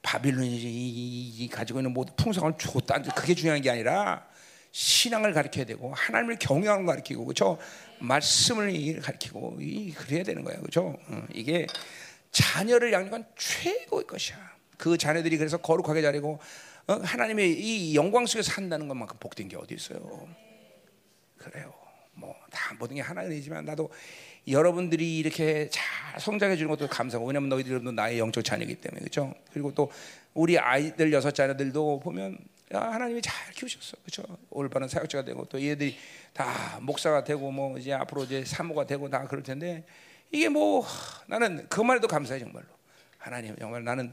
바빌론이 가지고 있는 모든 풍성을 줬다 그게 중요한 게 아니라 신앙을 가르쳐야 되고 하나님을 경외하는 걸 가르치고 그렇죠? 말씀을 가르치고 이 그래야 되는 거예요. 그렇죠? 이게 자녀를 양육한 최고의 것이야. 그 자녀들이 그래서 거룩하게 자리고 어? 하나님의 이 영광 속에서 산다는 것만큼 복된 게 어디 있어요? 그래요. 뭐 다 모든 게 하나님이지만 나도 여러분들이 이렇게 잘 성장해 주는 것도 감사하고 왜냐면 너희들도 나의 영적 자녀이기 때문에 그렇죠. 그리고 또 우리 아이들 여섯 자녀들도 보면 야, 하나님이 잘 키우셨어, 그렇죠? 올바른 사역자가 되고 또 얘들이 다 목사가 되고 뭐 이제 앞으로 이제 사모가 되고 다 그럴 텐데 이게 뭐 나는 그만 해도 감사해 정말로. 하나님 정말 나는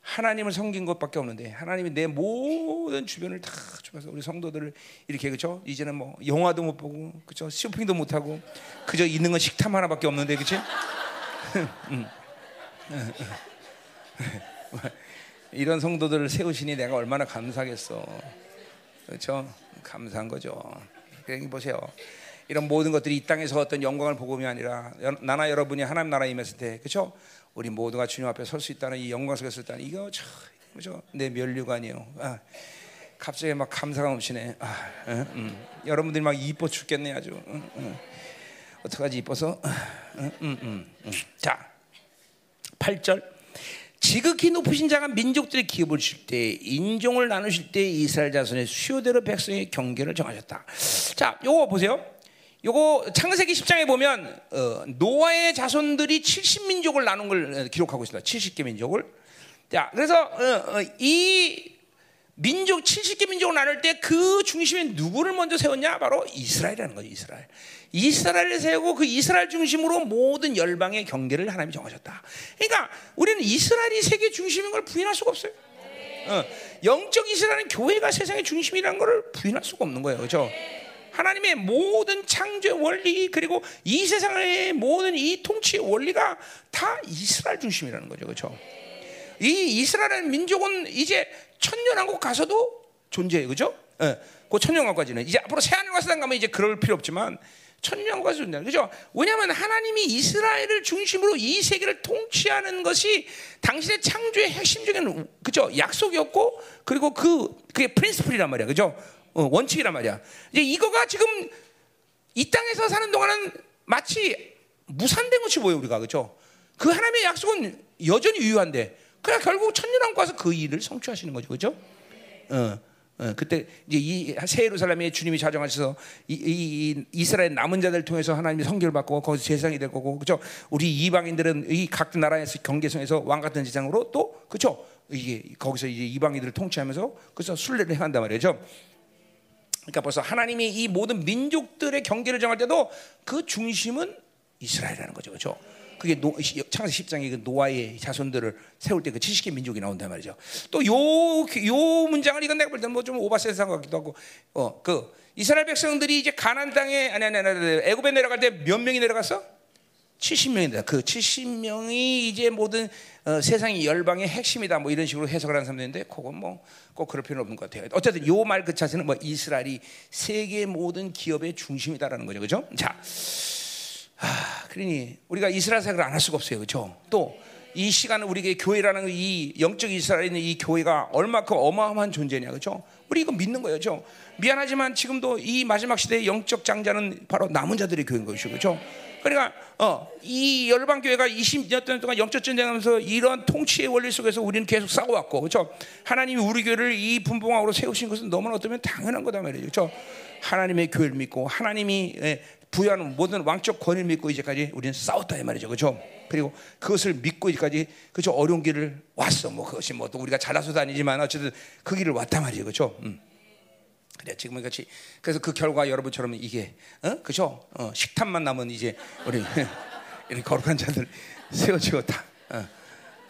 하나님을 섬긴 것밖에 없는데 하나님이 내 모든 주변을 다 주면서 우리 성도들을 이렇게 그죠? 이제는 뭐 영화도 못 보고 그죠? 쇼핑도 못 하고 그저 있는 건 식탐 하나밖에 없는데 그치? 이런 성도들을 세우시니 내가 얼마나 감사하겠어. 그렇죠? 감사한 거죠. 그러니 보세요. 이런 모든 것들이 이 땅에서 어떤 영광을 보고이 아니라 나나 여러분이 하나님 나라에 임했을 때 그렇죠? 우리 모두가 주님 앞에 설 수 있다는 이 영광 속에 서 있다는 이거 참 그죠? 내 면류관이요. 아, 갑자기 막 감사가 넘치네. 아, 응, 응. 여러분들이 막 이뻐 죽겠네 아주. 응, 어떡하지 이뻐서? 자, 8절. 지극히 높으신 자가 민족들의 기업을 주실 때 인종을 나누실 때 이스라엘 자손의 수요대로 백성의 경계를 정하셨다. 자, 요거 보세요. 요거 창세기 10장에 보면 어, 노아의 자손들이 70민족을 나눈 걸 어, 기록하고 있습니다. 70개 민족을. 자, 그래서 어, 어, 이 민족 70개 민족을 나눌 때 그 중심에 누구를 먼저 세웠냐? 바로 이스라엘이라는 거죠. 이스라엘. 이스라엘을 세우고 그 이스라엘 중심으로 모든 열방의 경계를 하나님이 정하셨다. 그러니까 우리는 이스라엘이 세계 중심인 걸 부인할 수가 없어요. 어, 영적 이스라엘은 교회가 세상의 중심이라는 걸 부인할 수가 없는 거예요. 그렇죠? 하나님의 모든 창조 원리 그리고 이 세상의 모든 이 통치 원리가 다 이스라엘 중심이라는 거죠. 그렇죠? 이 이스라엘 민족은 이제 천년왕국 가서도 존재해요. 그죠? 예. 그 천년왕국까지는 이제 앞으로 새하늘 가서 가면 이제 그럴 필요 없지만 천년과 존재. 그죠? 왜냐하면 하나님이 이스라엘을 중심으로 이 세계를 통치하는 것이 당신의 창조의 핵심적인 그죠? 약속이었고 그리고 그 그게 프린스플이란 말이야. 그죠? 어, 원칙이란 말이야. 이제 이거가 지금 이 땅에서 사는 동안은 마치 무산된 것이 보여 우리가 그죠? 그 하나님의 약속은 여전히 유효한데 그냥 결국 천년왕국에서 그 일을 성취하시는 거죠, 그죠? 어. 어, 그때 이제 이 새 예루살렘에 주님이 좌정하셔서 이, 이, 이스라엘 남은 자들 통해서 하나님이 성결 받고 거기서 제사장이 될 거고 그죠? 우리 이방인들은 이 각 나라에서 경계성에서 왕 같은 제사장으로 또 그죠? 이게 거기서 이제 이방인들을 통치하면서 그래서 순례를 해간단 말이죠. 그러니까 벌써 하나님이 이 모든 민족들의 경계를 정할 때도 그 중심은 이스라엘이라는 거죠, 그렇죠? 그게 노, 창세 10장에 그 노아의 자손들을 세울 때 그 70개 민족이 나온단 말이죠. 또 요 요 문장을 이건 내가 볼 때는 뭐 좀 오바센스한 것 같기도 하고 어 그 이스라엘 백성들이 이제 가나안 땅에 아니 아니 아니 애굽에 내려갈 때 몇 명이 내려갔어? 70명이다. 그 70명이 이제 모든 어, 세상의 열방의 핵심이다. 뭐 이런 식으로 해석을 하는 사람들인데 그건 뭐 꼭 그럴 필요는 없는 것 같아요. 어쨌든 요 말 그 자체는 뭐 이스라엘이 세계 모든 기업의 중심이다라는 거죠. 그죠? 자. 아, 그러니 우리가 이스라엘 생각을 안 할 수가 없어요. 그렇죠? 또 이 시간은 우리에게 교회라는 이 영적 이스라엘에 있는 이 교회가 얼마큼 어마어마한 존재냐. 그렇죠? 우리 이거 믿는 거예요. 그렇죠? 미안하지만 지금도 이 마지막 시대의 영적 장자는 바로 남은 자들의 교회인 것이죠. 그렇죠? 그러니까 어, 이 열방 교회가 20년 동안 영적 전쟁하면서 이런 통치의 원리 속에서 우리는 계속 싸워왔고, 그렇죠? 하나님이 우리 교회를 이 분봉학으로 세우신 것은 너무나 어쩌면 당연한 거다 말이죠, 그렇죠? 하나님의 교회를 믿고 하나님이 예, 부여하는 모든 왕적 권위를 믿고 이제까지 우리는 싸웠다 이 말이죠, 그렇죠? 그리고 그것을 믿고 이제까지 그죠 어려운 길을 왔어. 뭐 그것이 뭐 또 우리가 잘나서도 아니지만 어쨌든 그 길을 왔단 말이에요, 그렇죠? 음. 그래 지금 같이 그래서 그 결과 여러분처럼 이게 어 그죠? 어, 식탐만 남은 이제 우리 이렇게 거룩한 자들 세워지고 다. 어.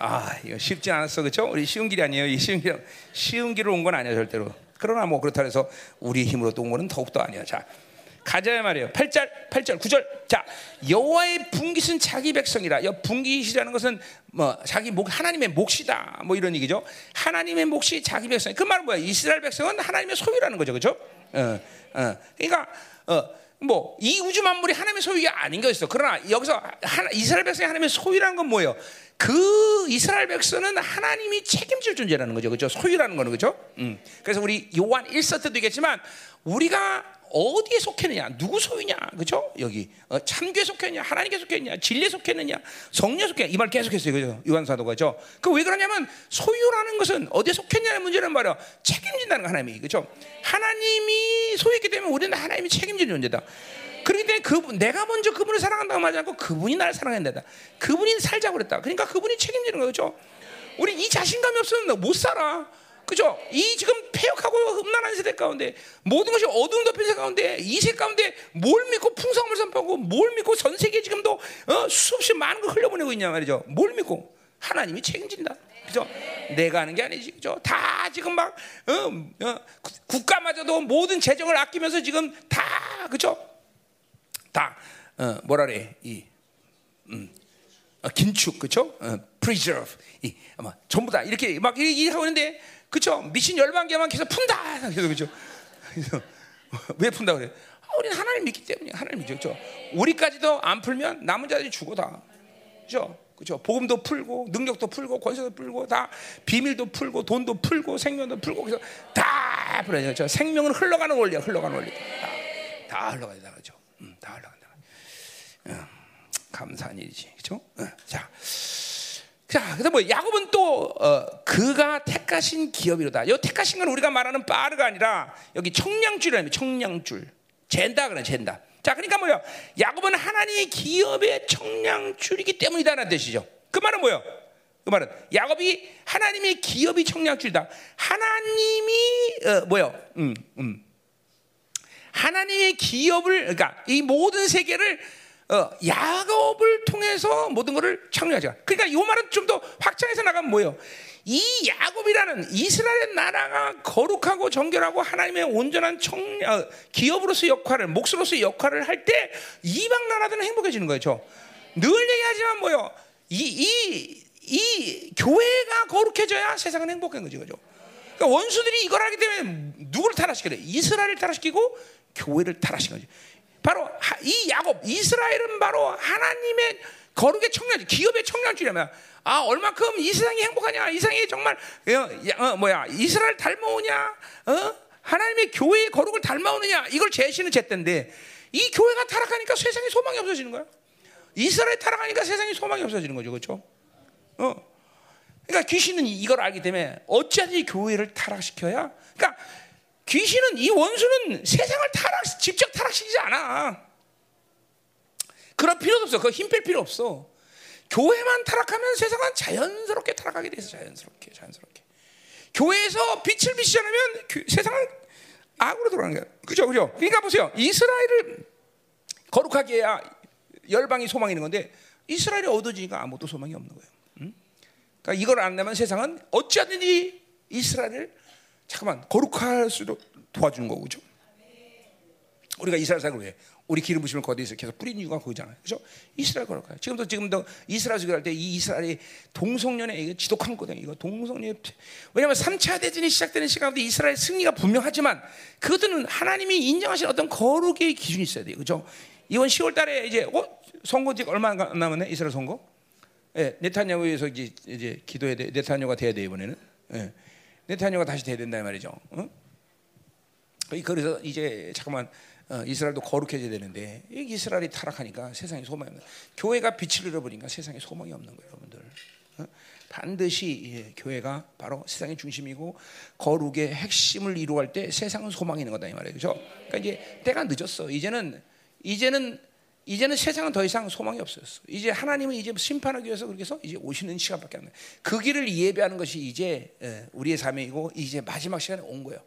아 이거 쉽지 않았어, 그렇죠? 우리 쉬운 길이 아니에요. 이 쉬운 길 쉬운 길로 온 건 아니야 절대로. 그러나 뭐 그렇다 해서 우리 힘으로 또온 거는 더욱더 아니야. 자. 가자 말이에요. 8절, 8절, 9절. 자, 여호와의 분깃은 자기 백성이라. 여 분깃이라는 것은 뭐 자기 목 하나님의 몫이다. 뭐 이런 얘기죠. 하나님의 몫이 자기 백성. 그 말은 뭐야? 이스라엘 백성은 하나님의 소유라는 거죠. 그렇죠? 어, 어. 그러니까 어 뭐 이 우주 만물이 하나님의 소유가 아닌 거였어. 그러나 여기서 하나, 이스라엘 백성이 하나님의 소유라는 건 뭐예요? 그 이스라엘 백성은 하나님이 책임질 존재라는 거죠. 그렇죠? 소유라는 거는 그렇죠? 음. 그래서 우리 요한 1서 때도 얘기했지만 우리가 어디에 속했느냐, 누구 소유냐, 그죠? 여기 어, 참교에 속했냐, 하나님께 속했냐, 진리에 속했느냐, 성령에 속했냐 이 말 계속했어요, 그죠? 요한 사도가죠. 그 왜 그러냐면 소유라는 것은 어디에 속했냐는 문제는 말이야 책임진다는 거 하나님이, 그죠? 하나님이 소유했기 때문에 우리는 하나님이 책임지는 존재다. 그렇기 때문에 그 내가 먼저 그분을 사랑한다고 말하지 않고 그분이 나를 사랑한다. 그분이 살자고 그랬다. 그러니까 그분이 책임지는 거죠. 우리 이 자신감이 없으면 못 살아. 그죠? 이 지금 폐역하고 흠난한 세대 가운데 모든 것이 어두운 덮인 세대 가운데 이 세대 가운데 뭘 믿고 풍성함을 선포하고 뭘 믿고 전 세계 지금도 어, 수없이 많은 걸 흘려보내고 있냐 말이죠. 뭘 믿고 하나님이 책임진다. 그죠? 내가 하는 게 아니지. 그죠? 다 지금 막 어, 어, 국가마저도 모든 재정을 아끼면서 지금 다 그죠? 다 어, 뭐라 그래? 이 음, 어, 긴축 그죠? 어, preserve 이 아마 전부 다 이렇게 막 이렇게 하고 있는데 그렇죠? 미친 열방계만 계속 푼다. 그래서 그죠? 왜 푼다 그래? 아, 우리는 하나님 믿기 때문에 하나님 믿죠. 그렇죠? 우리까지도 안 풀면 남은 자들이 죽어 다. 그렇죠? 그렇죠? 복음도 풀고 능력도 풀고 권세도 풀고 다 비밀도 풀고 돈도 풀고 생명도 풀고 그래서 다 풀어요. 그렇죠? 생명은 흘러가는 원리야. 흘러가는 원리. 다, 다 흘러간다. 그렇죠? 음, 다 흘러간다. 음, 감사한 일이지. 그렇죠? 음, 자. 자, 그래서 뭐 야곱은 또 어, 그가 택하신 기업이로다. 이 택하신 건 우리가 말하는 빠르가 아니라 여기 청량줄이라는 청량줄. 젠다 그래, 젠다. 자, 그러니까 뭐야? 야곱은 하나님의 기업의 청량줄이기 때문이다라는 뜻이죠. 그 말은 뭐예요? 그 말은 야곱이 하나님의 기업이 청량줄이다. 하나님이 어, 뭐요? 음, 음. 하나님의 기업을 그러니까 이 모든 세계를 어, 야곱을 통해서 모든 것을 창조하죠. 그러니까 이 말은 좀 더 확장해서 나가면 뭐예요? 이 야곱이라는 이스라엘 나라가 거룩하고 정결하고 하나님의 온전한 청, 어, 기업으로서 역할을 목수로서 역할을 할 때 이방 나라들은 행복해지는 거죠. 늘 얘기하지만 뭐요? 이, 이, 이 교회가 거룩해져야 세상은 행복한 거죠. 그죠? 그러니까 원수들이 이걸 하기 때문에 누구를 타락시켜요? 이스라엘을 타락시키고 교회를 타락시킨 거죠. 바로 하- 이 야곱 이스라엘은 바로 하나님의 거룩의 청년, 기업의 청년주의라면 아 얼마큼 이 세상이 행복하냐, 이 세상이 정말 어, 야, 어, 뭐야 이스라엘 닮아오냐, 어? 하나님의 교회의 거룩을 닮아오느냐 이걸 제시는 제때인데 이 교회가 타락하니까 세상에 소망이 없어지는 거야. 이스라엘 타락하니까 세상에 소망이 없어지는 거죠, 그렇죠? 어. 그러니까 귀신은 이걸 알기 때문에 어찌하든지 교회를 타락시켜야. 그러니까 귀신은 이 원수는 세상을 타락 직접 타락시키지 않아. 그럴 필요도 없어. 그 힘 뺄 필요 없어. 교회만 타락하면 세상은 자연스럽게 타락하게 돼서 자연스럽게 자연스럽게. 교회에서 빛을 비치지 않으면 교- 세상은 악으로 돌아가는 거야. 그죠, 그죠. 그러니까 보세요. 이스라엘을 거룩하게 해야 열방이 소망이 있는 건데 이스라엘이 얻어지니까 아무것도 소망이 없는 거예요. 응? 그러니까 이걸 안 내면 세상은 어찌하든지 이스라엘을 잠깐만 거룩할 수도 도와주는 거고 그죠? 우리가 이스라엘 사람을 왜 우리 기름 부심을 거기에서 계속 뿌린 이유가 그거잖아요. 그죠? 이스라엘 거룩해요. 지금도 지금도 이스라엘 주기할 때 이 이스라엘이 동성년의 이거 지독한 거든 이거 동성년 왜냐하면 3차 대전이 시작되는 시간부터 이스라엘 승리가 분명하지만 그것들은 하나님이 인정하신 어떤 거룩의 기준이 있어야 돼요. 그죠? 이번 10월 달에 이제 어? 선거 직 얼마 안 남았네. 이스라엘 선거. 예, 네타냐후에서 이제 이제 기도해야 돼. 네타냐후가 돼야 돼 이번에는. 예. 네타냐후가 다시 돼야 된다 이 말이죠. 어? 그래서 이제 잠깐만 어, 이스라엘도 거룩해져야 되는데 이 이스라엘이 타락하니까 세상에 소망이 없는 교회가 빛을 잃어버리니까 세상에 소망이 없는 거예요, 여러분들. 어? 반드시 예, 교회가 바로 세상의 중심이고 거룩의 핵심을 이루할 때 세상은 소망이 있는 거다 이 말이에요. 그렇죠? 그러니까 이제 때가 늦었어. 이제는 이제는 이제는 세상은 더 이상 소망이 없었어. 이제 하나님은 이제 심판하기 위해서 그렇게 해서 이제 오시는 시간밖에 안 돼. 그 길을 예배하는 것이 이제 예, 우리의 삶이고 이제 마지막 시간에 온 거예요.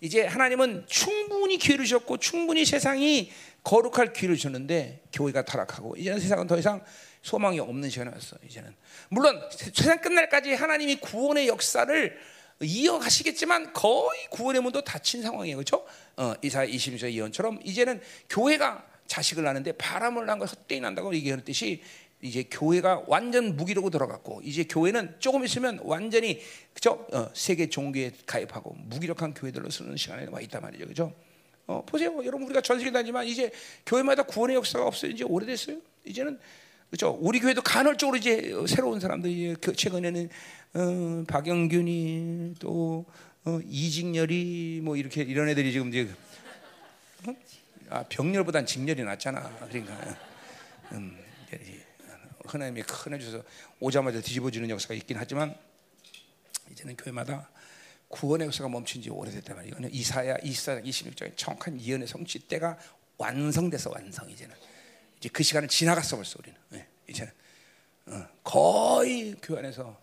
이제 하나님은 충분히 기회를 주셨고 충분히 세상이 거룩할 기회를 주는데 교회가 타락하고 이제는 세상은 더 이상 소망이 없는 시간이 왔어. 이제는 물론 세- 세상 끝날까지 하나님이 구원의 역사를 이어가시겠지만 거의 구원의 문도 닫힌 상황이에요. 그렇죠? 어, 이사 20절 예언처럼 이제는 교회가 자식을 낳는데 바람을 난거 헛되이 난다고 얘기하는 뜻이 이제 교회가 완전 무기력으로 들어갔고 이제 교회는 조금 있으면 완전히 그죠 어, 세계 종교에 가입하고 무기력한 교회들로 쓰는 시간에 와 있단 말이죠, 그죠? 어, 보세요, 여러분 우리가 전 세계 다니지만 이제 교회마다 구원의 역사가 없어요. 이제 오래됐어요. 이제는 그죠? 우리 교회도 간헐적으로 이제 새로운 사람들이 그 최근에는 어, 박영균이 또 어, 이직열이 뭐 이렇게 이런 애들이 지금 이제 어? 아, 병렬보단 직렬이 낫잖아. 그러니까 음, 하나님이 큰 해줘서 오자마자 뒤집어지는 역사가 있긴 하지만 이제는 교회마다 구원의 역사가 멈춘 지 오래됐단 말이에요. 이사야 24장 26장의 정확한 예언의 성취 때가 완성돼서 완성 이제는 이제 그 시간을 지나갔어 벌써 우리는 예, 이제는 어, 거의 교회 안에서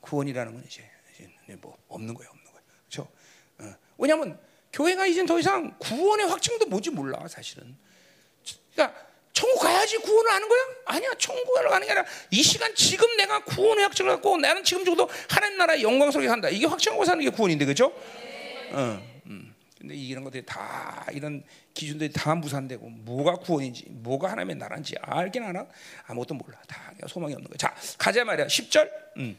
구원이라는 건 이제, 이제 뭐 없는 거예요, 없는 거예요. 그렇죠? 어, 왜냐하면 교회가 이제 더 이상 구원의 확증도 뭔지 몰라 사실은. 그러니까 천국 가야지 구원을 하는 거야? 아니야, 천국을 가는 게 아니라 이 시간 지금 내가 구원의 확증을 갖고 나는 지금 죽어도 하나님 나라의 영광스럽게 산다. 이게 확증하고 사는 게 구원인데, 그렇죠? 어, 음. 근데 이런 것들이 다 이런 기준들이 다 무산되고 뭐가 구원인지 뭐가 하나님의 나라인지 알긴 하나 아무것도 몰라. 다 소망이 없는 거야. 자, 가자 말이야. 10절. 음.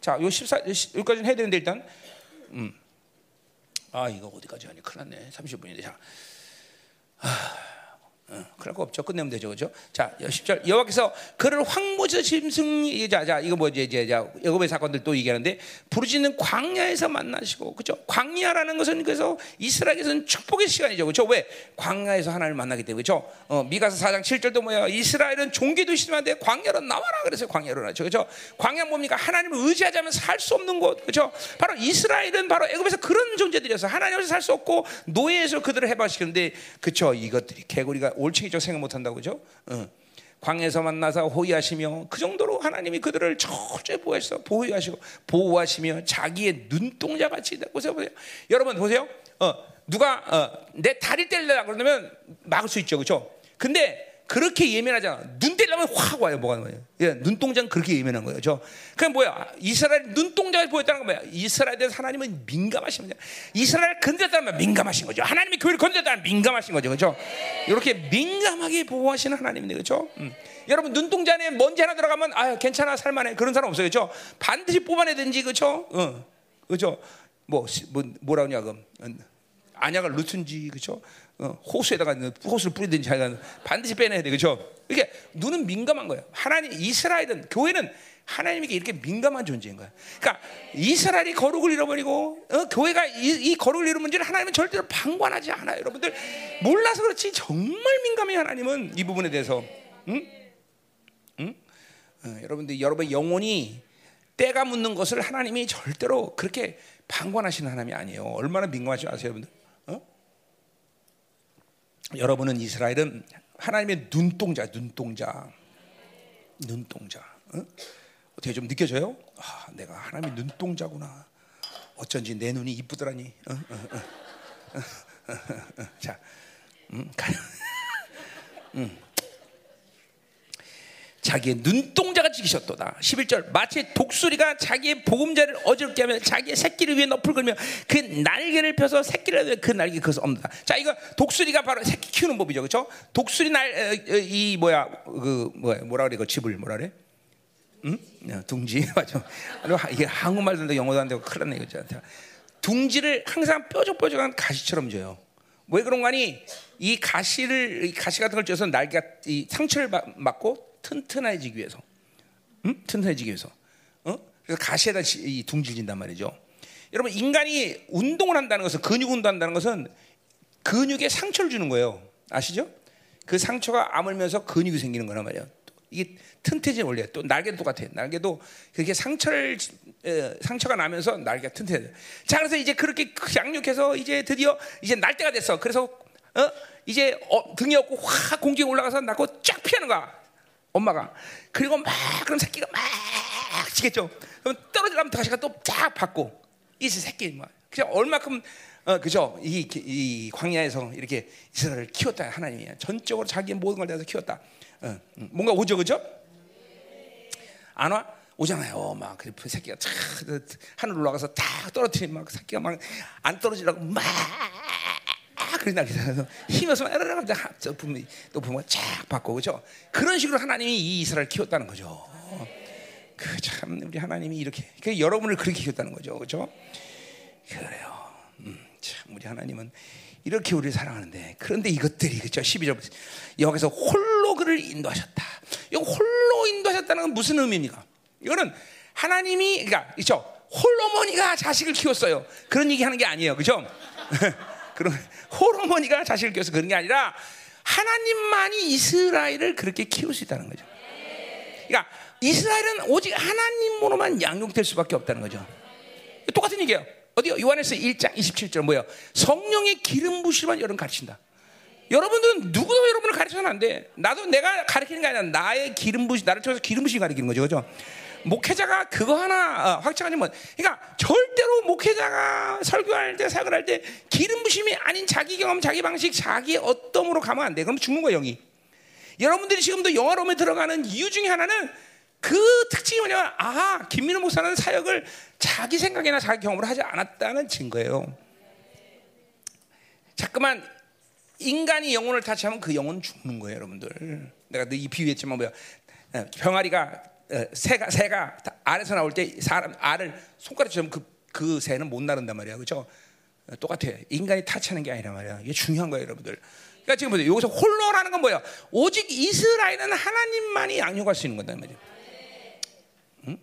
자, 요 14, 여기까지는 해야 되는데 일단 음. 아, 이거 어디까지 하니? 큰일 났네. 30분인데. 자. 어, 그럴 거 없죠. 끝내면 되죠, 그죠? 자, 10절 여호와께서 그를 황무지 짐승 자, 자 이거 뭐지 이제 자 여호와의 사건들 또 얘기하는데 부르짖는 광야에서 만나시고, 그죠? 광야라는 것은 그래서 이스라엘에서는 축복의 시간이죠, 그죠? 왜 광야에서 하나님을 만나기 때문에, 그죠? 어, 미가서 4장 7절도 뭐야? 이스라엘은 종기도 있지만데 광야로 나와라 그래서 광야로 나죠, 그죠? 광야 뭡니까? 하나님을 의지하자면 살 수 없는 곳, 그죠? 바로 이스라엘은 바로 애굽에서 그런 존재들이어서 하나님을 살수 없고 노예에서 그들을 해방시키는데, 그죠? 이것들이 개구리가 올챙이죠 생각 못 한다고 그죠? 어. 광에서 만나서 호위하시며 그 정도로 하나님이 그들을 철저히 보호하셔 보호하시고 보호하시며 자기의 눈동자 같이 보세요 보세요 여러분 보세요 어, 누가 어, 내 다리 떼려고 그러면 막을 수 있죠 그렇죠 근데 그렇게 예민하잖아. 눈 떼려면 확 와요 뭐가 뭐예요? 예, 눈동자는 그렇게 예민한 거예요. 저 그냥 뭐야? 이스라엘 눈동자를 보였다는 건 뭐야? 이스라엘에 대해서 하나님은 민감하신 거죠 이스라엘 건드렸다면 민감하신 거죠. 하나님이 교회를 건드렸다면 민감하신 거죠. 그렇죠? 이렇게 민감하게 보호하시는 하나님인데 그렇죠? 음. 여러분 눈동자 안에 먼지 하나 들어가면 아 괜찮아 살만해. 그런 사람 없어요. 그렇죠? 반드시 뽑아내든지 그렇죠? 어. 그렇죠? 뭐, 뭐 뭐라 그러냐 그럼? 안약을 넣든지 그죠? 어, 호수에다가 호수를 뿌리든지 하여간 반드시 빼내야 돼 그죠? 이게 눈은 민감한 거예요. 하나님 이스라엘은 교회는 하나님에게 이렇게 민감한 존재인 거야. 그러니까 이스라엘이 거룩을 잃어버리고 어, 교회가 이, 이 거룩을 잃은 문제를 하나님은 절대로 방관하지 않아요. 여러분들 몰라서 그렇지 정말 민감해 하나님은 이 부분에 대해서. 응? 응? 어, 여러분들 여러분 영혼이 때가 묻는 것을 하나님이 절대로 그렇게 방관하시는 하나님이 아니에요. 얼마나 민감하지 아세요, 여러분들? 어? 여러분은 이스라엘은 하나님의 눈동자, 눈동자, 눈동자. 어? 어떻게 좀 느껴져요? 아, 내가 하나님의 눈동자구나. 어쩐지 내 눈이 이쁘더라니. 어? 어, 자, 음, 가. 음. 자기의 눈동자가 지키셨도다. 11절 마치 독수리가 자기의 보금자를 어지럽게 하면 자기의 새끼를 위해 너풀 걸며 그 날개를 펴서 새끼를 하면 그 날개 그것을 없는다. 자 이거 독수리가 바로 새끼 키우는 법이죠, 그렇죠? 독수리 날 이 뭐야 그 뭐야 뭐라 그래 그 집을 뭐라 그래? 응? 둥지 맞아. 이게 한국말도 영어도 안 되고 큰일 났네 이거 둥지를 항상 뾰족뾰족한 가시처럼 줘요. 왜 그런 거니? 이 가시를 이 가시 같은 걸 쪄서 날개가 이 상처를 맞고 튼튼해지기 위해서, 음? 튼튼해지기 위해서. 어? 그래서 가시에다 이 둥지를 진단 말이죠. 여러분 인간이 운동을 한다는 것은 근육 운동한다는 것은 근육에 상처를 주는 거예요. 아시죠? 그 상처가 아물면서 근육이 생기는 거란 말이에요. 이게 튼튼해진 원리야. 또 날개도 똑같아. 날개도 그렇게 상처를 에, 상처가 나면서 날개가 튼튼해. 자, 그래서 이제 그렇게 양육해서 이제 드디어 이제 날 때가 됐어. 그래서 어? 이제 어, 등이 없고 확 공기가 올라가서 낳고 쫙 피하는 거야. 엄마가 그리고 막 그럼 새끼가 막 지겠죠. 그럼 떨어지면 다시가 또쫙 받고 이 새끼 막 그냥 얼마큼 어, 그죠 이, 이 광야에서 이렇게 이스라엘을 키웠다 하나님이 전적으로 자기의 모든 걸 내서 키웠다. 어, 뭔가 오죠 그죠? 안 와? 오잖아요. 막그 새끼가 쫙 하늘 올라가서 딱 떨어뜨리면 막 새끼가 막 안 떨어지려고 막 그런 날이 서 힘어서 에르르 저 부모 또 부모가 쫙 받고 그죠? 그런 식으로 하나님이 이 이스라엘 키웠다는 거죠. 그 참 우리 하나님이 이렇게 그 여러분을 그렇게 키웠다는 거죠, 그죠? 그래요. 음, 참 우리 하나님은 이렇게 우리를 사랑하는데 그런데 이것들이 그죠? 12절 여기서 홀로 그를 인도하셨다. 이 홀로 인도하셨다는 건 무슨 의미입니까? 이거는 하나님이 그러니까 그죠? 홀로머니가 자식을 키웠어요. 그런 얘기 하는 게 아니에요, 그죠? 그런 호르몬이가 자식을 키워서 그런 게 아니라 하나님만이 이스라엘을 그렇게 키울 수 있다는 거죠. 그러니까 이스라엘은 오직 하나님으로만 양육될 수밖에 없다는 거죠. 똑같은 얘기예요. 어디요? 요한에서 1장 27절 뭐예요? 성령의 기름 부심만 여러분 가르친다. 여러분들은 누구도 여러분을 가르쳐서는 안 돼. 나도 내가 가르치는 게 아니라 나의 기름 부심, 나를 통해서 기름 부심 가르치는 거죠. 그죠? 목회자가 그거 하나 어, 확증하냐면 그러니까 절대로 목회자가 설교할 때 사역을 할 때 기름 부심이 아닌 자기 경험, 자기 방식, 자기 어떤으로 가면 안 돼. 그럼 죽는 거야 영이. 여러분들이 지금도 영화로움에 들어가는 이유 중에 하나는 그 특징이 뭐냐면 아 김민호 목사는 사역을 자기 생각이나 자기 경험으로 하지 않았다는 증거예요. 자꾸만 인간이 영혼을 타치하면 그 영혼은 죽는 거예요, 여러분들. 내가 이 비유했지만 뭐야 병아리가 어, 새가 새가 알에서 나올 때 사람 알을 손가락처럼 그, 그 새는 못 나른단 말이야, 그렇죠? 똑같아. 인간이 타치하는 게 아니란 말이야. 이게 중요한 거예요, 여러분들. 그러니까 지금 보세요. 여기서 홀로라는 건 뭐야? 오직 이스라엘은 하나님만이 양육할 수 있는 거다 말이야. 응?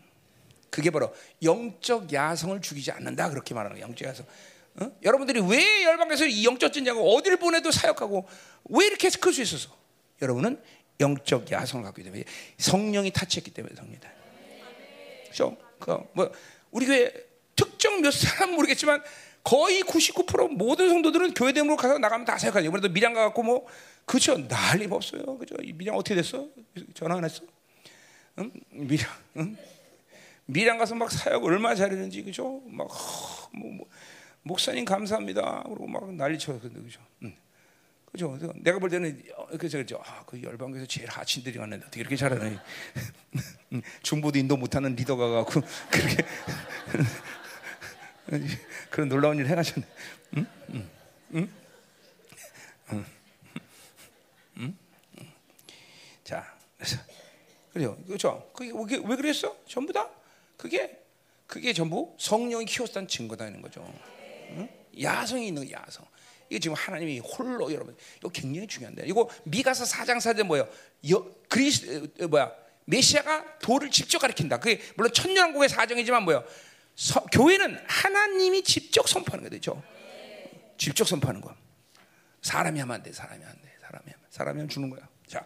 그게 바로 영적 야성을 죽이지 않는다 그렇게 말하는 거야. 영적 야성. 어? 여러분들이 왜 열방에서 이 영적 진냐고 어디를 보내도 사역하고 왜 이렇게 클 수 있었어? 여러분은 영적 야성을 갖고 있기 때문에 성령이 타치했기 때문에 성니다. 그렇죠? 그뭐 우리 교회 특정 몇 사람 모르겠지만 거의 99% 모든 성도들은 교회 대문으로 가서 나가면 다 사역하죠. 그래도 미량 가갖고 뭐 그렇죠 난리 없어요. 그죠? 미량 어떻게 됐어? 전화 안 했어? 응? 미량, 응? 미량 가서 막 사역 얼마 잘했는지 그죠? 막 뭐, 뭐, 목사님 감사합니다. 그리고 막 난리 쳐 그죠? 응. 그죠? 내가 볼 때는 그죠, 그죠. 아, 그 열방에서 제일 하친들이 왔는데 어떻게 이렇게 잘하네. 중보도 인도 못하는 리더가 갖고 그렇게 그런 놀라운 일을 해가셨네. 응? 응? 응? 응? 응? 자, 그래서 그죠, 그죠. 그게 왜, 왜 그랬어? 전부 다 그게 그게 전부 성령이 키웠다는 증거다는 거죠. 응? 야성이 있는 거예요, 야성. 이게 지금 하나님이 홀로 여러분 이거 굉장히 중요한데 이거 미가서 사장 사제 뭐예요? 여, 그리스 어, 뭐야 메시아가 도를 직접 가리킨다. 그게 물론 천년왕국의 사정이지만 뭐요? 서, 교회는 하나님이 직접 선포하는 거죠. 직접 선포하는 거. 사람이 하면 안 돼. 사람이 안 돼. 사람이 하면 사람이 하면 주는 거야. 자,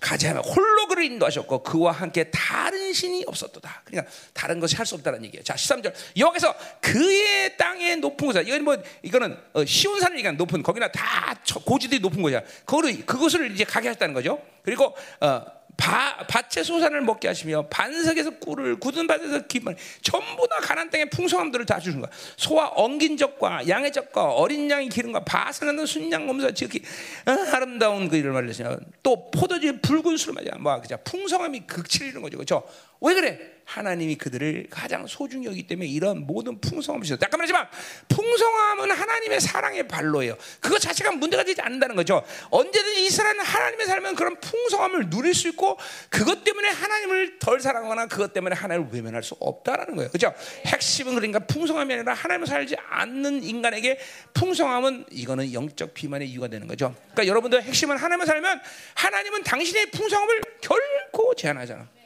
가지 하면 홀로 그를 인도하셨고 그와 함께 다른 신이 없었도다. 그러니까 다른 것이 할 수 없다는 얘기예요. 자, 13절. 여기서 그의 땅의 높은 곳. 이건 뭐 이거는 어, 시온 산을 얘기하는 높은 거기나 다 고지들이 높은 거야. 그거를 그것을 이제 가게 했다는 거죠. 그리고 어 바, 밭의 소산을 먹게 하시며 반석에서 꿀을 굳은 밭에서 기만 전부 다 가난 땅의 풍성함들을 다 주신 거야. 소와 엉긴 젖과 양의 젖과 어린 양의 기름과 바삭한 순양 검사 지극히 아, 아름다운 그 이를 말하시며 또 포도주의 붉은 술을 마셔. 뭐 그자 풍성함이 극치를 이는 거죠. 그렇죠? 왜 그래? 하나님이 그들을 가장 소중히 여기 때문에 이런 모든 풍성함을 주셨다. 잠깐 말하지만 풍성함은 하나님의 사랑의 발로예요. 그것 자체가 문제가 되지 않는다는 거죠. 언제든지 이스라엘은 하나님의 살면 그런 풍성함을 누릴 수 있고 그것 때문에 하나님을 덜 사랑하거나 그것 때문에 하나님을 외면할 수 없다라는 거예요. 그렇죠? 핵심은 그러니까 풍성함이 아니라 하나님을 살지 않는 인간에게 풍성함은 이거는 영적 비만의 이유가 되는 거죠. 그러니까 여러분들 핵심은 하나님을 살면 하나님은 당신의 풍성함을 결코 제한하잖아.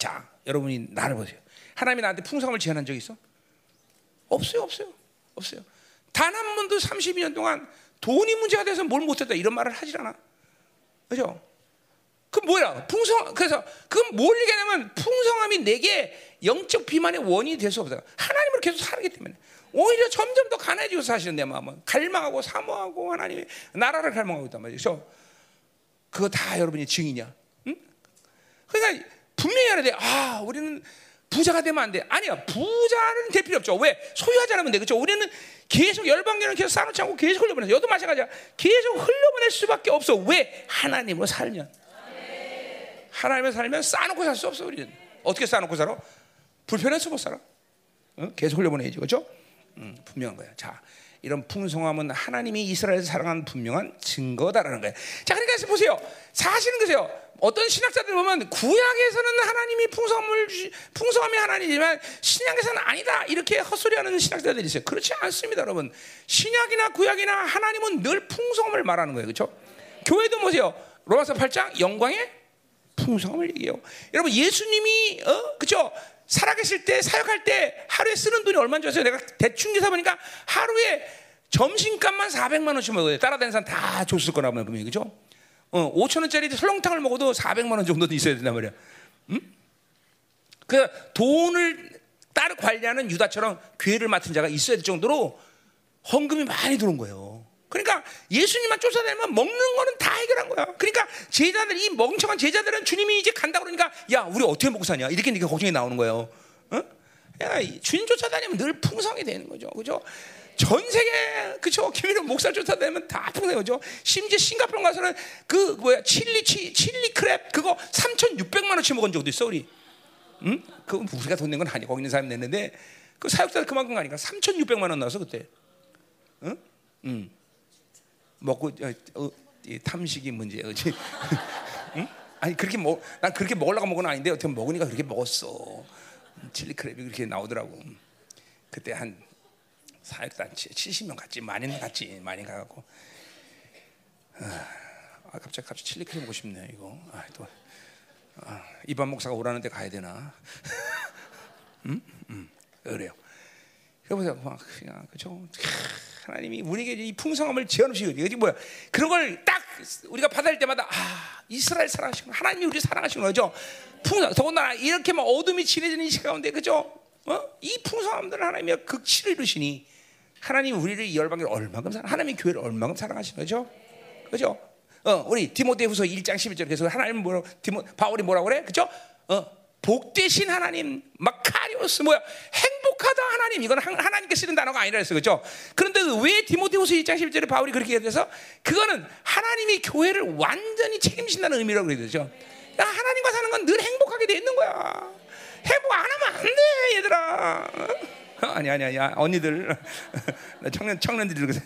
자, 여러분이 나를 보세요. 하나님이 나한테 풍성함을 제한한 적 있어? 없어요, 없어요, 없어요. 단 한 번도 32년 동안 돈이 문제가 돼서 뭘 못했다 이런 말을 하질 않아. 그죠? 그 뭐야? 풍성 그래서 그건 뭘 얘기하냐면 풍성함이 내게 영적 비만의 원인이 될 수 없다. 하나님을 계속 살기 때문에 오히려 점점 더 가난해지고 사실은 내 마음은 갈망하고 사모하고 하나님의 나라를 갈망하고 있단 말이죠. 그거 다 여러분이 증이냐? 응? 그러니까 분명히 알아야 돼. 아, 우리는 부자가 되면 안 돼. 아니야. 부자는 될 필요 없죠. 왜? 소유하지 않으면 돼. 그렇죠? 우리는 계속 열방계는 계속 쌓아놓지 않고 계속 흘려보내서 여도 마찬가지야. 계속 흘려보낼 수밖에 없어. 왜? 하나님으로 살면. 하나님을 살면 쌓아놓고 살 수 없어. 우리는. 어떻게 쌓아놓고 살아? 불편해서 못 살아. 응? 계속 흘려보내야지. 그렇죠? 음, 분명한 거야. 자, 이런 풍성함은 하나님이 이스라엘을 사랑하는 분명한 증거다라는 거예요. 자, 그러니까 보세요. 사실은 그세요. 어떤 신학자들 보면 구약에서는 하나님이 풍성함을 풍성함이 하나님이지만 신약에서는 아니다 이렇게 헛소리하는 신학자들이 있어요. 그렇지 않습니다, 여러분. 신약이나 구약이나 하나님은 늘 풍성함을 말하는 거예요, 그렇죠? 교회도 보세요. 로마서 8장 영광의 풍성함을 얘기해요. 여러분 예수님이 어 그죠? 살아계실 때 사역할 때 하루에 쓰는 돈이 얼마인 줄 아세요? 내가 대충 계산 보니까 하루에 점심값만 400만 원씩 먹어요. 따라다니는 사람 다 줬을 거라 보면 그죠? 어, 5천 원짜리 설렁탕을 먹어도 400만 원 정도는 있어야 된단 말이야. 응? 그 돈을 따로 관리하는 유다처럼 괴를 맡은 자가 있어야 될 정도로 헌금이 많이 들어온 거예요. 그러니까 예수님만 쫓아다니면 먹는 거는 다 해결한 거야. 그러니까 제자들 이 멍청한 제자들은 주님이 이제 간다 그러니까 야 우리 어떻게 먹고 사냐 이렇게 이렇게 걱정이 나오는 거예요. 어? 야 주님 쫓아다니면 늘 풍성이 되는 거죠, 그죠? 전 세계 그죠? 김일은 목살 쫓아다니면 다 풍성해죠. 심지어 싱가포르 가서는 그 뭐야 칠리 치, 칠리 크랩 그거 3,600만 원치 먹은 적도 있어 우리. 응? 그 우리가 돈 낸 건 아니고 거기 있는 사람이 냈는데 그 사역자들 그만큼 가니까 3,600만 원 나와서 그때. 응? 응. 먹고 어, 어, 탐식이 문제지. 응? 아니 그렇게 먹, 난 그렇게 먹으려고 먹은 건 아닌데 어떻게 먹으니까 그렇게 먹었어. 칠리 크랩이 그렇게 나오더라고. 그때 한 사역단체 70명 갔지 많이는 갔지 많이 가갖고 아 갑자기 갑자기 칠리 크림 먹고 싶네 이거 아, 또 아, 이반 목사가 오라는데 가야 되나? 음, 음, 그래요. 그냥 그죠. 하나님이 우리에게 이 풍성함을 제한 없이 이게 뭐야? 그런 걸 딱 우리가 받을 때마다 아 이스라엘 사랑하시는 하나님이 우리 사랑하시는 거죠. 풍성 더군다나 이렇게 막 어둠이 진해지는 이 가운데 그죠? 어? 이 풍성함들을 하나님이 극치를 이루시니 하나님 우리를 이 열방을 얼마큼 사랑, 하나님의 교회를 얼마큼 사랑하시는 거죠? 그죠? 어, 우리 디모데후서 1장 11절 그래서 하나님 뭐라 디모 바울이 뭐라고 그래? 그죠? 어, 복되신 하나님, 마카리오스 뭐야? 행복하다 하나님. 이건 하나님께 쓰는 단어가 아니라 했어. 그죠? 그런데 왜 디모데후서 1장 11절에 바울이 그렇게 얘기해서 그거는 하나님이 교회를 완전히 책임진다는 의미라고 그래야 되죠. 하나님과 사는 건 늘 행복하게 돼 있는 거야. 행복 안 하면 안 돼, 얘들아. 아니 아니 아니 언니들 청년 청년들이 그러세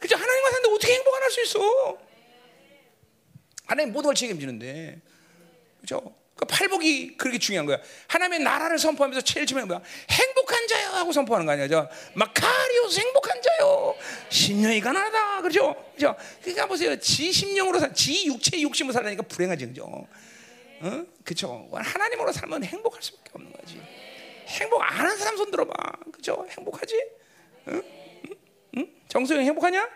그죠 하나님과 사는데 어떻게 행복 안 할 수 있어? 하나님 모든 걸 책임지는데 그죠? 그 팔복이 그렇게 중요한 거야. 하나님의 나라를 선포하면서 제일 중요한 거야. 행복한 자요 하고 선포하는 거 아니야. 저 마카리오스 행복한 자요. 심령이 가난하다. 그죠? 그죠? 그러니까 보세요. 지 심령으로 살, 지 육체 육심으로 살라니까 불행하지, 그죠? 어? 그죠? 하나님으로 살면 행복할 수밖에 없는 거지. 행복 안 하는 사람 손 들어봐. 그죠? 행복하지? 응? 응? 응? 정수영 행복하냐?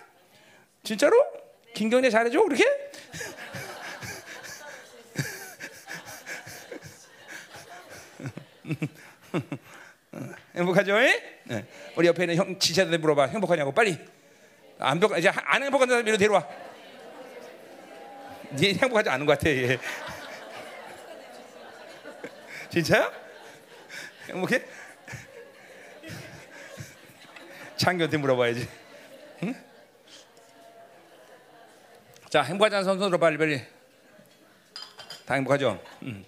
진짜로? 김경래 잘해줘? 그렇게? 행복하죠? 네. 우리 옆에 있는 형 지체들한테 물어봐. 행복하냐고 빨리. 안, 벽, 이제 안 행복한 사람 이리 데려와. 네 행복하지 않은 것 같아. 얘. 진짜야? 행복해? 창규한테 물어봐야지. 응? 자, 행복하지 않은 선수로 빨리 빨리. 다 행복하죠? 응.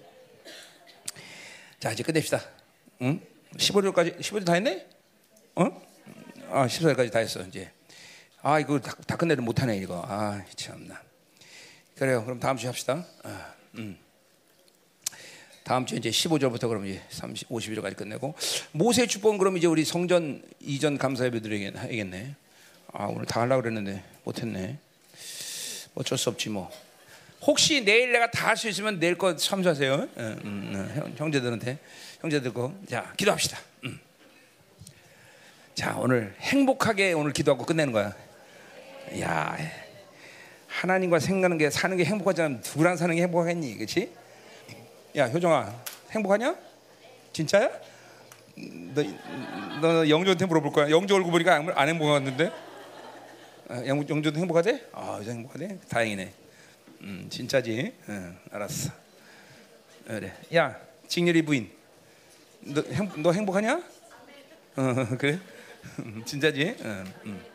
자, 이제 끝냅시다. 응? 15절까지 15절 다 했네? 어? 아, 14절까지 다 했어, 이제. 아, 이거 다, 다 끝내도 못 하네, 이거. 아, 참나. 그래요. 그럼 다음 주에 합시다. 아, 음. 다음 주에 이제 15절부터 그럼 이제 30, 51절까지 끝내고 모세 축복은 그럼 이제 우리 성전 이전 감사 예배드리겠 해야겠네. 아 오늘 다 하려고 그랬는데 못했네. 어쩔 수 없지 뭐. 혹시 내일 내가 다 할 수 있으면 내일 거 참조하세요. 음, 음, 형제들한테 형제들 거. 자 기도합시다. 음. 자 오늘 행복하게 오늘 기도하고 끝내는 거야. 야 하나님과 생각하는 게 사는 게 행복하지 않으면 누구랑 사는 게 행복하겠니, 그렇지? 야 효정아 행복하냐? 진짜야? 너, 너 영조한테 물어볼 거야. 영조 얼굴 보니까 안 행복한데? 아, 영, 영조도 행복하대? 아, 행복하대? 다행이네. 음, 진짜지? 응, 알았어. 그래. 야, 직렬이 부인, 너, 행, 너 행복하냐? 어, 그래? 진짜지? 응, 응.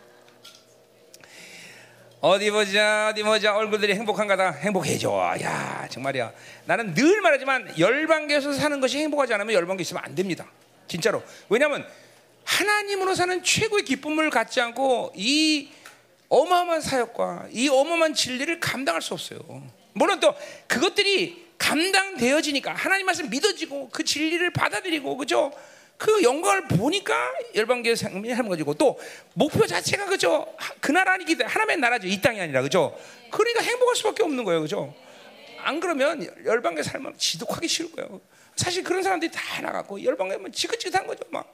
어디 보자 어디 보자 얼굴들이 행복한가다 행복해져 야 정말이야 나는 늘 말하지만 열방계에서 사는 것이 행복하지 않으면 열방계 있으면 안 됩니다 진짜로 왜냐하면 하나님으로 사는 최고의 기쁨을 갖지 않고 이 어마어마한 사역과 이 어마어마한 진리를 감당할 수 없어요. 물론 또 그것들이 감당되어지니까 하나님 말씀 믿어지고 그 진리를 받아들이고 그죠? 그 영광을 보니까 열방교회 생명이 거지고 또 목표 자체가 그죠? 그 나라니기 때문에 하나님의 나라죠. 이 땅이 아니라 그죠? 그러니까 행복할 수밖에 없는 거예요 그죠? 안 그러면 열방교회 살면 지독하기 싫을 거예요. 사실 그런 사람들이 다 나갔고 열방교회면 지긋지긋한 거죠 막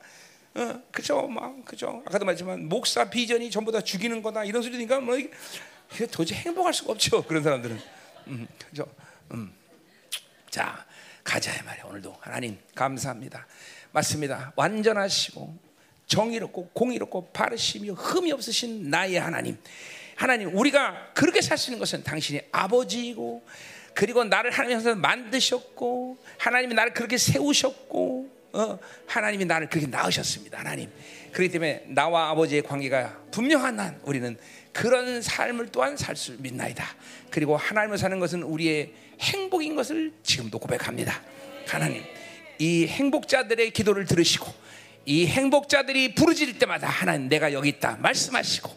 어, 그죠 막 그죠 아까도 말했지만 목사 비전이 전부 다 죽이는 거다 이런 소리니까 뭐 이게 도저히 행복할 수가 없죠 그런 사람들은 음, 그죠 음. 자 가자 말이야 오늘도 하나님 감사합니다. 맞습니다. 완전하시고 정의롭고 공의롭고 바르시며 흠이 없으신 나의 하나님. 하나님, 우리가 그렇게 있는 것은 당신이 아버지이고 그리고 나를 하나님께서 만드셨고 하나님이 나를 그렇게 세우셨고 어, 하나님이 나를 그렇게 낳으셨습니다. 하나님. 그렇기 때문에 나와 아버지의 관계가 분명한 한 우리는 그런 삶을 또한 살 수 믿나이다. 그리고 하나님을 사는 것은 우리의 행복인 것을 지금도 고백합니다. 하나님. 이 행복자들의 기도를 들으시고 이 행복자들이 부르짖을 때마다 하나님 내가 여기 있다 말씀하시고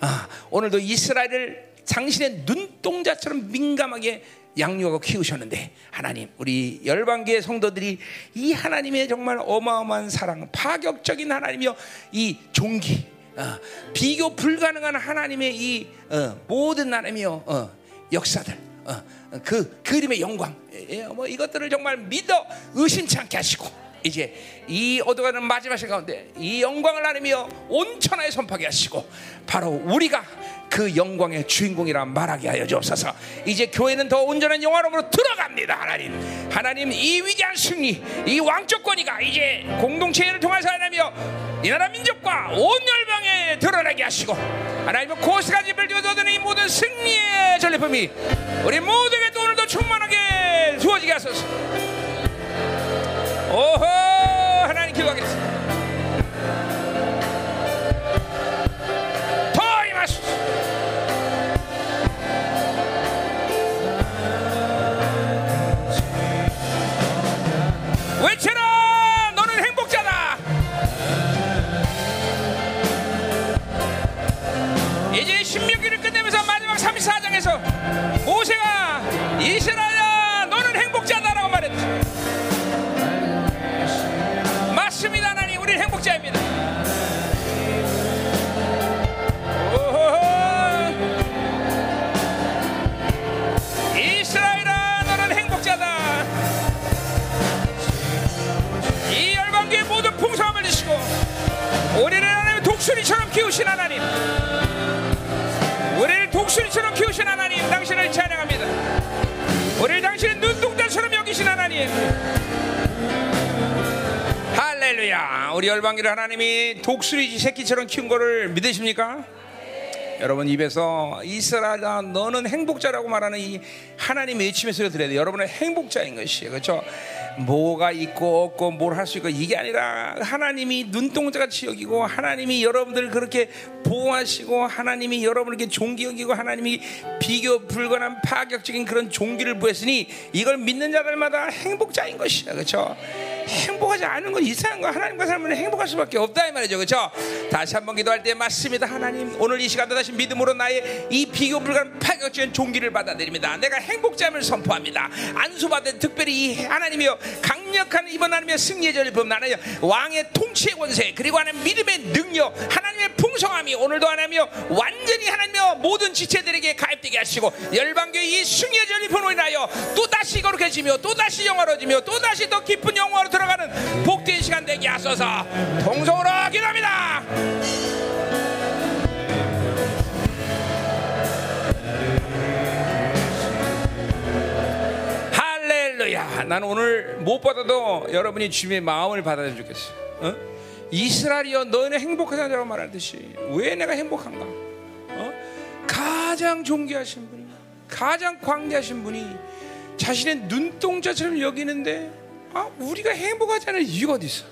아, 오늘도 이스라엘을 당신의 눈동자처럼 민감하게 양육하고 키우셨는데 하나님 우리 열방계의 성도들이 이 하나님의 정말 어마어마한 사랑 파격적인 하나님이여 이 종기 어, 비교 불가능한 하나님의 이 어, 모든 하나님이여 어, 역사들 어, 그 그림의 영광, 예, 뭐 이것들을 정말 믿어 의심치 않게 하시고 이제 이 어두가는 마지막 시간 가운데 이 영광을 나누며 온 천하에 선포하게 하시고 바로 우리가 그 영광의 주인공이라 말하게 하여 주옵소서. 이제 교회는 더 온전한 영화로으로 들어갑니다. 하나님, 하나님 이 위대한 승리, 이 왕적 권위가 이제 공동체를 통해서 하나며 이 나라 민족과 온 열방에 드러나게 하시고 하나님의 고스까지 불려도는 이 모든 승리의 전리품이 우리 모두에게 오늘도 충만하게 주어지게 하소서. 오호 하나님 기도하겠습니다. 외쳐라 너는 행복자다. 이제 16기를 끝내면서 마지막 34장에서 모세가 이스라엘아 너는 행복자다라고 말했죠 맞습니다 하나님. 우리 행복자입니다. 독수리처럼 키우신 하나님. 우리를 독수리처럼 키우신 하나님 당신을 찬양합니다. 우리를 당신의 눈동자처럼 여기신 하나님. 할렐루야. 우리 열방기를 하나님이 독수리 새끼처럼 키운 거를 믿으십니까? 여러분 입에서 이스라엘아 너는 행복자라고 말하는 이 하나님의 외침의 소리를 들어야 돼. 여러분은 행복자인 것이에요. 그렇죠? 뭐가 있고 없고 뭘 할 수 있고 이게 아니라 하나님이 눈동자같이 여기고 하나님이 여러분들을 그렇게 보호하시고 하나님이 여러분에게 종기 여기고 하나님이 비교 불가능한 파격적인 그런 종기를 부했으니 이걸 믿는 자들마다 행복자인 것이야. 그렇죠? 행복하지 않은 건 이상한 거 하나님과 살면 행복할 수밖에 없다 이 말이죠 그렇죠 다시 한번 기도할 때 맞습니다 하나님 오늘 이 시간도 다시 믿음으로 나의 이 비교 불가한 파격적인 종기를 받아들입니다. 내가 행복자임을 선포합니다. 안수받은 특별히 이 하나님이여 강력한 이번 하나님의 승리의 전리품 나는 왕의 통치의 권세 그리고 하나님 믿음의 능력 하나님의 풍성함이 오늘도 하나님이여 완전히 하나님이여 모든 지체들에게 가입되게 하시고 열방교의 이 승리의 전리품으로 인하여 또다시 거룩해지며 또다시 영화로지며 또다시 더 깊은 영화로 들어가는 복된 시간 되게 하소서. 통성으로 기도합니다 할렐루야 나는 오늘 못 받아도 여러분이 주님의 마음을 받아야 좋겠어 어? 이스라엘이여 너희는 행복하다는 자라고 말하듯이 왜 내가 행복한가 어? 가장 존귀하신 분이 가장 광대하신 분이 자신의 눈동자처럼 여기는데 아, 우리가 행복하지 않을 이유가 어디 있어?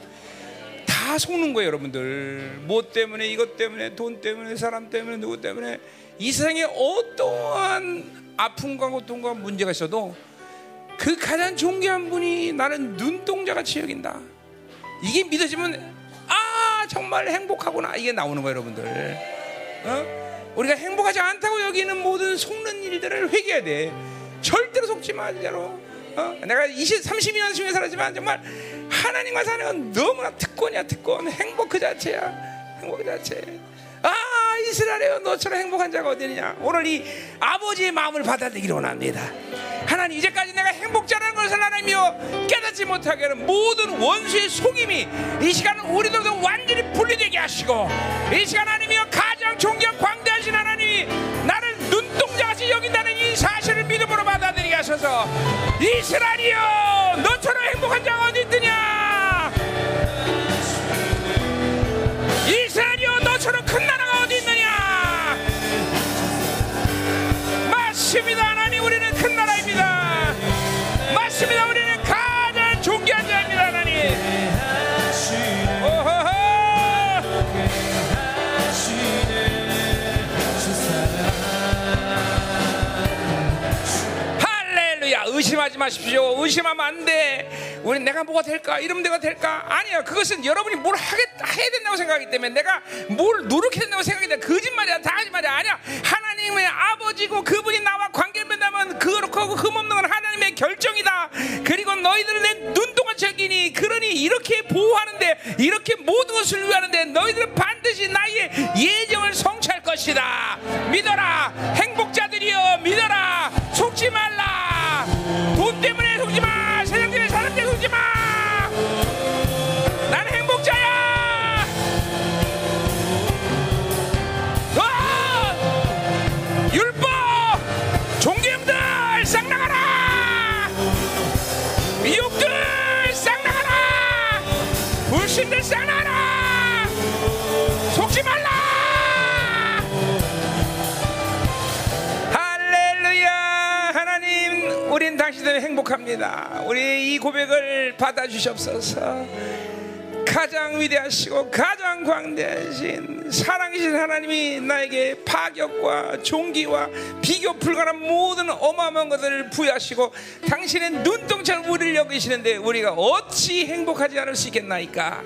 다 속는 거예요, 여러분들. 뭐 때문에, 이것 때문에, 돈 때문에, 사람 때문에, 누구 때문에 이 세상에 어떠한 아픔과 고통과 문제가 있어도 그 가장 존귀한 분이 나는 눈동자 같이 여긴다. 이게 믿어지면 아 정말 행복하구나 이게 나오는 거예요, 여러분들. 어? 우리가 행복하지 않다고 여기는 모든 속는 일들을 회개해야 돼. 절대로 속지 마, 진짜로. 어? 내가 20, 32년 중에 살았지만 정말 하나님과 사는 건 너무나 특권이야 특권 행복 그 자체야 행복 그 자체 아 이스라엘에 너처럼 행복한 자가 어디 있느냐 오늘 이 아버지의 마음을 받아들이기 원합니다 하나님 이제까지 내가 행복자라는 것을 하나님이여 깨닫지 못하게 하는 모든 원수의 속임이 이 시간은 우리들도 완전히 분리되게 하시고 이 시간 하나님이여 가장 존경 광대하신 하나님이 나를 눈동자같이 여긴다는 이 사실을 믿음으로 받아들이게 하셔서. 이스라엘이여 너처럼 행복한 자가 어디 있느냐? 이스라엘이여 너처럼 큰 나라가 어디 있느냐? 맞습니다 맞습니다 우리는 가장 존귀한 자입니다 하나님. 의심하지 마십시오. 의심하면 안돼 우리 내가 뭐가 될까? 이러면 내가 될까? 아니야 그것은 여러분이 뭘 하겠, 해야 된다고 생각하기 때문에 내가 뭘 노력해야 된다고 생각하기 거짓말이야. 다 거짓말이야. 아니야. 하나님의 아버지고 그분이 나와 관계를 맺다면 그렇고 흠없는 건 하나님의 결정이다. 그리고 너희들은 내 눈동같이 여기니 그러니 이렇게 보호하는데 이렇게 모든 것을 위하는데 너희들은 반드시 나의 예정을 성취할 것이다. 믿어라. 행복자들이여 믿어라. 속지 말라. 돈 때문에 속지 마. 세 신들 싹 나가라! 속지 말라! 할렐루야! 하나님 우린 당신들 행복합니다. 우리 이 고백을 받아주시옵소서 가장 위대하시고 가장 광대하신 사랑이신 하나님이 나에게 파격과 종기와 비교 불가능한 모든 어마어마한 것들을 부여하시고 당신의 눈동자를 우리를 여기시는데 우리가 어찌 행복하지 않을 수 있겠나이까?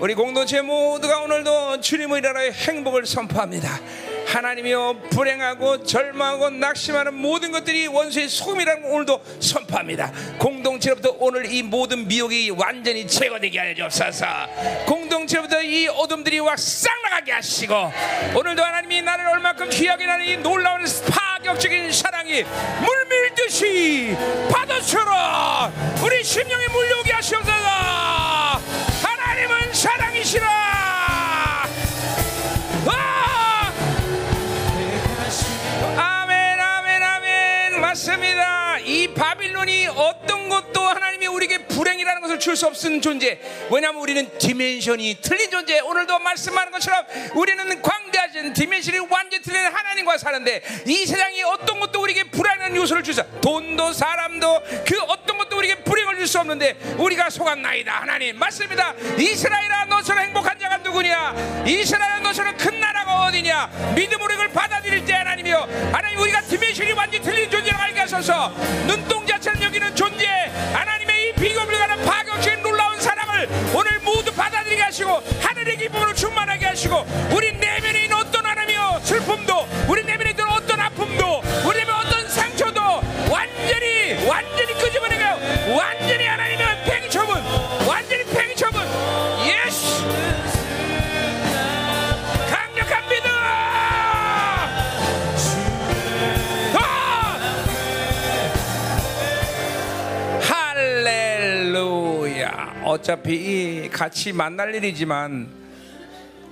우리 공동체 모두가 오늘도 주님의 나라의 행복을 선포합니다 하나님이여 불행하고 절망하고 낙심하는 모든 것들이 원수의 소금이라는 걸 오늘도 선포합니다. 공동체로부터 오늘 이 모든 미혹이 완전히 제거되게 하여 주옵소서. 공동체로부터 이 어둠들이 확싹 나가게 하시고 오늘도 하나님이 나를 얼마큼 귀하게 하는 이 놀라운 파격적인 사랑이 물밀듯이 파도처럼 우리 심령에 물려오게 하시옵소서. 하나님은 사랑이시라. 맞습니다. 이 바빌론이 어떤 것도 하나님이 우리에게 불행이라는 것을 줄 수 없은 존재. 왜냐하면 우리는 디멘션이 틀린 존재. 오늘도 말씀하는 것처럼 우리는 광대하신 dimension이 완전 틀린 하나님과 사는데 이 세상이 어떤 것도 우리에게 불안한 요소를 주사. 돈도 사람도 그 어떤 것도 우리에게 불행을 줄 수 없는데 우리가 속았나이다 하나님 맞습니다. 이스라엘아 너처럼 행복한 자가 누구냐? 이스라엘아 너처럼 큰 나라가 어디냐? 믿음으로 이걸 받아들일 때 하나님이여 하나님 우리가 dimension이 완전 틀린 존재라. 하소서 눈동자처럼 여기는 존재 하나님의 이 비겁을 가는 파격적인 놀라운 사랑을 오늘 모두 받아들이게 하시고 하늘의 기쁨으로 충만하게 하시고 우리 내면에 있는 어떤 하나님이여 슬픔도 우리 내면에 있는 어떤 아픔도 우리 내면에 어떤 상처도 완전히 완전히 끄집어내고 완전히 어차피 같이 만날 일이지만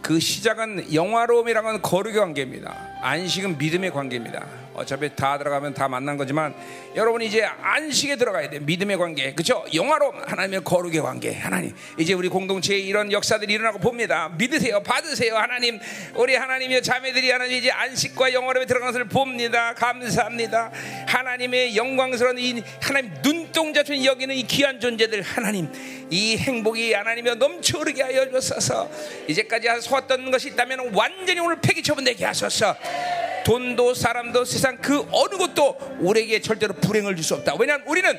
그 시작은 영화로움이라는 건 거룩의 관계입니다. 안식은 믿음의 관계입니다. 어차피 다 들어가면 다 만난 거지만 여러분 이제 안식에 들어가야 돼. 믿음의 관계. 그렇죠? 영화로움 하나님의 거룩의 관계. 하나님. 이제 우리 공동체에 이런 역사들이 일어나고 봅니다. 믿으세요. 받으세요. 하나님. 우리 하나님의 자매들이 하나님 이제 안식과 영화로움에 들어가는 것을 봅니다. 감사합니다. 하나님의 영광스러운 이 하나님 눈 동자처럼 여기는 이 귀한 존재들 하나님 이 행복이 하나님여 넘쳐 흐르게 하여 주소서. 이제까지 소왔던 것이 있다면 완전히 오늘 폐기 처분되게 하소서. 돈도 사람도 세상 그 어느 것도 우리에게 절대로 불행을 줄 수 없다. 왜냐하면 우리는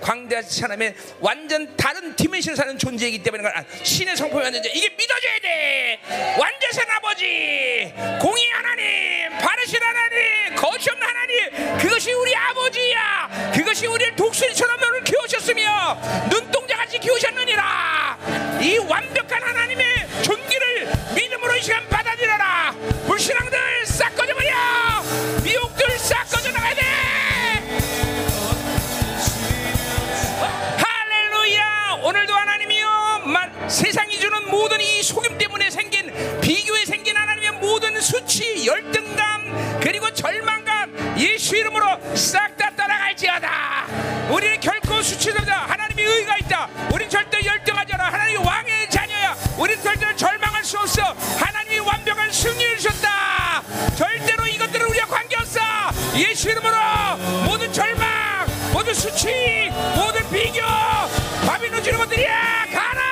광대하신 하나님의 완전 다른 디멘션을 사는 존재이기 때문에 신의 성품이 완전 이게 믿어줘야 돼. 완전한 아버지, 공의 하나님, 바르신 하나님, 거짓 없는 하나님, 그것이 우리 아버지야. 그것이 우리를 독수리처럼 너를 키우셨으며 눈동자같이 키우셨느니라. 이 완벽한 하나님의 존귀를 믿음으로 이 시간 받아들여라. 불신앙들 싹 꺼져버려. 미혹들 싹 꺼져 나가야 돼. 할렐루야. 오늘도 하나님이여 만, 세상이 주는 모든 이 속임 때문에 생긴 비교에 생긴 하나님의 모든 수치, 열등감 그리고 절망감 예수 이름으로 싹 다 따라갈지어다. 우리는 결코 수치되다. 하나님의 의가 있다. 우린 절대 열등하지 않아. 하나님 왕의. 우린 절대로 절망할 수 없어. 하나님이 완벽한 승리를 주셨다. 절대로 이것들은 우리와 관계없어. 예수 이름으로 모든 절망, 모든 수치, 모든 비교, 바비론 주는 것들이야. 가라!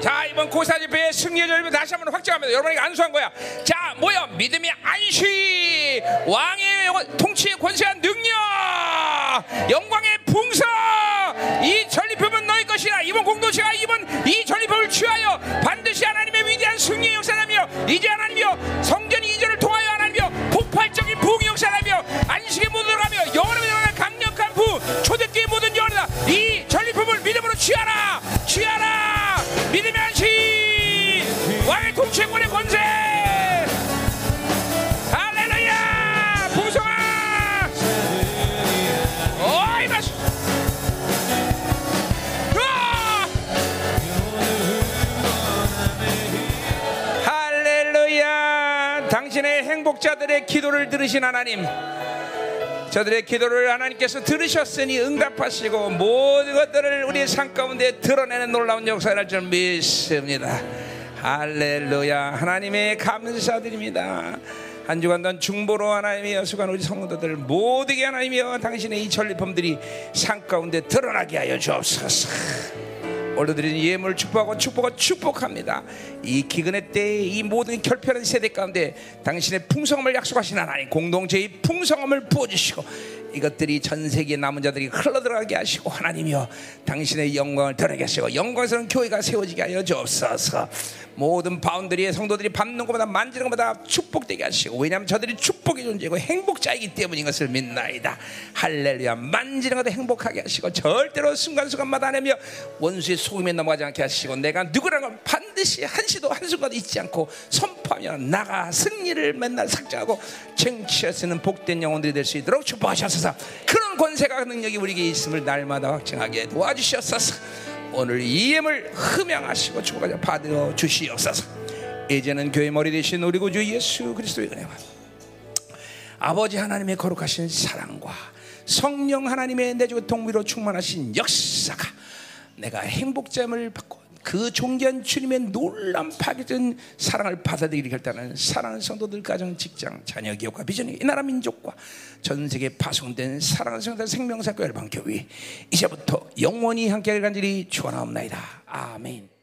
자, 이번 고사 집회의 승리의 절을 다시 한번 확정합니다. 여러분에게 안수한 거야. 자, 뭐야? 믿음의 안식, 왕의 영- 통치의 권세한 능력, 영광의 풍성, 이 전리품은 너희 것이라. 이번 공동체가 이번 이 전리품을 취하여 반드시 하나님의 위대한 승리의 역사라며 이제 하나님이여 성전이 이전을 통하여 하나님이여 폭발적인 부흥의 역사라며 안식의 모든 들어가며 영원히 부 초대교회 모든 영혼이다. 이 전리품을 믿음으로 취하라, 취하라. 믿음의 안식, 왕의 통치권의 권세. 할렐루야, 풍성아. 어이 마시. 으아! 할렐루야 당신의 행복자들의 기도를 들으신 하나님 저들의 기도를 하나님께서 들으셨으니 응답하시고 모든 것들을 우리의 삶 가운데 드러내는 놀라운 역사를 할 줄 믿습니다. 할렐루야. 하나님의 감사드립니다. 한 주간 던 중보로 하나님의 여수간 우리 성도들 모두에게 하나님이여 당신의 이 전리품들이 삶 가운데 드러나게 하여 주옵소서 오늘 드리는 예물을 축복하고 축복하고 축복합니다. 이 기근의 때에 이 모든 결핍한 세대 가운데 당신의 풍성함을 약속하신 하나님 공동체의 풍성함을 부어주시고 이것들이 전 세계 남은 자들이 흘러들어가게 하시고 하나님이여 당신의 영광을 드러내게 하시고 영광스러운 교회가 세워지게 하여 주옵소서 모든 바운드리의 성도들이 밟는 것마다 만지는 것마다 축복되게 하시고 왜냐하면 저들이 축복의 존재고 행복자이기 때문인 것을 믿나이다. 할렐루야. 만지는 것도 행복하게 하시고 절대로 순간순간마다 하나며 원수의 속임에 넘어가지 않게 하시고 내가 누구라는 걸 반드시 한시도 한순간도 잊지 않고 선포하며 나가 승리를 맨날 삭제하고 쟁취할 수 있는 복된 영혼들이 될 수 있도록 축복하셔서. 그런 권세가 능력이 우리에게 있음을 날마다 확증하게 도와주시옵소서 오늘 이 예물 흠양하시고 축복하여 받아 주시옵소서. 이제는 교회 머리 대신 우리 구주 예수 그리스도의 은혜와 아버지 하나님의 거룩하신 사랑과 성령 하나님의 내주고 동미로 충만하신 역사가 내가 행복감을 받고 그 존귀한 주님의 놀람 파괴된 사랑을 받아들이기 결단하는 사랑하는 성도들 가정 직장 자녀 기업과 비전이 이 나라 민족과 전 세계 파송된 사랑하는 성도들 생명사교 열방 교회 이제부터 영원히 함께 할 간절히 축원하옵나이다 아멘.